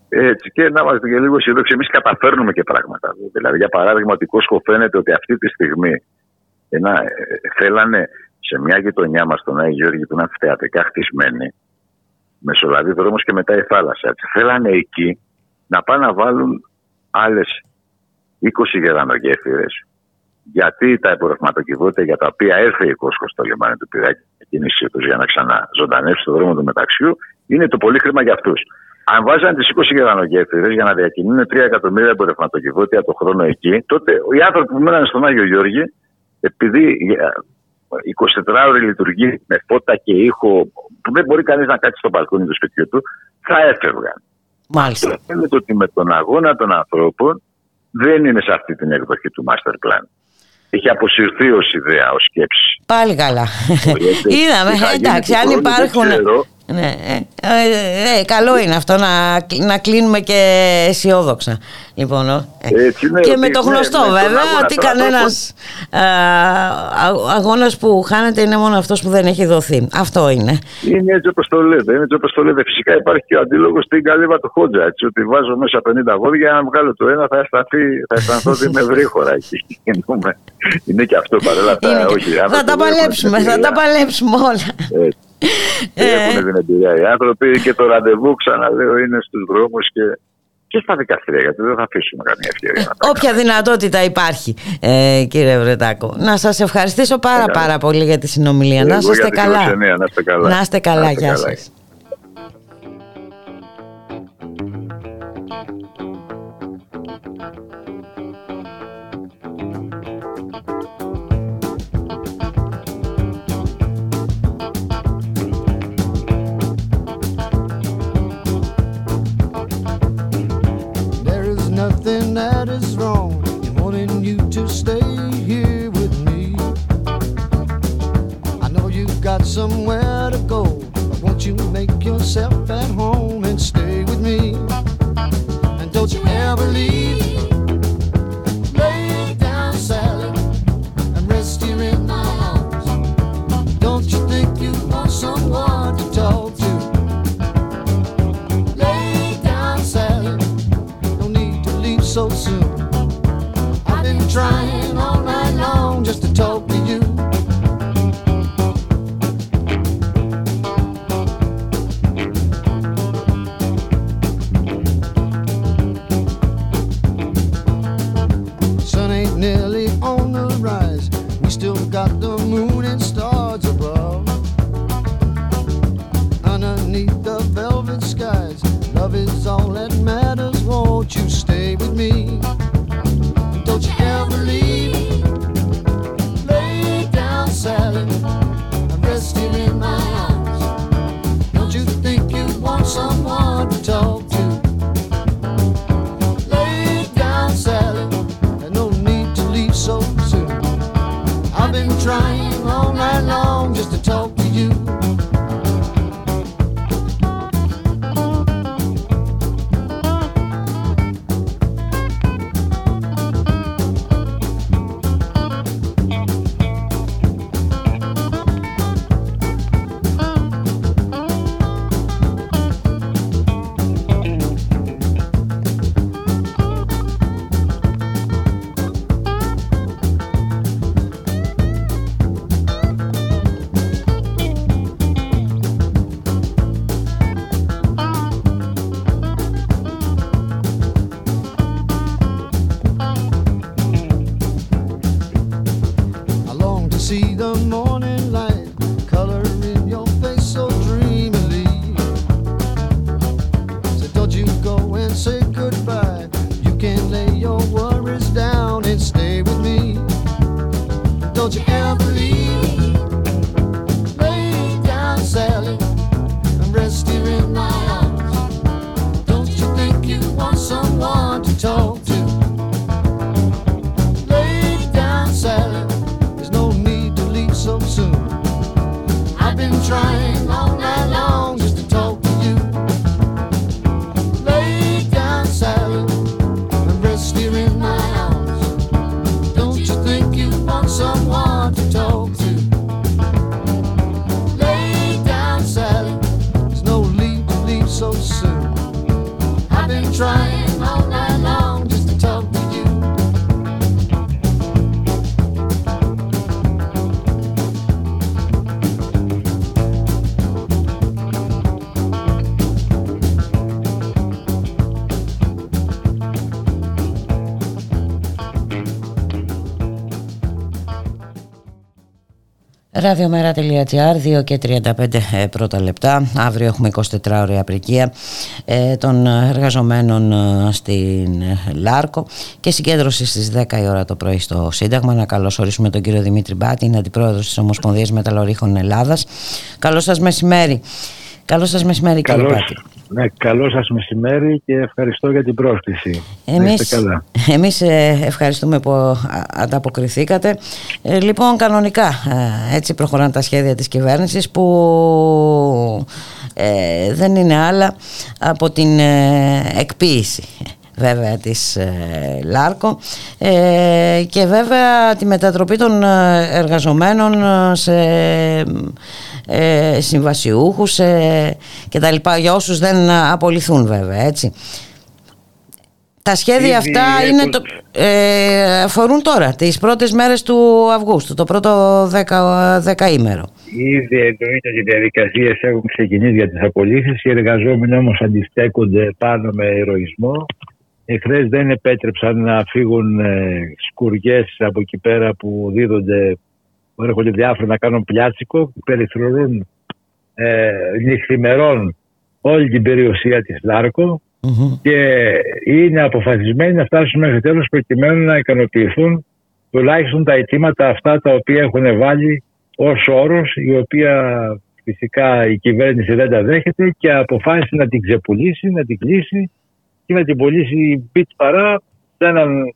Έτσι, και να είμαστε και λίγο αισιόδοξοι. Εμείς καταφέρνουμε και πράγματα. Δηλαδή, για παράδειγμα, ότι η Κόσκο φαίνεται ότι αυτή τη στιγμή ένα, ε, θέλανε σε μια γειτονιά μας, τον Άγιο Γιώργη, που είναι αμφιθεατρικά χτισμένη, μεσολαβή δρόμος και μετά η θάλασσα. Έτσι. Θέλανε εκεί να πάνε να βάλουν άλλες 20 γερανογέφυρε, γιατί τα υπορρευματοκιβώτια για τα οποία έρθε η Κόσκος στο λιμάνι του Πυράκη και κίνησή τους για να ξαναζωντανεύσει το δρόμο του μεταξιού, είναι το πολύ χρήμα για αυτούς. Αν βάζαν τις 20 γερανογέφυρε για να διακινούν 3 εκατομμύρια υπορρευματοκιβώτια το χρόνο εκεί, τότε οι άνθρωποι που μέναν στον Άγιο Γιώργη, επειδή ε, 24 ώρε λειτουργεί με φώτα και ήχο, που δεν μπορεί κανείς να κάτσει στο μπαλκόνι του σπιτιού του, θα έφευγαν. Μάλιστα. Φαίνεται ότι με τον αγώνα των ανθρώπων δεν είναι σε αυτή την εκδοχή του master plan. Έχει αποσυρθεί ως ιδέα, ως σκέψη. Πάλι καλά. Γιατί Είδαμε, τι θα γίνει εντάξει, του αν χρόνου δεν υπάρχουν. ξέρω. Ναι, ε, ε, ε, καλό είναι αυτό να, να κλείνουμε και αισιόδοξα. Λοιπόν, ε. Έτσι, ναι, και ότι- με το ναι, γνωστό με τον βέβαια αγώνα ότι των κανένας α, α- αγώνας που χάνεται είναι μόνο αυτός που δεν έχει δοθεί. Αυτό είναι. Είναι έτσι όπως το λέτε. Είναι έτσι όπως το λέτε. Φυσικά υπάρχει και ο αντίλογος στην καλύβα του Χότζα. Έτσι, ότι βάζω μέσα 50 βόδια, αν βγάλω το ένα θα, αισθανθεί, θα αισθανθώ ότι είμαι βρύχωρα εκεί. Κινούμε. είναι και αυτό παρόλα αυτά. Είναι και- όχι, οι θα άνθρωποι τα δεν έχουν παλέψουμε, την θα τα εμπειρία. παλέψουμε όλα. Έτσι. Δεν Ε. έχουν την εμπειρία οι άνθρωποι και το ραντεβού, ξαναλέω, είναι στους δρόμους και, και στα δικαστήρια. Γιατί δεν θα αφήσουμε καμία ευκαιρία να τα Όποια δυνατότητα υπάρχει, ε, κύριε Βρετάκο. Να σας ευχαριστήσω πάρα καλά. πάρα πολύ για τη συνομιλία. Εγώ να για είστε τη καλά. φιλοξενία, να είστε καλά. Να είστε καλά, Να είστε γεια καλά. σας. Nothing that is wrong in wanting you to stay here with me. I know you've got somewhere to go, but won't you make yourself at home and stay with me? And don't you ever leave. So soon. I've been trying all night long just to talk 정 Ραδιομέρα.gr 2 και 35 ε, πρώτα λεπτά. Αύριο έχουμε 24 ώρια απρικία ε, των εργαζομένων ε, στην ε, Λάρκο και συγκέντρωση στις 10 η ώρα το πρωί στο Σύνταγμα. Να καλωσορίσουμε τον κύριο Δημήτρη Μπάτη, είναι αντιπρόεδρος της Ομοσπονδίας Μεταλλορύχων Ελλάδας. Καλό σας μεσημέρι. Καλό σας μεσημέρι κύριε Καλώς, Μπάτη. Ναι, καλό σας μεσημέρι και ευχαριστώ για την πρόσκληση. Να Εμείς, είστε καλά. εμείς ε, ευχαριστούμε που α, ανταποκριθήκατε. Ε, λοιπόν, κανονικά ε, έτσι προχωράνε τα σχέδια της κυβέρνησης που ε, δεν είναι άλλα από την ε, εκποίηση βέβαια της ε, ΛΑΡΚΟ ε, και βέβαια τη μετατροπή των ε, εργαζομένων ε, σε ε, συμβασιούχους ε, και τα λοιπά για όσους δεν απολυθούν βέβαια έτσι. Τα σχέδια Ήδη αυτά έχω- είναι το, ε, αφορούν τώρα τις πρώτες μέρες του Αυγούστου, το πρώτο δέκα, δεκαήμερο. Ήδη εννοείται ότι οι διαδικασίες έχουν ξεκινήσει για τις απολύσεις. Οι εργαζόμενοι όμως αντιστέκονται πάνω με ηρωισμό. Εχθές δεν επέτρεψαν να φύγουν ε, σκουριές από εκεί πέρα που δίδονται, που έρχονται διάφορα να κάνουν πλιάτσικο, που περιθωρούν ε, νυχθημερών όλη την περιουσία της Λάρκο και είναι αποφασισμένοι να φτάσουν μέχρι τέλος προκειμένου να ικανοποιηθούν τουλάχιστον τα αιτήματα αυτά τα οποία έχουν βάλει ως όρος η οποία φυσικά η κυβέρνηση δεν τα δέχεται και αποφάσισε να την ξεπουλήσει, να την κλείσει και να την πουλήσει μπιτ παρά σε έναν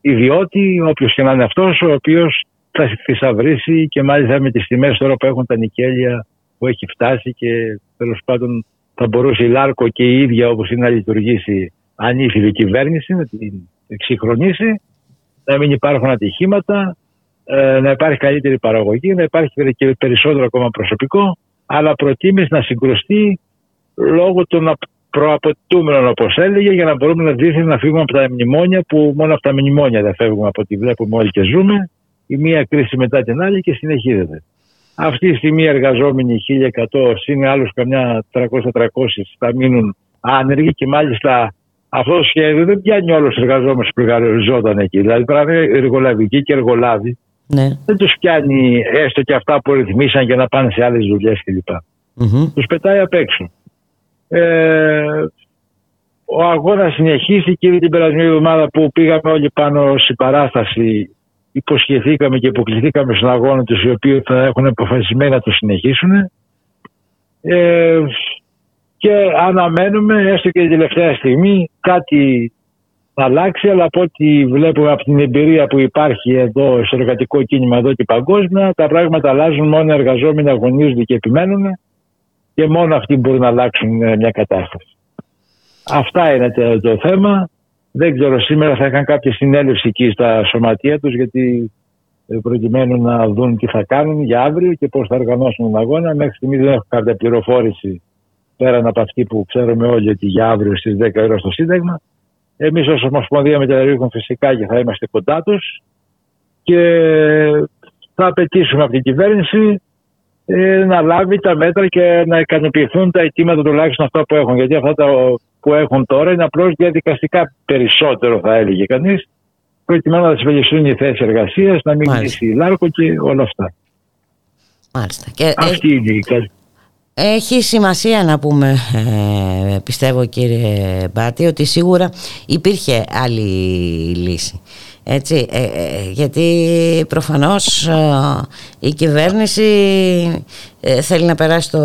ιδιώτη, όποιος και να είναι αυτός, ο οποίος θα θησαυρίσει και μάλιστα με τις τιμές τώρα που έχουν τα νικέλια που έχει φτάσει και τέλος πάντων θα μπορούσε η Λάρκο και η ίδια όπως είναι να λειτουργήσει ανήθιδη κυβέρνηση, να την εξυγχρονίσει, να μην υπάρχουν ατυχήματα, ε, να υπάρχει καλύτερη παραγωγή, να υπάρχει και περισσότερο ακόμα προσωπικό, αλλά προτίμησε να συγκρουστεί λόγω των απ- προαπαιτούμενων, όπως έλεγε, για να μπορούμε να δείχνει να φύγουμε από τα μνημόνια, που μόνο από τα μνημόνια δεν φεύγουμε από ό,τι βλέπουμε όλοι και ζούμε. Η μία κρίση μετά την άλλη και συνεχίζεται. Αυτή τη στιγμή οι εργαζόμενοι 1100 είναι άλλους καμιά 300-400 θα μείνουν άνεργοι και μάλιστα αυτό το σχέδιο δεν πιάνει όλους τους εργαζόμενους που εργαζόταν εκεί. Δηλαδή πρέπει να είναι εργολαβικοί και εργολάβοι. Ναι. Δεν τους πιάνει έστω και αυτά που ρυθμίσαν για να πάνε σε άλλες δουλειές κλπ. Τους πετάει απ' έξω. Ε, ο αγώνας συνεχίστηκε ήδη την περασμένη εβδομάδα που πήγαμε όλοι πάνω στην παράσταση. Υποσχεθήκαμε και υποκληθήκαμε στον αγώνα τους, οι οποίοι θα έχουν αποφασισμένοι να το συνεχίσουν. Ε, και αναμένουμε έστω και την τελευταία στιγμή κάτι να αλλάξει, αλλά από ό,τι βλέπουμε από την εμπειρία που υπάρχει εδώ στο εργατικό κίνημα εδώ και παγκόσμια, τα πράγματα αλλάζουν μόνο οι εργαζόμενοι αγωνίζονται και επιμένουν και μόνο αυτοί μπορούν να αλλάξουν ε, μια κατάσταση. Αυτά είναι το, το θέμα. Δεν ξέρω, σήμερα θα είχαν κάποια συνέλευση εκεί στα σωματεία τους γιατί ε, προκειμένου να δουν τι θα κάνουν για αύριο και πώς θα οργανώσουν τον αγώνα. Μέχρι στιγμή δεν έχω κάποια πληροφόρηση πέραν από αυτή που ξέρουμε όλοι ότι για αύριο στις 10 ώρα στο Σύνταγμα. Εμείς ως Ομοσπονδία Μεταλλουργικών φυσικά και θα είμαστε κοντά τους και θα απαιτήσουμε από την κυβέρνηση ε, να λάβει τα μέτρα και να ικανοποιηθούν τα αιτήματα τουλάχιστον αυτά που έχουν. Γιατί αυτά τα που έχουν τώρα είναι απλώς διαδικαστικά περισσότερο, θα έλεγε κανείς, προκειμένου να ασφαλιστούν οι θέσεις εργασίας, να μην κλείσει η Λάρκο και όλα αυτά. Μάλιστα. Και Αυτή είναι η κα- Έχει σημασία να πούμε, ε, πιστεύω κύριε Μπάτη, ότι σίγουρα υπήρχε άλλη λύση. Έτσι, ε, ε, γιατί προφανώς ε, η κυβέρνηση ε, θέλει να περάσει το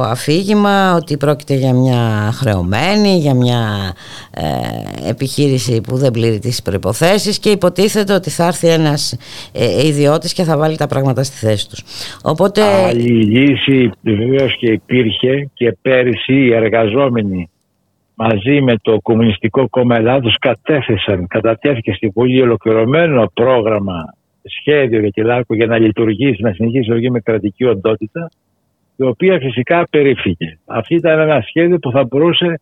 αφήγημα ότι πρόκειται για μια χρεωμένη, για μια ε, επιχείρηση που δεν πληρεί τις προϋποθέσεις και υποτίθεται ότι θα έρθει ένας ε, ιδιώτης και θα βάλει τα πράγματα στη θέση τους. Οπότε... Άλλη λύση βεβαίως και υπήρχε και πέρυσι οι εργαζόμενοι μαζί με το Κομμουνιστικό Κόμμα Ελλάδος κατέθεσαν, κατατέθηκε στη Βουλή ολοκληρωμένο πρόγραμμα, σχέδιο για τη Λάρκο για να λειτουργήσει, να συνεχίσει να λειτουργεί με κρατική οντότητα. η οποία φυσικά περίφυγε. Αυτή ήταν ένα σχέδιο που θα μπορούσε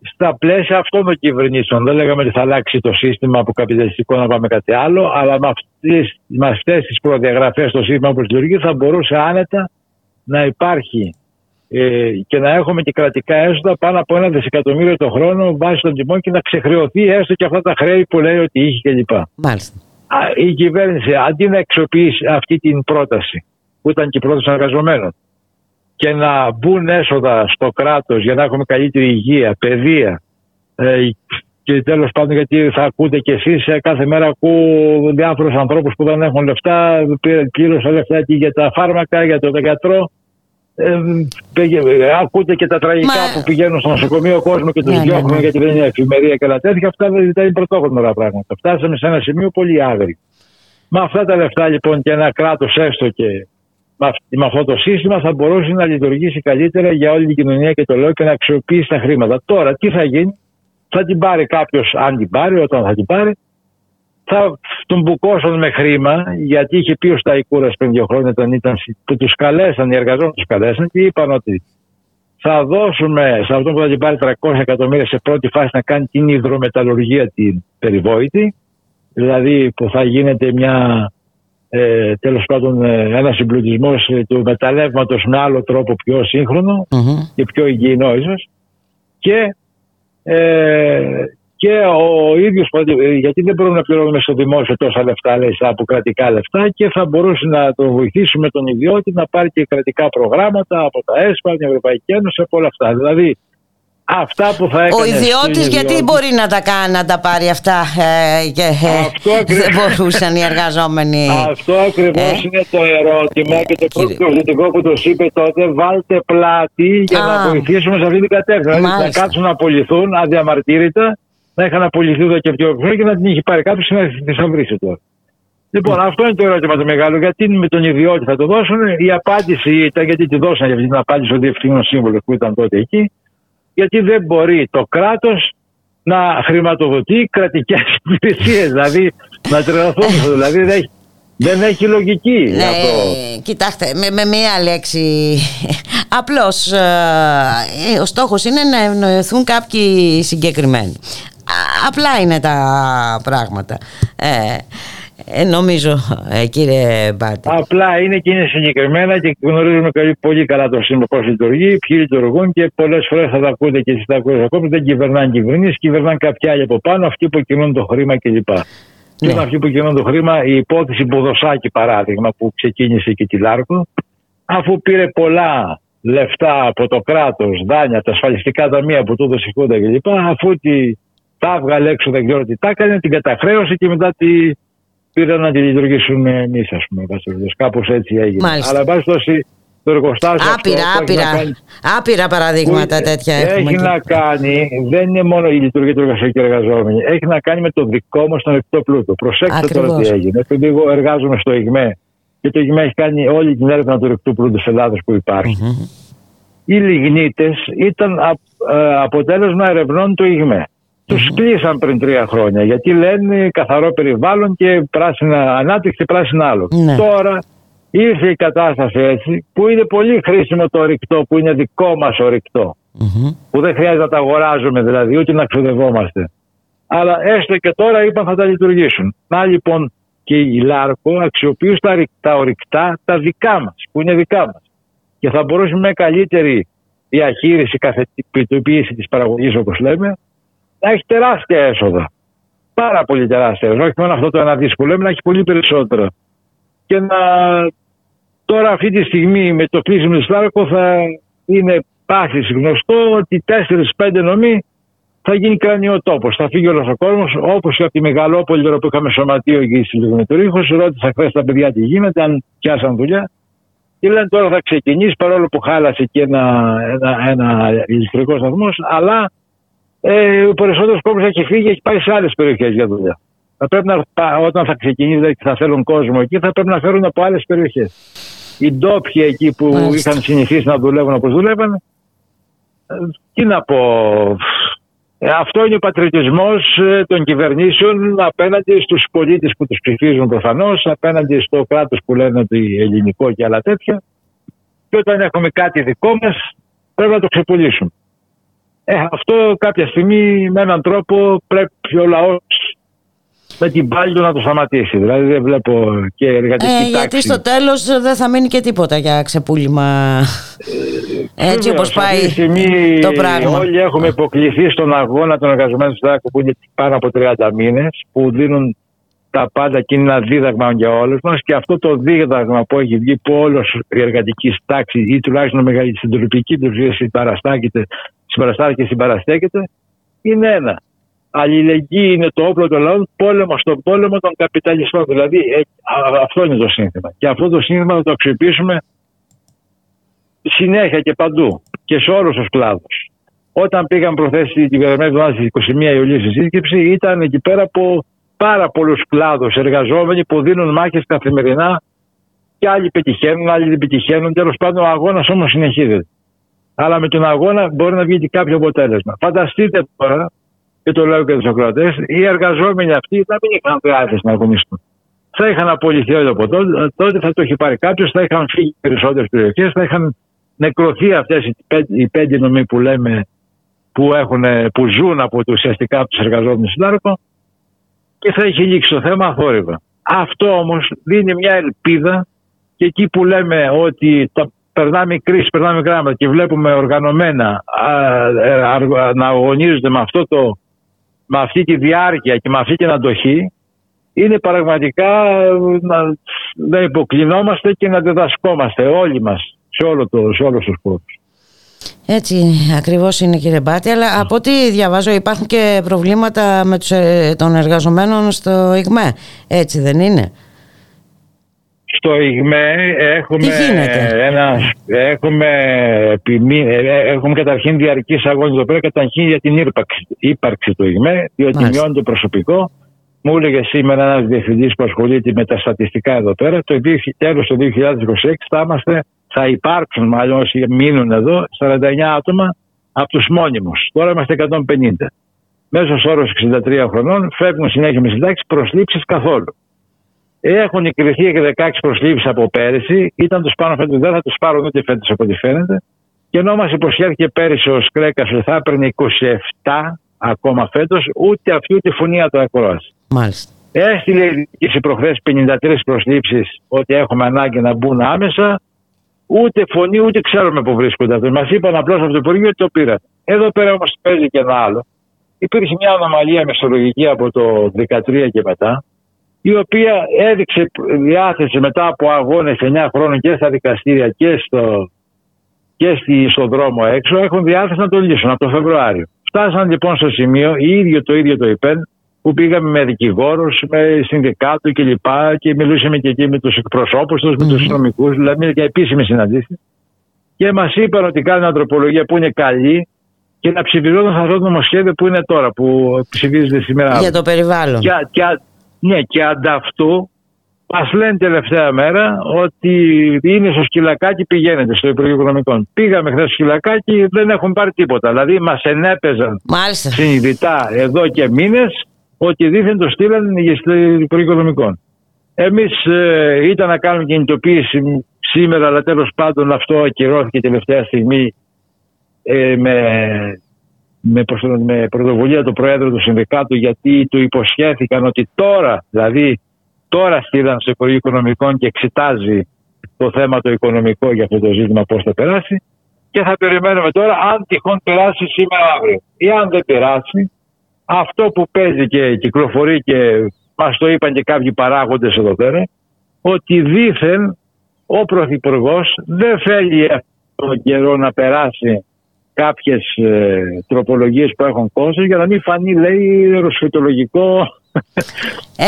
στα πλαίσια αυτών των κυβερνήσεων. Δεν λέγαμε ότι θα αλλάξει το σύστημα από καπιταλιστικό να πάμε κάτι άλλο, αλλά με, αυτές, με αυτές τις προδιαγραφές το σύστημα που λειτουργεί θα μπορούσε άνετα να υπάρχει ε, και να έχουμε και κρατικά έσοδα πάνω από ένα δισεκατομμύριο το χρόνο βάσει των τιμών και να ξεχρεωθεί έστω και αυτά τα χρέη που λέει ότι είχε κλπ. Μάλιστα. Α, Η κυβέρνηση αντί να αξιοποιήσει αυτή την πρόταση που ήταν και η πρόταση των εργαζομένων και να μπουν έσοδα στο κράτος για να έχουμε καλύτερη υγεία, παιδεία ε, και τέλος πάντων γιατί θα ακούτε κι εσείς ε, κάθε μέρα ακούω διάφορους ανθρώπους που δεν έχουν λεφτά πλήρωσα λεφτά και για τα φάρμακα, για το γιατρό ε, πήγε- ακούτε και τα τραγικά που πηγαίνουν στο νοσοκομείο κόσμο και τους Ναι, ναι, διώχνουν ναι. γιατί δεν είναι εφημερία και άλλα τέτοια. Αυτά δεν ήταν πρωτόγνωρα πράγματα. Φτάσαμε σε ένα σημείο πολύ άγρι. Με αυτά τα λεφτά λοιπόν και ένα κράτος έστω και με αυ- με αυτό το σύστημα θα μπορούσε να λειτουργήσει καλύτερα για όλη την κοινωνία και το λέω και να αξιοποιήσει τα χρήματα. Τώρα τι θα γίνει, θα την πάρει κάποιος, αν την πάρει, όταν θα την πάρει, θα τον μπουκώσουν με χρήμα, γιατί είχε πει ο Σταϊκούρα πριν δύο χρόνια όταν ήταν, συ- που τους καλέσαν, οι εργαζόμενοι τους καλέσαν και είπαν ότι θα δώσουμε σε αυτόν που θα την πάρει 300 εκατομμύρια σε πρώτη φάση να κάνει την υδρομεταλλουργία την περιβόητη, δηλαδή που θα γίνεται μια ε, τέλος πάντων ε, ένας συμπλουτισμός του μεταλλεύματος με άλλο τρόπο πιο σύγχρονο και πιο υγιεινό ίσως. Και, ε, και ο ίδιος ε, γιατί δεν μπορούμε να πληρώνουμε στο δημόσιο τόσα λεφτά λέει, σαν από κρατικά λεφτά και θα μπορούσε να το βοηθήσουμε τον ιδιώτη να πάρει και κρατικά προγράμματα από τα ΕΣΠΑ, την Ευρωπαϊκή Ένωση, από όλα αυτά. Δηλαδή αυτά που θα έκανες Ο ιδιώτης γιατί μπορεί να τα κάνει, να τα πάρει αυτά ε, και ε, δεν μπορούσαν οι εργαζόμενοι. Αυτό ακριβώς Ε. είναι το ερώτημα και το πρώτο προσδοτικό που το είπε τότε. Βάλτε πλάτη για Α. να βοηθήσουμε σε αυτή την κατεύθυνση. Δηλαδή να Μάλιστα. κάτσουν να απολυθούν αδιαμαρτύρητα, να είχαν απολυθεί εδώ και πιο πριν και να την είχε πάρει κάποιος να τη θησαυρίσει τώρα. Λοιπόν, Ναι. αυτό είναι το ερώτημα το μεγάλο. Γιατί με τον ιδιώτη θα το δώσουν; Η απάντηση ήταν γιατί τη δώσαν για αυτή την απάντηση ο διευθύνων σύμβολο που ήταν τότε εκεί. Γιατί δεν μπορεί το κράτος να χρηματοδοτεί κρατικές υπηρεσίες. δηλαδή να τρελαθούν. δηλαδή δεν έχει, δεν έχει λογική Ναι, αυτό. κοιτάξτε, με, με μία λέξη. Απλώς ε, ε, ο στόχος είναι να ευνοηθούν κάποιοι συγκεκριμένοι. Α, Απλά είναι τα πράγματα. Ε, ε, νομίζω, ε, κύριε Μπάτη. Απλά είναι και είναι συγκεκριμένα και γνωρίζουμε καλή- πολύ καλά το σύστημα πώς λειτουργεί, ποιοι λειτουργούν και πολλές φορές θα τα ακούτε και εσείς τα ακούτε ακόμη. Δεν κυβερνάνε κυβερνήσεις, κυβερνάνε κάποιοι άλλοι από πάνω, αυτοί που κινούν το χρήμα κλπ. Και Ναι. είναι αυτοί που κινούν το χρήμα, η υπόθεση Μποδοσάκη παράδειγμα που ξεκίνησε και τη Λάρκο, αφού πήρε πολλά λεφτά από το κράτος, δάνεια, από τα ασφαλιστικά ταμεία που του έδωσε η Χούντα κλπ. Αφού τη, τα έβγαλε έξω, δεν ξέρω τι τα έκανε, την καταχρέωσε και μετά τη πήραν να τη λειτουργήσουν εμείς, ας πούμε. Κάπως έτσι έγινε. Μάλιστα. Αλλά, εν πάση περιπτώσει, το εργοστάσιο. αυτό Άπειρα, που έχει να άπειρα, κάνει- άπειρα παραδείγματα που τέτοια έχει έχουμε. να κάνει, δεν είναι μόνο η λειτουργία του εργασιακού και εργαζόμενοι. Έχει να κάνει με το δικό μας τον εκτό πλούτο. Προσέξτε τώρα Ακριβώς. τι έγινε. Επειδή εγώ εργάζομαι στο ΙΓΜΕ και το ΙΓΜΕ έχει κάνει όλη την έρευνα του ρεκτού πλούτου της Ελλάδα που υπάρχει. Οι λιγνίτες ήταν απ- ε, αποτέλεσμα ερευνών του ΙΓΜΕ. Τους κλείσαν πριν τρία χρόνια γιατί λένε καθαρό περιβάλλον και πράσινα ανάπτυξη και πράσινα άλλο. Ναι. Τώρα ήρθε η κατάσταση έτσι που είναι πολύ χρήσιμο το ορυκτό που είναι δικό μας ορυκτό που δεν χρειάζεται να τα αγοράζουμε δηλαδή ούτε να ξοδευόμαστε. Αλλά έστω και τώρα είπαν θα τα λειτουργήσουν. Να λοιπόν και η Λάρκο αξιοποιούν τα, ρη- τα ορυκτά τα δικά μας που είναι δικά μας και θα μπορούσαμε με καλύτερη διαχείριση, καθετικοποίηση της παραγωγής όπως λέμε να έχει τεράστια έσοδα. Πάρα πολύ τεράστια έσοδα. Όχι μόνο αυτό το ένα δις που λέμε, να έχει πολύ περισσότερα. Και να τώρα αυτή τη στιγμή με το κλείσιμο της Λάρκο θα είναι πάθης γνωστό ότι 4-5 νομοί θα γίνει κρανιοτόπος. Θα φύγει όλος ο κόσμος όπως και από τη Μεγαλόπολη τώρα που είχαμε σωματείο εκεί στη Λιγνητορίχος. Ρώτησα χθες τα παιδιά τι γίνεται, αν πιάσαν δουλειά. Και λένε τώρα θα ξεκινήσει παρόλο που χάλασε και ένα, ένα, ένα ηλεκτρικό σταθμός, αλλά ε, ο περισσότερος κόσμος έχει φύγει και έχει πάει σε άλλες περιοχές για δουλειά. Θα πρέπει να, πα- όταν θα ξεκινήσει δηλαδή, και θα θέλουν κόσμο εκεί, θα πρέπει να φέρουν από άλλες περιοχές. Οι ντόπιοι εκεί που Μάλιστα. είχαν συνηθίσει να δουλεύουν όπως δουλεύαν, ε, τι να πω. Ε, αυτό είναι ο πατριωτισμός ε, των κυβερνήσεων απέναντι στους πολίτες που τους ψηφίζουν προφανώς, απέναντι στο κράτος που λένε ότι ελληνικό και άλλα τέτοια. και όταν έχουμε κάτι δικό μας πρέπει να το ξεπουλήσουμε. Ε, αυτό κάποια στιγμή με έναν τρόπο πρέπει ο λαός με την πάλη του να το σταματήσει. Δηλαδή δεν βλέπω και εργατική Ε, τάξη. γιατί στο τέλος δεν θα μείνει και τίποτα για ξεπούλημα έτσι Βεβαίως, όπως πάει αυτή τη στιγμή το πράγμα. Όλοι έχουμε υποκληθεί στον αγώνα των εργαζομένων του ΔΑΚΟ που είναι πάνω από 30 μήνες, που δίνουν τα πάντα και είναι ένα δίδαγμα για όλους μας. Και αυτό το δίδαγμα που έχει βγει από όλος η εργατική τάξη, ή τουλάχιστον μεγαλύτερη στην τροπική τους ζωή συμπαραστάκεται, συμπαραστάκεται και συμπαραστέκεται, είναι ένα. Αλληλεγγύη είναι το όπλο των λαών, πόλεμο στον πόλεμο των καπιταλιστών. Δηλαδή ε, α- αυτό είναι το σύνθημα. Και αυτό το σύνθημα θα το αξιοποιήσουμε συνέχεια και παντού και σε όλους τους κλάδους. Όταν πήγαν προθέσεις την περασμένη εβδομάδα στι 21 Ιουλίου στη σύσκεψη, ήταν εκεί πέρα από πάρα πολλούς κλάδους εργαζόμενοι που δίνουν μάχες καθημερινά και άλλοι πετυχαίνουν, άλλοι δεν πετυχαίνουν. Τέλος πάντων, ο αγώνας όμως συνεχίζεται. Αλλά με τον αγώνα μπορεί να βγει και κάποιο αποτέλεσμα. Φανταστείτε τώρα, και το λέω και στου ακροατές, οι εργαζόμενοι αυτοί δεν μην είχαν διάθεση να αγωνιστούν. Θα είχαν απολυθεί όλοι από τότε, τότε θα το έχει πάρει κάποιος, θα είχαν φύγει περισσότερες περιοχές, θα είχαν νεκρωθεί αυτές οι, πέντε- οι πέντε νομοί που λέμε που, έχουν, που ζουν από το ουσιαστικά από τους εργαζόμενους στην Άρκο και θα έχει λήξει το θέμα αθόρυβα. Αυτό όμως δίνει μια ελπίδα και εκεί που λέμε ότι τα περνάμε κρίση, περνάμε γράμματα και βλέπουμε οργανωμένα α, ε, α, να αγωνίζονται με, αυτό το, με αυτή τη διάρκεια και με αυτή την αντοχή είναι πραγματικά ε, να, να υποκλεινόμαστε και να διδασκόμαστε όλοι μας σε, όλο το, σε όλους τους χώρους. Έτσι ακριβώς είναι κύριε Μπάτη, αλλά από ό,τι διαβάζω υπάρχουν και προβλήματα με τους, ε, των εργαζομένων στο ΙΓΜΕ. Έτσι δεν είναι; Στο ΙΓΜΕ έχουμε, Τι γίνεται; ένα, έχουμε, επιμη- ε, ε, έχουμε καταρχήν διαρκείς αγώνες εδώ πέρα καταρχήν για την ύπαρξη, ύπαρξη του ΙΓΜΕ διότι Μάλιστα. μειώνει το προσωπικό. Μου έλεγε σήμερα ένας διευθυντής που ασχολείται με τα στατιστικά εδώ πέρα το 2000 τέλος του 2026 θα, είμαστε, θα υπάρξουν μάλλον όσοι μείνουν εδώ 49 άτομα από τους μόνιμους. Τώρα είμαστε 150. Μέσος όρος 63 χρονών φεύγουν συνέχεια με συντάξεις προσλήψεις καθόλου. Έχουν εκκριθεί και 16 προσλήψεις από πέρυσι. Ήταν τους πάνω φέτος, δεν θα τους πάρουν ούτε φέτος από ό,τι φαίνεται. Και ενώ μας υποσχέθηκε πέρυσι ο Σκρέκας ότι θα έπαιρνε 27 ακόμα φέτος, ούτε αυτή ούτε φωνή το ακρόαση. Μάλιστα. Έστειλε η διοίκηση προχθές 53 προσλήψεις ότι έχουμε ανάγκη να μπουν άμεσα. Ούτε φωνή, ούτε ξέρουμε που βρίσκονται αυτοί. Μας είπαν απλώς από το Υπουργείο ότι το πήραν. Εδώ πέρα όμως παίζει και ένα άλλο. Υπήρχε μια ανομαλία μεσολογική από το 2013 και μετά, η οποία έδειξε διάθεση μετά από αγώνες 9 χρόνων και στα δικαστήρια και, στο, και στη, στον δρόμο έξω, έχουν διάθεση να το λύσουν από το Φεβρουάριο. Φτάσαν λοιπόν στο σημείο, η ίδιο το ίδιο το ΙΠΕΝ, που πήγαμε με δικηγόρους, με συνδικάτου και λοιπά και μιλούσαμε και εκεί με τους εκπροσώπους τους, με τους νομικούς, δηλαδή για επίσημες συναντήσεις. Και μας είπαν ότι κάνουν ανθρωπολογία που είναι καλή και να ψηφιζόταν σε αυτό το νομοσχέδιο που είναι τώρα, που ψηφίζεται σήμερα. Για το περιβάλλον. Και, και, ναι, και ανταυτού μας λένε τελευταία μέρα ότι είναι στο σκυλακάκι, πηγαίνετε στο Υπουργείο Οικονομικών. Πήγαμε χθες στο σκυλακάκι, δεν έχουν πάρει τίποτα. Δηλαδή μας ενέπαιζαν Μάλιστα. συνειδητά εδώ και μήνες ότι δίθεν το στείλαν στο Υπουργείο Οικονομικών. Εμείς ε, ήταν να κάνουμε κινητοποίηση σήμερα, αλλά τέλος πάντων αυτό ακυρώθηκε τελευταία στιγμή ε, με με, προσ- με πρωτοβουλία του Προέδρου του Συνδικάτου γιατί του υποσχέθηκαν ότι τώρα, δηλαδή τώρα στείλαν στο Υπουργείο Οικονομικών και εξετάζει το θέμα το οικονομικό για αυτό το ζήτημα πώς θα περάσει και θα περιμένουμε τώρα αν τυχόν περάσει σήμερα αύριο. Ή αν δεν περάσει, αυτό που παίζει και κυκλοφορεί και μας το είπαν και κάποιοι παράγοντες εδώ πέρα, ότι δήθεν ο Πρωθυπουργός δεν θέλει αυτόν τον καιρό να περάσει κάποιες ε, τροπολογίες που έχουν κόστος για να μην φανεί λέει ρωσφυτολογικό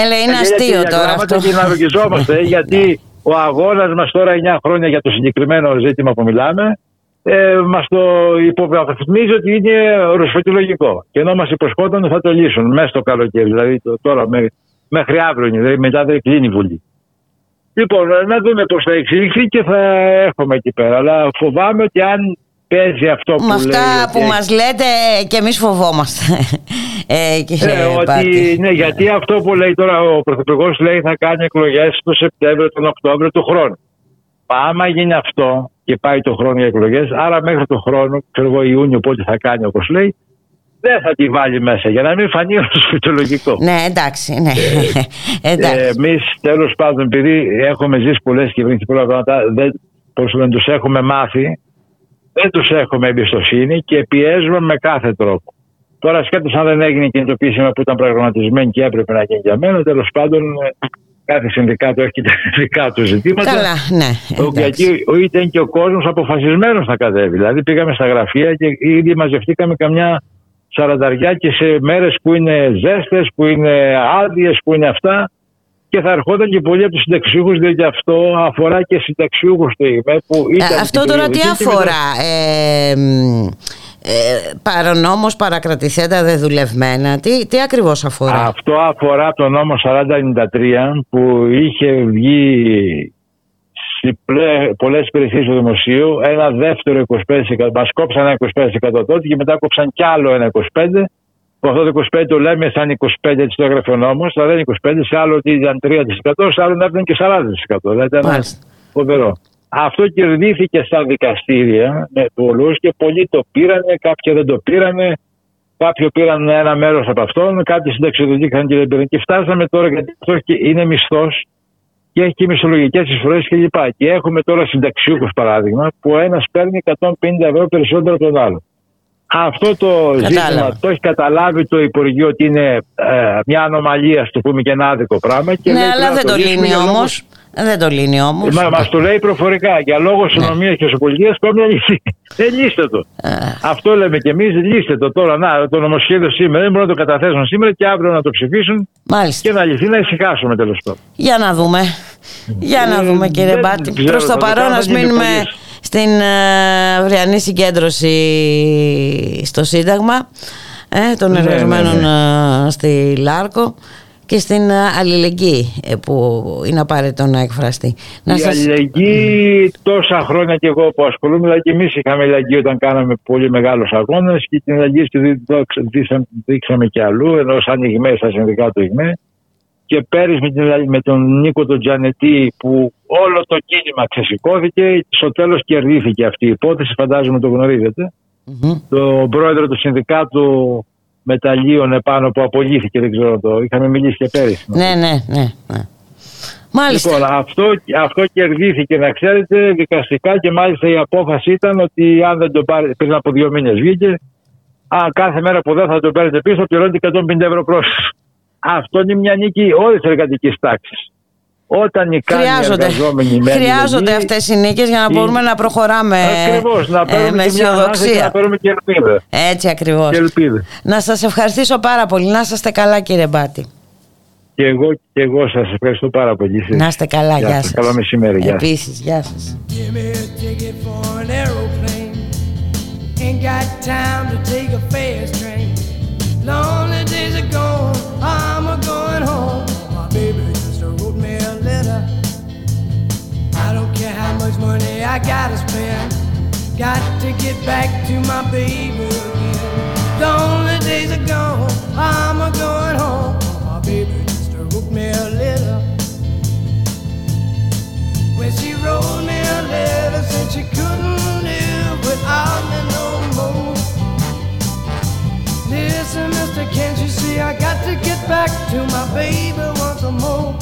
Έλα, είναι και αστείο για τώρα γράμματα αυτό. και να ρογκιζόμαστε γιατί ο αγώνας μας τώρα 9 χρόνια για το συγκεκριμένο ζήτημα που μιλάμε ε, μας το υποβαθμίζει ότι είναι ρωσφυτολογικό και ενώ μας υποσχόταν ότι θα το λύσουν μέσα στο καλοκαίρι δηλαδή το, τώρα με, μέχρι αύριο είναι, δηλαδή μετά δεν κλείνει η Βουλή. Λοιπόν, να δούμε πώς θα εξελιχθεί και θα έχουμε εκεί πέρα. Αλλά φοβάμαι ότι αν παίζει αυτό που Με αυτά λέει που ότι μας λέτε και εμείς φοβόμαστε. Ε, κύριε ε, ότι, Πάτη. ναι, γιατί αυτό που λέει τώρα ο Πρωθυπουργός λέει θα κάνει εκλογές το Σεπτέμβριο, τον Οκτώβριο του χρόνου. Μα άμα γίνει αυτό, και πάει το χρόνο για εκλογές. Άρα μέχρι το χρόνο, ξέρω εγώ Ιούνιο, πότε θα κάνει όπως λέει, δεν θα τη βάλει μέσα για να μην φανεί ω φυτολογικό. Ναι, εντάξει. Ναι. εντάξει. Ε, Εμείς τέλος πάντων, επειδή έχουμε ζήσει πολλές κυβερνήσεις πολλά πράγματα, δεν, πώς δεν τους έχουμε μάθει, δεν τους έχουμε εμπιστοσύνη και πιέζουμε με κάθε τρόπο. Τώρα, σκέφτομαι αν δεν έγινε η κινητοποίηση που ήταν προγραμματισμένη και έπρεπε να γίνει για μένα, τέλος πάντων ε, κάθε συνδικάτο έχει και τα δικά του ζητήματα. Καλά, ναι. Ο- εντάξει. Γιατί ο- ήταν και ο κόσμος αποφασισμένος να κατέβει. Δηλαδή πήγαμε στα γραφεία και ήδη μαζευτήκαμε καμιά σαρανταριά και σε μέρες που είναι ζέστες, που είναι άδειες, που είναι αυτά. Και θα ερχόταν και πολλοί από τους συνταξιούχους, διότι αυτό αφορά και συνταξιούχους στο ΙΜΕ που ήταν. Ε, Αυτό στην τώρα τι περιοχή και μετά- αφορά. Ε, μ, ε, παρανόμως παρακρατηθέντα δεδουλευμένα. Τι, τι ακριβώς αφορά; Αυτό αφορά το νόμο 4093 που είχε βγει σε πλε- πολλές υπηρεσίες του δημοσίου ένα δεύτερο 25%, μας κόψαν ένα 25% τότε και μετά κόψαν κι άλλο ένα 25%. Που αυτό το 25% το λέμε σαν 25% έτσι το έγραφε ο νόμος, αλλά δεν είναι 25%, σε άλλο ότι ήταν 3%, σε άλλο να ήταν και 40%. Δηλαδή ήταν Μάλιστα. φοβερό. Αυτό κερδίθηκε στα δικαστήρια με πολλούς και πολλοί το πήρανε, κάποιοι δεν το πήρανε. Κάποιοι πήραν ένα μέρος από αυτόν, κάποιοι συνταξιοδοτήκαν και δεν πήραν. Και φτάσαμε τώρα, γιατί αυτό έχει- είναι μισθός και έχει και μισθολογικές εισφορές κλπ. Και έχουμε τώρα συνταξιούχους παράδειγμα, που ο ένας παίρνει 150 ευρώ περισσότερο από τον άλλο. Αυτό το ζήτημα το έχει καταλάβει το Υπουργείο ότι είναι ε, μια ανομαλία, στο πούμε και ένα άδικο πράγμα. Και ναι, λέει, αλλά πρέπει να δεν το λύσουμε λύνει για λόγους- όμως. Δεν το λύνει όμως. Μα μας το λέει προφορικά. Για λόγω αστυνομίας και σοπολιτεία πρέπει να λυθεί. Δεν λύστε το. Αυτό λέμε και εμείς. Λύστε το τώρα. Να, το νομοσχέδιο σήμερα δεν μπορούν να το καταθέσουν σήμερα και αύριο να το ψηφίσουν. Μάλιστα. Και να λυθεί να ησυχάσουμε τέλος πάντων. Για να δούμε. Για να Ε, δούμε κύριε δεν Μπάτη. ξέρω, Προς το θα το παρόν κάνω, ας δεν είναι μείνουμε πολύ. στην ε, αυριανή συγκέντρωση στο Σύνταγμα ε, των Ναι, ναι, εργαζομένων ε, στη Λάρκο και στην ε, αλληλεγγύη ε, που είναι απαραίτητο να εκφραστεί. Να η σας... αλληλεγγύη τόσα χρόνια και εγώ που ασχολούμαι, δηλαδή και εμείς είχαμε αλληλεγγύη όταν κάναμε πολύ μεγάλους αγώνες και την αλληλεγγύη στη δι- το ξε- δείξαμε, δείξαμε και αλλού, ενώ σαν ΙΓΜΕ, στα συνδικά του ΙΓΜΕ. Και πέρυσι με, την αλλη- με τον Νίκο τον Τζανετή που όλο το κίνημα ξεσηκώθηκε, στο τέλος κερδίθηκε αυτή η υπόθεση, φαντάζομαι το γνωρίζετε. Μμμ. Το πρόεδρο του Συνδικάτου Μεταλλίων επάνω που απολύθηκε, δεν ξέρω το. Είχαμε μιλήσει και πέρυσι. Ναι, ναι, ναι. ναι. Μάλιστα. Λοιπόν, αυτό, αυτό κερδίθηκε, να ξέρετε, δικαστικά και μάλιστα η απόφαση ήταν ότι αν δεν το πάρει, πριν από δύο μήνες βγήκε, αν κάθε μέρα που δεν θα το παίρνετε πίσω, θα πληρώνετε 150 ευρώ πρόσθετο. Αυτό είναι μια νίκη όλης της εργατικής τάξης. Όταν νικάνε οι Χρειάζονται, εργαζόμενοι με χρειάζονται αλληλεγγύη, αυτές οι νίκες για να η- μπορούμε να προχωράμε Ακριβώς, να ε, παίρνουμε με και μια ανάσα και αισιοδοξία. να παίρνουμε και ελπίδα. Έτσι ακριβώς. Και ελπίδα. Να σας ευχαριστήσω πάρα πολύ. Να είστε καλά κύριε Μπάτη. Και εγώ, και εγώ σας ευχαριστώ πάρα πολύ. Να είστε καλά. Γεια, σας. Καλό μεσημέρι. Γεια σας. Επίσης, γεια σας. Give me a ticket for an aeroplane. Ain't got time to take a fast train. Lonely much money I gotta spend. Got to get back to my baby again. Lonely days are gone, I'm a going home. My baby just wrote me a letter. When she wrote me a letter, said she couldn't live without me no more. Listen, mister, can't you see I got to get back to my baby once more?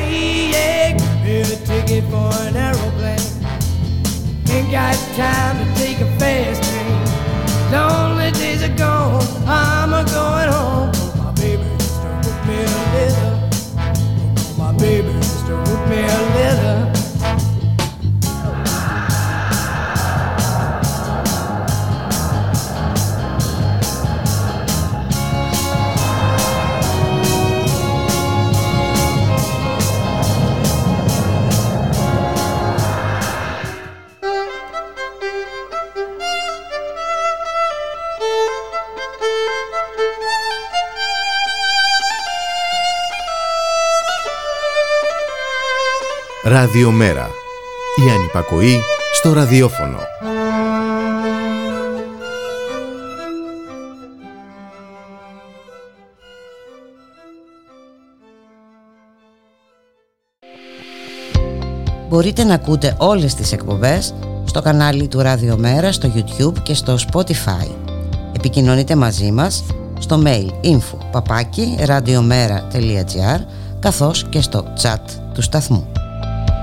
got time to take a fast train. Lonely days are gone, I'm Ραδιομέρα. Η ανυπακοή στο ραδιόφωνο. Μπορείτε να ακούτε όλες τις εκπομπές στο κανάλι του Ραδιομέρα στο YouTube και στο Spotify. Επικοινωνείτε μαζί μας στο mail info παπάκι καθώς και στο chat του σταθμού.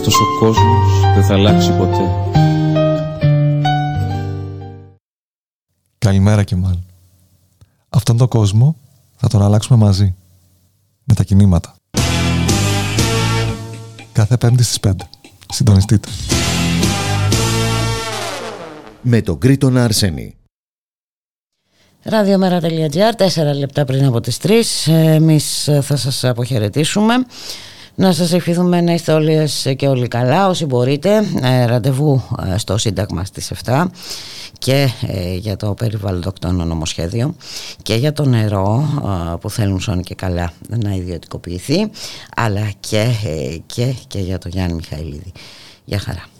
Αυτός ο κόσμος δεν θα αλλάξει ποτέ. Καλημέρα και μάλλον. Αυτόν τον κόσμο θα τον αλλάξουμε μαζί. Με τα κινήματα. Κάθε πέμπτη στις 5. Συντονιστείτε. Με τον Κρήτονα Αρσένη. Ραδιομέρα.gr, τέσσερα λεπτά πριν από τις 3. Εμείς θα σας αποχαιρετήσουμε. Να σας ευχηθούμε να είστε όλες και όλοι καλά όσοι μπορείτε. Ε, ραντεβού ε, στο Σύνταγμα στις 7 και ε, για το περιβαλλοντοκτόνο νομοσχέδιο και για το νερό που θέλουν σώνει και καλά να ιδιωτικοποιηθεί αλλά και, και, και για το Γιάννη Μιχαηλίδη. Γεια χαρά.